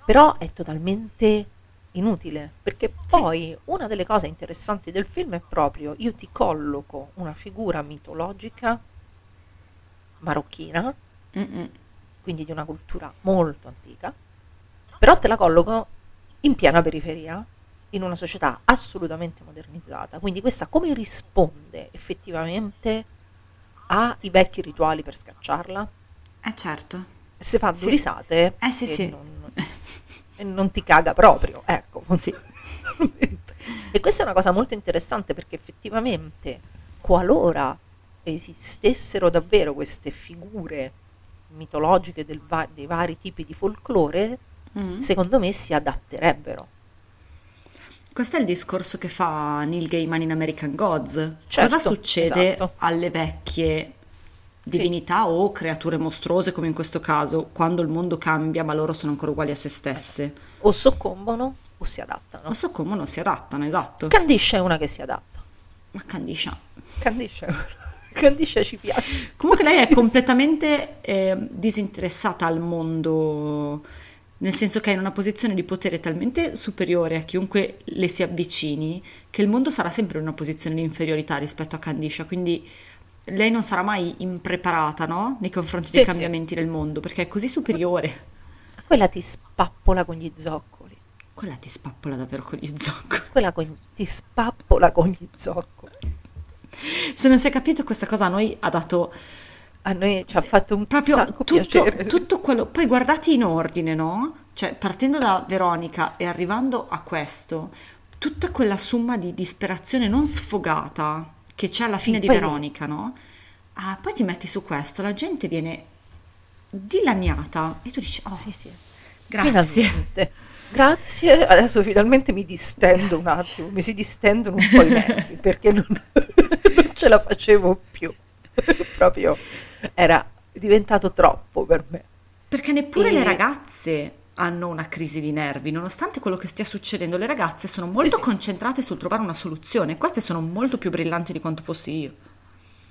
Però è totalmente inutile, perché poi una delle cose interessanti del film è proprio io ti colloco una figura mitologica marocchina, Mm-mm. quindi di una cultura molto antica, però te la colloco in piena periferia, in una società assolutamente modernizzata. Quindi questa come risponde effettivamente ai vecchi rituali per scacciarla? Eh certo. Se fa Sì. risate Eh sì, sì. non, e non ti caga proprio, ecco. [LAUGHS] Sì. e questa è una cosa molto interessante perché effettivamente qualora esistessero davvero queste figure mitologiche del va- dei vari tipi di folklore, Mhm. secondo me si adatterebbero. Questo è il discorso che fa Neil Gaiman in American Gods. Certo, Cosa succede esatto. alle vecchie divinità o creature mostruose come in questo caso, quando il mondo cambia ma loro sono ancora uguali a se stesse? O soccombono o si adattano. Non so come non si adattano, esatto. Candiscia è una che si adatta. Ma Candiscia. Candiscia, [LAUGHS] Candiscia ci piace. Comunque lei è [LAUGHS] completamente eh, disinteressata al mondo, nel senso che è in una posizione di potere talmente superiore a chiunque le si avvicini, che il mondo sarà sempre in una posizione di inferiorità rispetto a Candiscia, quindi lei non sarà mai impreparata, no? Nei confronti Sì, dei sì. cambiamenti del mondo, perché è così superiore. Quella ti spappola con gli zoccoli. Quella ti spappola davvero con gli zoccoli. Quella con- ti spappola con gli zoccoli. Se non si è capito, questa cosa a noi ha dato A noi ci ha fatto un proprio sacco tutto, tutto quello. Poi guardati in ordine, no? Cioè, partendo da Veronica e arrivando a questo, tutta quella somma di disperazione non sfogata che c'è alla Sì, fine di poi- Veronica, no? Ah, poi ti metti su questo, la gente viene dilaniata e tu dici, oh, Sì, sì. grazie. Finalmente. Grazie, adesso finalmente mi distendo un attimo, mi si distendono un po' i nervi perché non, non [LAUGHS] ce la facevo più. Proprio era diventato troppo per me. Perché neppure E- le ragazze hanno una crisi di nervi, nonostante quello che stia succedendo, le ragazze sono molto sì. concentrate sul trovare una soluzione. Queste sono molto più brillanti di quanto fossi io.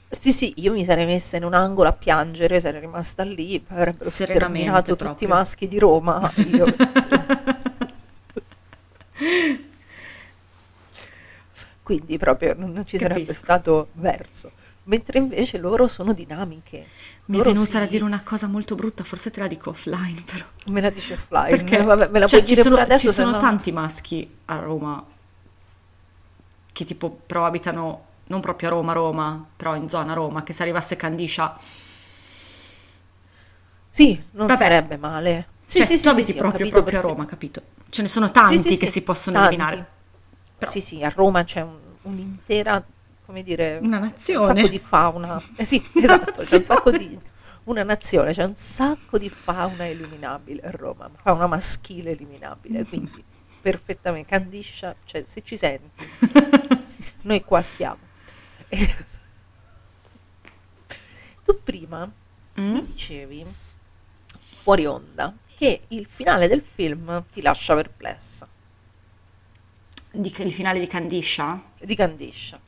Sì, sì, io mi sarei messa in un angolo a piangere, sarei rimasta lì, avrebbero sterminato tutti proprio. i maschi di Roma. Io... [LAUGHS] Quindi proprio non ci sarebbe Capisco. stato verso. Mentre invece loro sono dinamiche. Mi è Loro venuta da si- dire una cosa molto brutta, forse te la dico offline, però. Me la dice offline. Perché Vabbè, me la cioè, puoi ci sono, adesso, ci sono no- tanti maschi a Roma che tipo però abitano non proprio a Roma, Roma, però in zona Roma, che se arrivasse Candiscia, Sì, non Vabbè. sarebbe male. Sì, cioè sì, tu sì, abiti sì, sì, proprio, proprio a. Roma, capito? Ce ne sono tanti Sì, sì, che sì, si possono tanti. eliminare. Però- Sì, sì, a Roma c'è un- un'intera, come dire, Una un nazione. sacco di fauna. Eh sì, [LAUGHS] esatto, c'è un sacco di una nazione, c'è un sacco di fauna eliminabile a Roma, fauna maschile eliminabile, quindi perfettamente Candiscia, cioè se ci senti, [LAUGHS] noi qua stiamo. [LAUGHS] tu prima Mm? mi dicevi fuori onda che il finale del film ti lascia perplessa Di il finale di Candiscia? di Candiscia.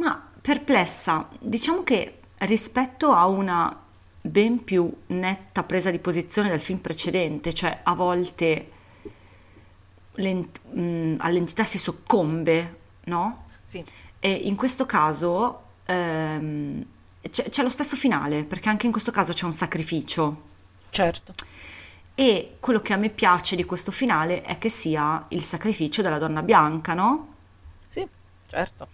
Ma perplessa, diciamo che rispetto a una ben più netta presa di posizione del film precedente, cioè a volte l'ent- mh, all'entità si soccombe, no? Sì. E in questo caso ehm, c'è, c'è lo stesso finale, perché anche in questo caso c'è un sacrificio. Certo. E quello che a me piace di questo finale è che sia il sacrificio della donna bianca, no? Sì, certo.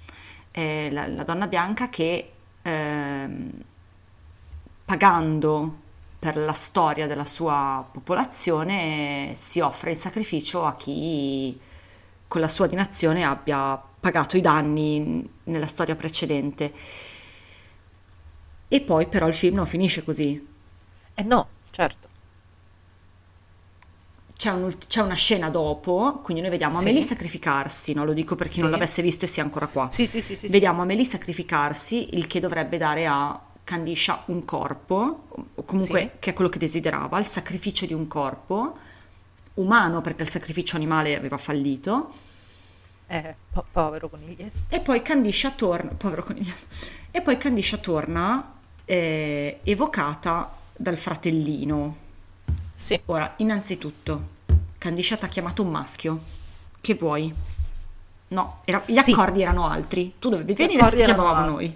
Eh, la, la donna bianca che ehm, pagando per la storia della sua popolazione eh, si offre il sacrificio a chi con la sua dinazione abbia pagato i danni nella storia precedente. E poi però il film non finisce così. Eh no, certo. C'è, un c'è una scena dopo, quindi noi vediamo Sì. Amelie sacrificarsi, no? Lo dico per chi non Sì. l'avesse visto e sia ancora qua. Sì, sì, sì, sì, sì. Vediamo Amelie sacrificarsi, il che dovrebbe dare a Candiscia un corpo, o comunque Sì. che è quello che desiderava, il sacrificio di un corpo umano perché il sacrificio animale aveva fallito. Eh, po- povero coniglietto. E poi Candiscia torna, povero coniglietto, e poi Candiscia torna eh, evocata dal fratellino. Sì. Ora, innanzitutto, Candiscia ti ha chiamato un maschio. Che vuoi? No, era- gli Sì. accordi erano altri. Tu dovevi venire se ti chiamavamo noi.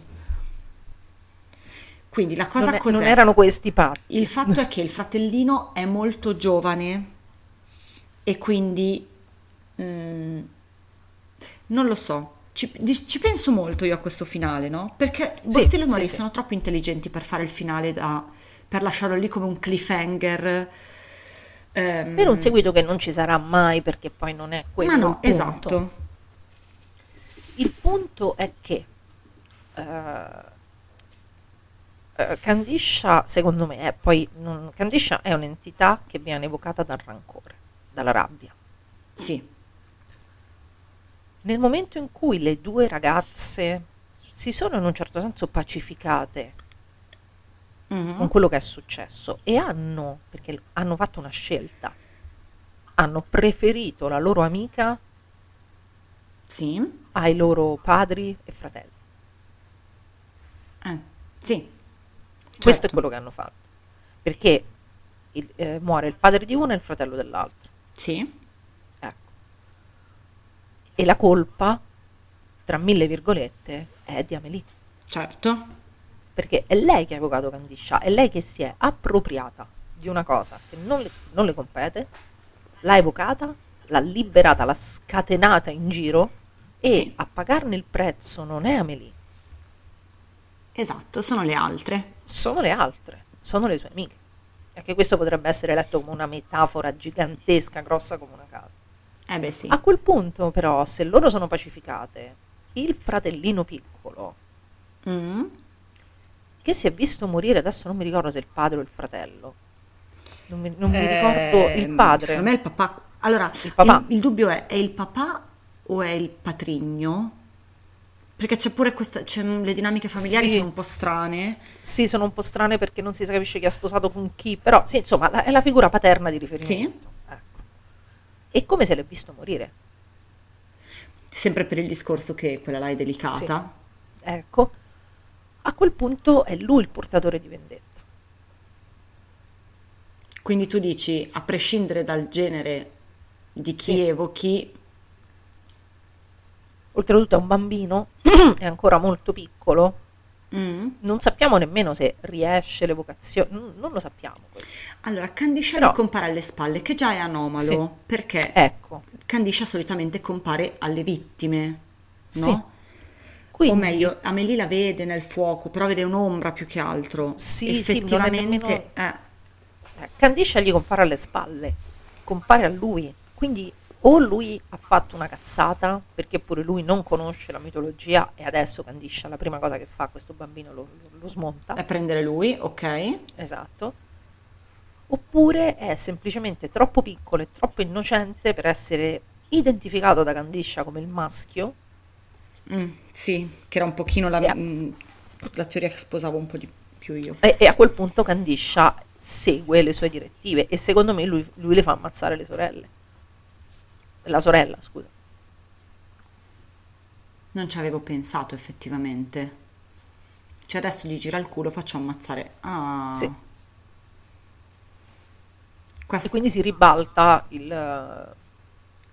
Quindi la cosa non, è- cos'è? non erano questi patti. Il fatto è che il [LAUGHS] fratellino è molto giovane e quindi mm, non lo so. Ci, ci penso molto io a questo finale, no? Perché Sì, Bostillo e sì, Mori sì. sono troppo intelligenti per fare il finale da, per lasciarlo lì come un cliffhanger. Ehm, Per un seguito che non ci sarà mai perché poi non è quello Ma il no, punto. esatto. Il punto è che eh, eh, Candiscia, secondo me, è poi non- Candiscia è un'entità che viene evocata dal rancore, dalla rabbia. Sì, Nel momento in cui le due ragazze si sono in un certo senso pacificate Mhm. con quello che è successo e hanno, perché hanno fatto una scelta, hanno preferito la loro amica sì, ai loro padri e fratelli. eh, sì. Questo è Certo. quello che hanno fatto. Perché il- eh, muore il padre di una e il fratello dell'altra. Sì, Ecco. E la colpa, tra mille virgolette, è di Amelie. certo. Perché è lei che ha evocato Candiscia, è lei che si è appropriata di una cosa che non le, non le compete, l'ha evocata, l'ha liberata, l'ha scatenata in giro e Sì. a pagarne il prezzo non è Amelie, Esatto, sono le altre. sono le altre, sono le sue amiche. E che questo potrebbe essere letto come una metafora gigantesca, grossa come una casa. Eh beh sì. A quel punto, però, se loro sono pacificate, il fratellino piccolo, Mm. Che si è visto morire, adesso non mi ricordo se il padre o il fratello, non mi, non mi Eh, ricordo il padre. Secondo me il papà. Allora, Il papà. Il, il dubbio è, è il papà o è il patrigno? Perché c'è pure questa, c'è, le dinamiche familiari Sì. sono un po' strane. Sì, sono un po' strane perché non si capisce chi ha sposato con chi, però sì, insomma, la- è la figura paterna di riferimento. Ecco. E come se l'è visto morire? Sempre per il discorso che quella là è delicata. Ecco, a quel punto è lui il portatore di vendetta. Quindi tu dici, a prescindere dal genere di chi Sì. evochi, Oltretutto è un bambino, [CLEARS THROAT] è ancora molto piccolo, mm, non sappiamo nemmeno se riesce l'evocazione, non, non lo sappiamo. allora Candiscia Però- compare alle spalle, che già è anomalo, Sì. perché Ecco, Candiscia solitamente compare alle vittime, no? Sì. Quindi, O meglio, Amelie la vede nel fuoco, però vede un'ombra più che altro. Sì, sì, non è Effettivamente, eh, eh, Candiscia gli compare alle spalle, compare a lui, quindi o lui ha fatto una cazzata perché pure lui non conosce la mitologia e adesso Candiscia la prima cosa che fa questo bambino lo, lo- lo smonta. è prendere lui, ok? Esatto. Oppure è semplicemente troppo piccolo e troppo innocente per essere identificato da Candiscia come il maschio. Mm, sì, che era un pochino la, Yeah. mm, la teoria che sposavo un po' di più io. E, e a quel punto Candiscia segue le sue direttive e secondo me lui, lui le fa ammazzare le sorelle. La sorella, scusa. Non ci avevo pensato effettivamente. Cioè adesso gli gira il culo, faccio ammazzare. Ah. Sì. Questo- E quindi si ribalta il...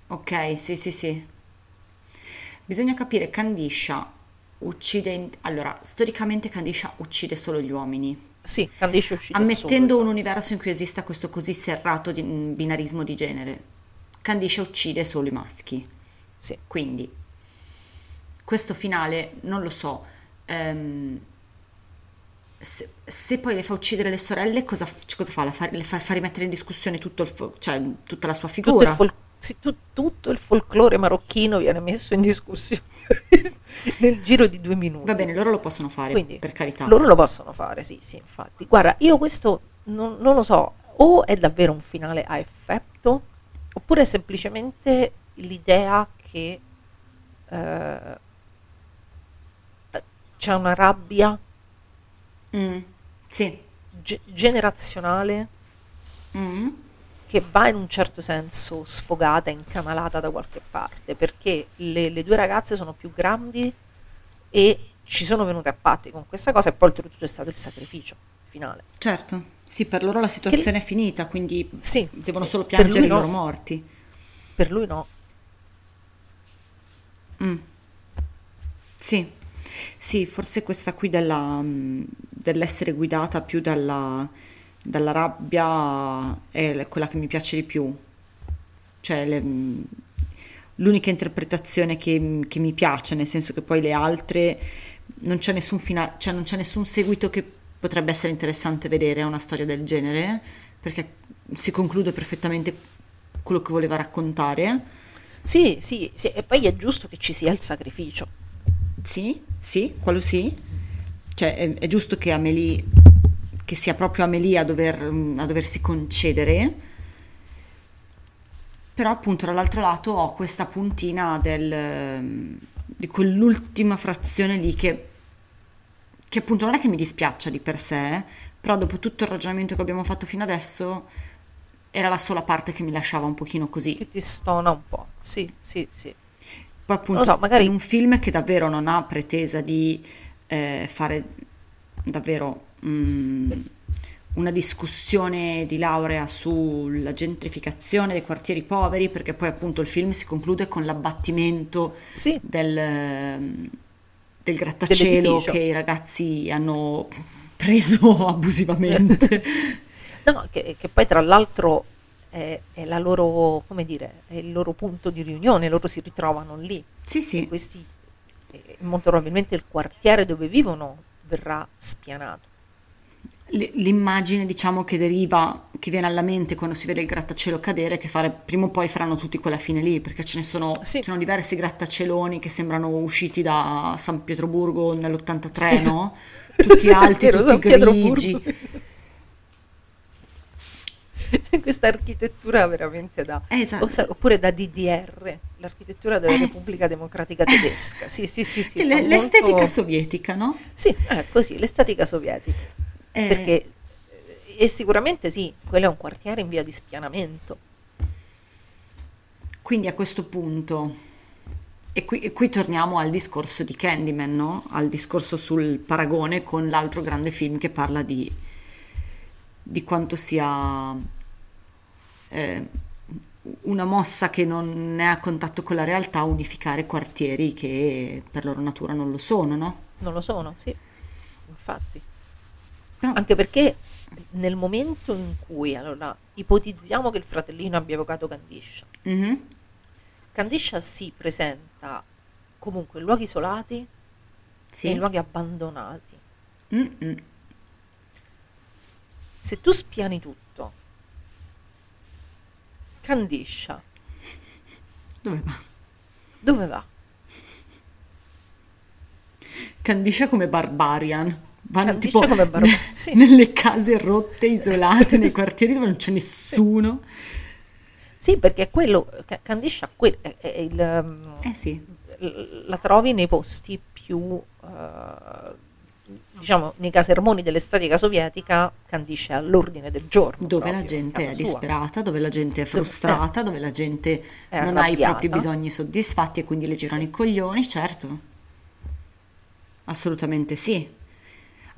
Ok, sì, sì, sì. Bisogna capire, Candiscia uccide... Allora, storicamente Candiscia uccide solo gli uomini. Sì, Candiscia uscito Ammettendo solo. un universo in cui esista questo così serrato di- mm, binarismo di genere, Candiscia uccide solo i maschi. Sì. Quindi, questo finale, non lo so, ehm, se, se poi le fa uccidere le sorelle, cosa, cosa fa? La fa, le fa, fa rimettere in discussione tutto il cioè, tutta la sua Tutto figura? il, fol- tutto il folklore marocchino viene messo in discussione [LAUGHS] nel giro di due minuti. Va bene, loro lo possono fare, Quindi per carità. loro lo possono fare, sì, sì, infatti. Guarda, io questo non, non lo so, o è davvero un finale a effetto, oppure è semplicemente l'idea che eh, c'è una rabbia Mm, sì. ge- generazionale Mm. Che va in un certo senso sfogata, incanalata da qualche parte, perché le, le due ragazze sono più grandi e ci sono venute a patti con questa cosa e poi oltretutto è stato il sacrificio finale. Certo, sì, per loro la situazione è finita, quindi Sì, devono sì, solo piangere i no. loro morti. Per lui no. Mm. Sì, sì, forse questa qui della, mm, dell'essere guidata più dalla, dalla rabbia è quella che mi piace di più. Cioè, le- l'unica interpretazione che, che mi piace, nel senso che poi le altre non c'è nessun fina- cioè non c'è nessun seguito che potrebbe essere interessante vedere a una storia del genere, perché si conclude perfettamente quello che voleva raccontare. Sì, sì, sì, e poi è giusto che ci sia il sacrificio. Sì, sì, quello sì. Cioè, è, è giusto che Amelie, che sia proprio Amelie a, dover, a doversi concedere, però appunto dall'altro lato ho questa puntina del, di quell'ultima frazione lì che, che appunto non è che mi dispiaccia di per sé, però dopo tutto il ragionamento che abbiamo fatto fino adesso era la sola parte che mi lasciava un pochino così. Che ti stona un po'. Sì, sì, sì. Poi appunto so, magari- un film che davvero non ha pretesa di eh, fare davvero mm, una discussione di laurea sulla gentrificazione dei quartieri poveri, perché poi appunto il film si conclude con l'abbattimento Sì, del, ehm, del grattacielo che i ragazzi hanno preso [LAUGHS] abusivamente. [LAUGHS] no, che, che poi tra l'altro è, è la loro, come dire, è il loro punto di riunione, loro si ritrovano lì. sì, sì. Questi, eh, molto probabilmente il quartiere dove vivono verrà spianato. L'immagine, diciamo, che deriva, che viene alla mente quando si vede il grattacielo cadere, che fare, prima o poi faranno tutti quella fine lì, perché ce ne sono, Sì. ci sono diversi grattacieloni che sembrano usciti da San Pietroburgo nell'83, Sì. no? [LAUGHS] Tutti Sì, alti, vero, tutti grigi. [LAUGHS] Questa architettura veramente da... Eh, esatto. oppure da DDR. l'architettura della Repubblica Democratica Tedesca. Sì, sì, sì, sì. L'estetica molto- sovietica, no? Sì, è così, l'estetica sovietica. Eh, Perché, e sicuramente sì, quello è un quartiere in via di spianamento. Quindi a questo punto, e qui, e qui torniamo al discorso di Candyman, no? Al discorso sul paragone con l'altro grande film che parla di, di quanto sia eh, una mossa che non è a contatto con la realtà unificare quartieri che per loro natura non lo sono, no? Non lo sono, sì, infatti. Però- Anche perché nel momento in cui, allora, ipotizziamo che il fratellino abbia evocato Candiscia. Mhm. Candiscia si presenta comunque in luoghi isolati Sì. e in luoghi abbandonati. Mm-mm. Se tu spiani tutto, Candiscia, Dove va? dove va? Candiscia come Barbarian. Vanno Candiscia tipo come [LAUGHS] Barbarian, sì. nelle case rotte, isolate, nei [LAUGHS] Sì. quartieri dove non c'è nessuno. Sì, perché è quello, Ca- Candiscia que- è, è il, um, Eh sì. la trovi nei posti più, eh, diciamo, nei casermoni dell'estetica sovietica, Candiscia è all'ordine del giorno. Dove la proprio, gente in è casa sua. disperata, dove la gente è frustrata, dove la gente non ha i propri bisogni soddisfatti e quindi le girano i coglioni, certo. Assolutamente sì.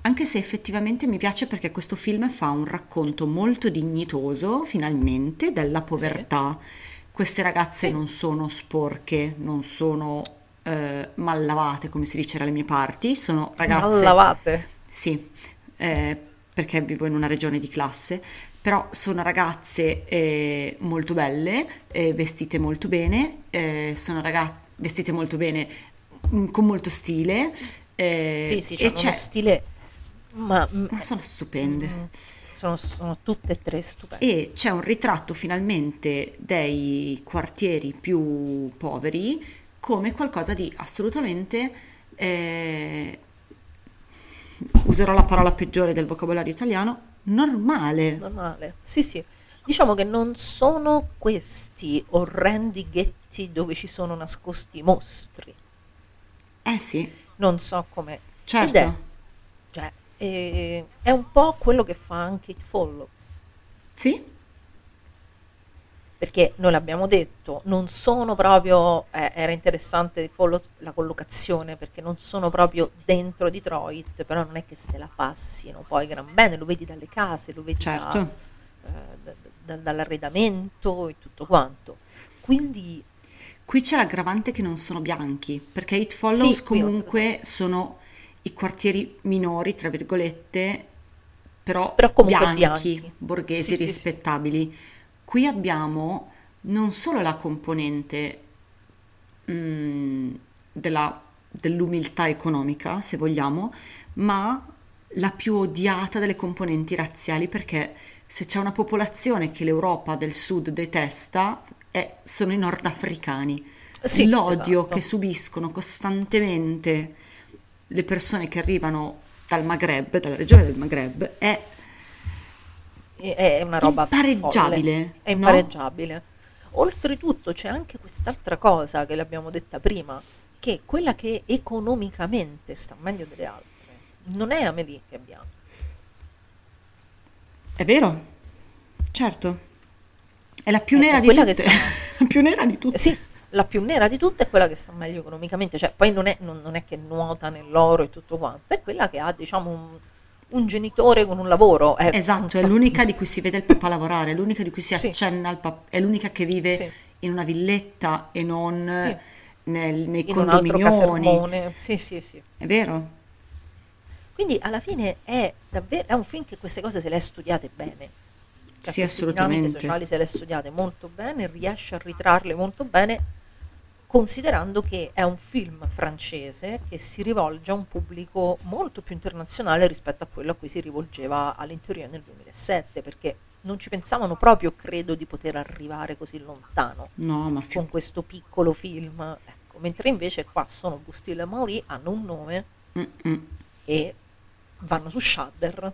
Anche se effettivamente mi piace perché questo film fa un racconto molto dignitoso, finalmente, della povertà. Queste ragazze Sì. non sono sporche, non sono eh, mallavate, come si dice dalle mie parti, sono ragazze... Mal lavate. Sì, eh, perché vivo in una regione di classe, però sono ragazze eh, molto belle, eh, vestite molto bene, eh, sono ragazze vestite molto bene, mm, con molto stile. eh, Sì, sì, e c'è uno c'è- stile, ma mm, ma sono stupende. mm, sono, sono tutte e tre stupende. E c'è un ritratto finalmente dei quartieri più poveri come qualcosa di assolutamente, eh, userò la parola peggiore del vocabolario italiano, normale. Normale. Sì, sì. Diciamo che non sono questi orrendi ghetti dove ci sono nascosti i mostri. Eh sì, Non so come. certo. Ed è, cioè, eh, è un po' quello che fa anche It Follows. Sì, Perché noi l'abbiamo detto, non sono proprio. eh, era interessante It Follows la collocazione perché non sono proprio dentro Detroit, però non è che se la passino poi gran bene, lo vedi dalle case, lo vedi da- certo. eh, da- da- dall'arredamento e tutto quanto. Quindi Qui c'è l'aggravante che non sono bianchi, perché It Follows Sì, comunque sono i quartieri minori, tra virgolette, però, Però bianchi, bianchi. borghesi, Sì, sì, sì. rispettabili. Qui abbiamo non solo la componente mm, della- dell'umiltà economica, se vogliamo, ma la più odiata delle componenti razziali, perché se c'è una popolazione che l'Europa del Sud detesta, è- sono i nordafricani. Sì, L'odio esatto. che subiscono costantemente le persone che arrivano dal Maghreb, dalla regione del Maghreb, è è una roba Impareggiabile, folle. È no? impareggiabile. Oltretutto c'è anche quest'altra cosa che l'abbiamo detta prima, che quella che economicamente sta meglio delle altre non è Amelie che abbiamo. È vero, certo. È la più È- nera di tutte. [LAUGHS] la più nera di tutte. Sì, la più nera di tutte è quella che sta meglio economicamente, cioè poi non è, non- non è che nuota nell'oro e tutto quanto, è quella che ha diciamo un, un genitore con un lavoro. ecco, Esatto, è l'unica di cui si vede il papà lavorare, è l'unica di cui si Sì. accenna al papà, è l'unica che vive Sì. in una villetta e non Sì. nel- nei in condominioni. Sì, sì, sì. È vero? Quindi alla fine è davvero è un film che queste cose se le ha studiate bene. Cioè, Sì, queste assolutamente. dinamiche sociali se le ha studiate molto bene, riesce a ritrarle molto bene, considerando che è un film francese che si rivolge a un pubblico molto più internazionale rispetto a quello a cui si rivolgeva all'interiore nel 2007, perché non ci pensavano proprio, credo, di poter arrivare così lontano No, ma con questo piccolo film. Ecco, mentre invece qua sono Bustille e Mauri, hanno un nome Mm-mm. e vanno su Shudder,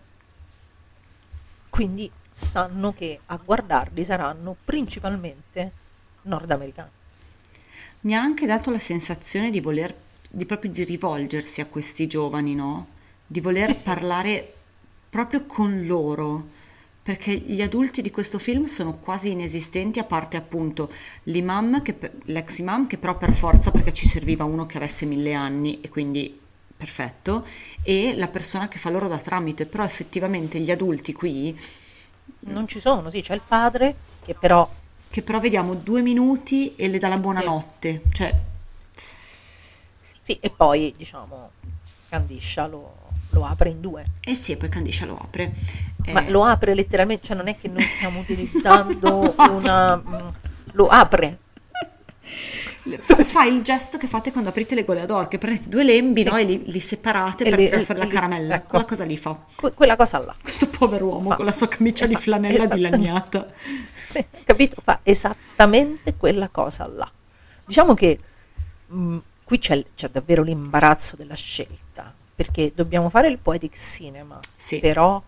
quindi sanno che a guardarli saranno principalmente nordamericani. Mi ha anche dato la sensazione di voler, di proprio di rivolgersi a questi giovani, no? Di voler Sì, sì. parlare proprio con loro, perché gli adulti di questo film sono quasi inesistenti, a parte appunto l'imam, che l'ex imam, che però per forza, perché ci serviva uno che avesse mille anni e quindi perfetto, e la persona che fa loro da tramite, però effettivamente gli adulti qui, Non ci sono, sì, c'è il padre che però che però vediamo due minuti e le dà la buonanotte, cioè sì, e poi diciamo Candiscia lo, lo apre in due. Eh sì, e poi Candiscia lo apre. Ma Eh, lo apre letteralmente, cioè non è che noi stiamo [LAUGHS] utilizzando una mm, lo apre. Fa, fa il gesto che fate quando aprite le goleador, che prendete due lembi Sì. no, e li, li separate E per li- fuori la caramella. ecco. Quella cosa lì fa. Que- quella cosa là. Questo povero uomo Fa- con la sua camicia di fa- flanella esattamente. dilaniata. Sì, capito? Fa esattamente quella cosa là. Diciamo che mh, qui c'è, c'è davvero l'imbarazzo della scelta, perché dobbiamo fare il poetic cinema, Sì. però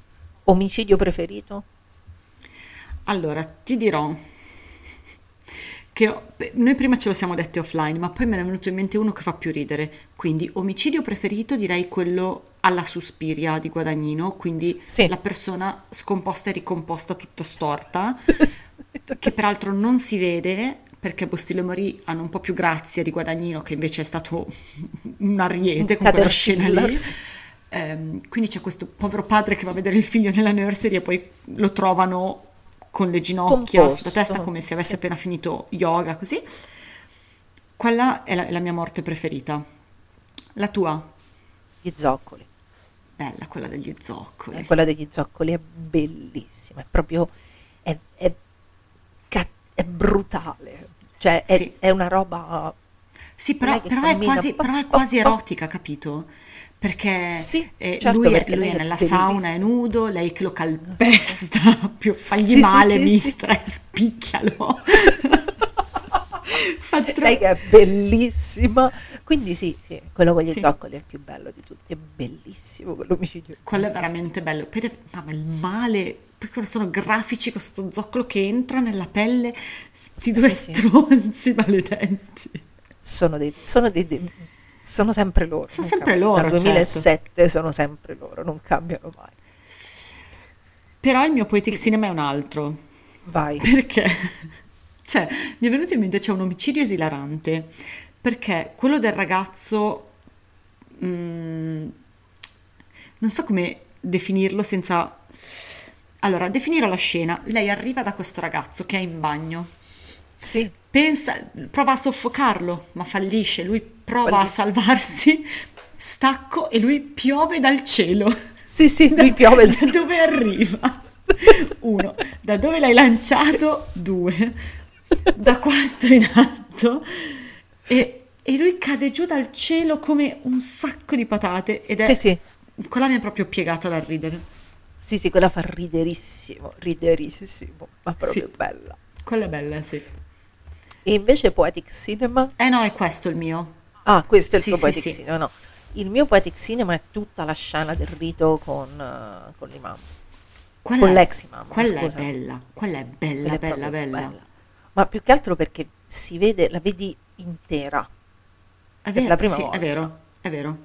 omicidio preferito? Allora, ti dirò che ho- noi prima ce lo siamo detti offline, ma poi me ne è venuto in mente uno che fa più ridere. Quindi, omicidio preferito direi quello alla Suspiria di Guadagnino, quindi Sì. la persona scomposta e ricomposta tutta storta, [LAUGHS] che peraltro non si vede perché Bostillo e Morì hanno un po' più grazia di Guadagnino, che invece è stato un ariete con quella scena lì. Ehm, quindi c'è questo povero padre che va a vedere il figlio nella nursery e poi lo trovano con le ginocchia Scomposto, sulla testa come se avesse sì. appena finito yoga, così. Quella è la, è la mia morte preferita. La tua? Gli zoccoli. Bella, quella degli zoccoli. Eh, quella degli zoccoli è bellissima, è proprio è, è è brutale, cioè è, Sì. è una roba Sì, però, però quasi, però è quasi erotica, capito? Perché Sì, eh, certo, lui, è, perché lui è nella sauna, è nudo, lei che lo calpesta, [LAUGHS] [LAUGHS] più fagli Sì, sì, male, sì, sì. mistress, picchialo. [LAUGHS] Fa troppo- lei che è bellissima, quindi sì, sì, quello con gli Sì. zoccoli è il più bello di tutti, è bellissimo quell'omicidio. Quello è veramente bello. Mamma, il male, poi quello sono grafici con sto zoccolo che entra nella pelle, sti due Sì, sì. stronzi maledenti. Sono dei, sono dei, dei- sono sempre loro. Sono sempre cambiano. loro, Dal certo. 2007 sono sempre loro, non cambiano mai. Però il mio poetic cinema è un altro. Vai. [LAUGHS] Perché? Cioè, mi è venuto in mente c'è un omicidio esilarante. Perché quello del ragazzo. mm, non so come definirlo senza. Allora, definire la scena. Lei arriva da questo ragazzo che è in bagno. Sì, Pensa, prova a soffocarlo, ma fallisce. Lui prova a Fallisce. salvarsi. Stacco e lui piove dal cielo. sì, sì, lui piove. [LAUGHS] Da dove arriva? Uno, da dove l'hai lanciato? Due, da quanto in alto? E, e lui cade giù dal cielo come un sacco di patate ed è... Sì, sì, Quella mi è proprio piegata dal ridere. sì, sì, quella fa riderissimo, riderissimo, ma proprio Sì. bella. Quella è bella, sì. E invece Poetic Cinema? Eh no, è questo il mio. Ah, questo è il Sì, tuo sì, Poetic sì. Cinema, no. Il mio Poetic Cinema è tutta la scena del rito con, eh, con l'imam. Quella Con l'ex imam, Quella scusa. è bella, quella è bella, Quella è bella, bella. Ma più che altro perché si vede, la vedi intera È Per vero, la prima sì, volta. è vero, è vero.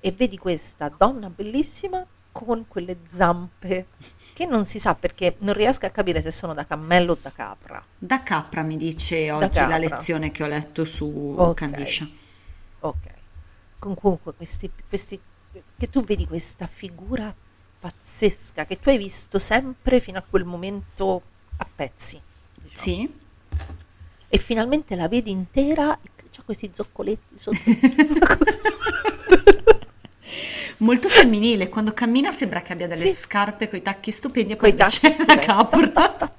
e vedi questa donna bellissima con quelle zampe che non si sa perché non riesco a capire se sono da cammello o da capra. Da capra mi dice oggi la lezione che ho letto su Ok. Candiscia. Ok. Comunque questi, questi che tu vedi questa figura pazzesca che tu hai visto sempre fino a quel momento a pezzi. diciamo. Sì? E finalmente la vedi intera e c'ha questi zoccoletti sotto. [LAUGHS] [LAUGHS] Molto femminile, quando cammina sembra che abbia delle Sì. scarpe con i tacchi stupendi e poi invece è una capra.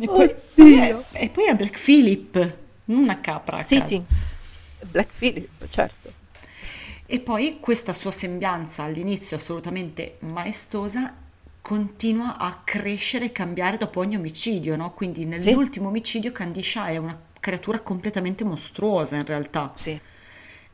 E poi, e poi è Black Phillip, non una capra. sì, caso. sì. Black Phillip, certo. E poi questa sua sembianza all'inizio assolutamente maestosa continua a crescere e cambiare dopo ogni omicidio, no? Quindi nell'ultimo omicidio Candisha è una creatura completamente mostruosa in realtà. Sì.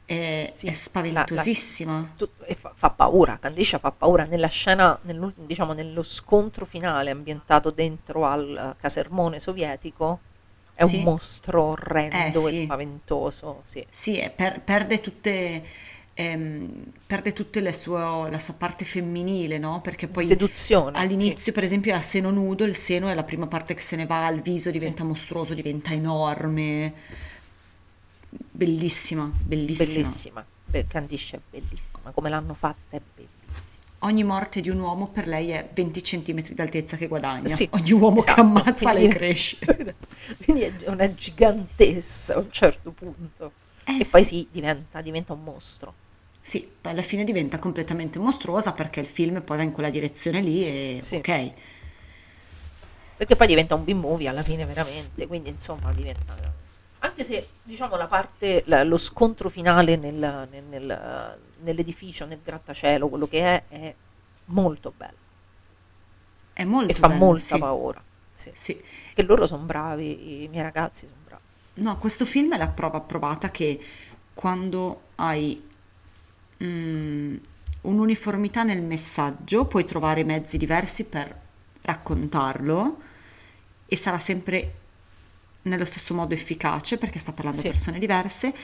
È, Sì, è la- spaventosissima. Tu- e fa, fa paura, Candiscia fa paura nella scena, diciamo nello scontro finale ambientato dentro al eh, casermone sovietico, è Sì. un mostro orrendo Eh, sì. e spaventoso, sì. Sì, per- perde tutte, ehm, perde sue- la sua parte femminile, no? Perché poi Seduzione, all'inizio, per esempio, è a seno nudo, il seno è la prima parte che se ne va, il viso diventa mostruoso, diventa enorme. Bellissima, bellissima. Bellissima, Be- Candiscia è bellissima, come l'hanno fatta è bellissima. Ogni morte di un uomo per lei è 20 cm d'altezza che guadagna. Sì, Ogni uomo esatto, che ammazza lei quindi- cresce. [LAUGHS] Quindi è una gigantessa a un certo punto. Eh, e poi sì. sì, diventa, diventa un mostro. Sì, poi alla fine diventa completamente mostruosa perché il film poi va in quella direzione lì e Sì. ok. Perché poi diventa un B-movie alla fine veramente, quindi insomma diventa... Anche se diciamo la parte, la- lo scontro finale nel- nel- nel- nell'edificio, nel grattacielo, quello che è, è molto bello È molto e fa bello, molta sì. paura. Sì. Sì. Che loro sono bravi, i miei ragazzi sono bravi. No, questo film è la prova provata che quando hai mm, un'uniformità nel messaggio puoi trovare mezzi diversi per raccontarlo e sarà sempre nello stesso modo efficace perché sta parlando Sì. a persone diverse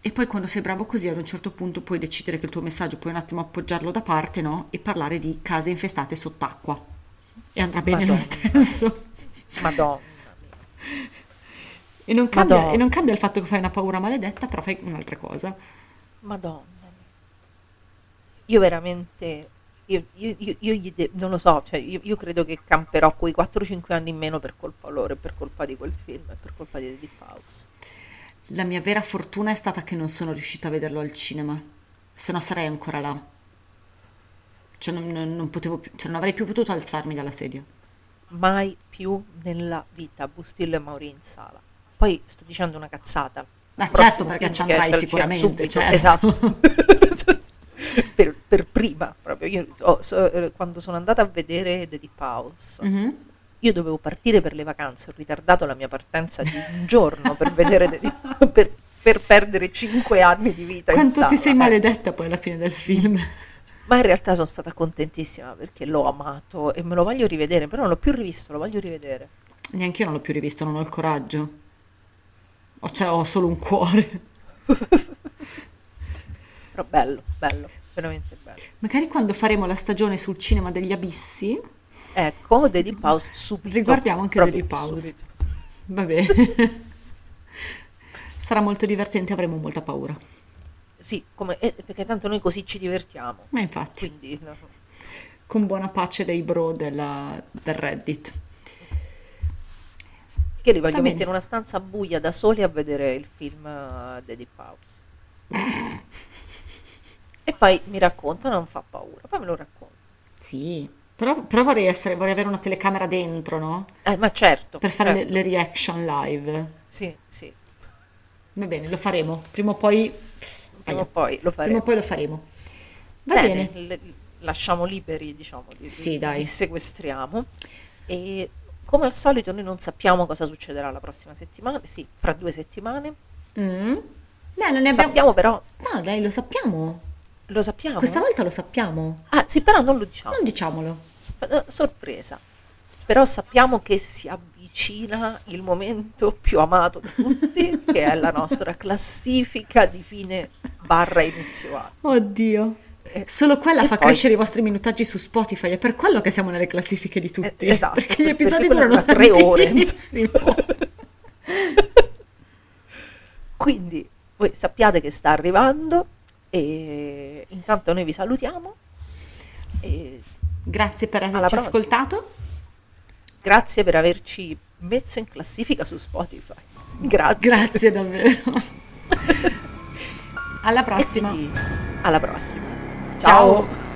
e poi quando sei bravo così ad un certo punto puoi decidere che il tuo messaggio puoi un attimo appoggiarlo da parte, no? E parlare di case infestate sott'acqua e andrà bene lo Madonna. stesso. Madonna. E non, cambia, e non cambia il fatto che fai una paura maledetta, però fai un'altra cosa. Madonna. Io veramente, io, io- io- io gli de- non lo so, cioè io, io credo che camperò quei 4-5 anni in meno per colpa loro per colpa di quel film per colpa di Deep House. La mia vera fortuna è stata che non sono riuscita a vederlo al cinema, se no sarei ancora là. Cioè non, non- più, cioè non avrei più potuto alzarmi dalla sedia. Mai più nella vita Bustillo e Mauri in sala. Poi sto dicendo una cazzata. Ma certo, perché ci andrai sicuramente, certo. Esatto. [LAUGHS] [LAUGHS] per, per prima, proprio. Io so- so- eh, quando sono andata a vedere The Deep House, Mhm. io dovevo partire per le vacanze, ho ritardato la mia partenza di un giorno per vedere The Deep [LAUGHS] per, per perdere 5 anni di vita Quanto ti sala, sei eh. maledetta poi alla fine del film. Ma in realtà sono stata contentissima perché l'ho amato e me lo voglio rivedere, però non l'ho più rivisto, lo voglio rivedere. Neanche io non l'ho più rivisto, non ho il coraggio. Ho, cioè, ho solo un cuore. [LAUGHS] Però bello, bello, veramente bello. Magari quando faremo la stagione sul cinema degli abissi, Ecco, The Deep House subito. riguardiamo anche The Deep House. subito. Va bene. [LAUGHS] Sarà molto divertente, avremo molta paura. Sì, come- eh, perché tanto noi così ci divertiamo. Ma infatti, Quindi, no. con buona pace dei bro della- del Reddit. che li voglio Va mettere in una stanza buia da soli a vedere il film eh, The Deep House. E poi mi raccontano, non fa paura, poi me lo racconto. Sì, però, però vorrei, essere, vorrei avere una telecamera dentro, no? Eh, ma certo, Per fare le, certo. le reaction live. Sì, sì, Va bene, lo faremo. Prima o poi... prima o poi lo Prima faremo. o poi lo faremo. Va Bene, bene. le- lasciamo liberi, diciamo, li, Sì, dai. li sequestriamo. E come al solito noi non sappiamo cosa succederà la prossima settimana, sì, fra due settimane. Mm. Beh, non ne abbiamo... Sappiamo però, No, dai, lo sappiamo. Lo sappiamo. Questa volta lo sappiamo. Ah, sì, però non lo diciamo. Non diciamolo. Eh, sorpresa. Però sappiamo che si avvicina il momento più amato di tutti, [LAUGHS] che è la nostra classifica di fine barra inizio anno. Oddio. Eh, Solo quella fa crescere i vostri minutaggi su Spotify. È per quello che siamo nelle classifiche di tutti. Eh, esatto, Perché gli perché episodi quella durano dura tre ore. [LAUGHS] Quindi voi sappiate che sta arrivando e intanto noi vi salutiamo Grazie per averci ascoltato. grazie per averci messo in classifica su Spotify. Grazie. Grazie davvero. [LAUGHS] Alla prossima. alla prossima. Ciao. Ciao.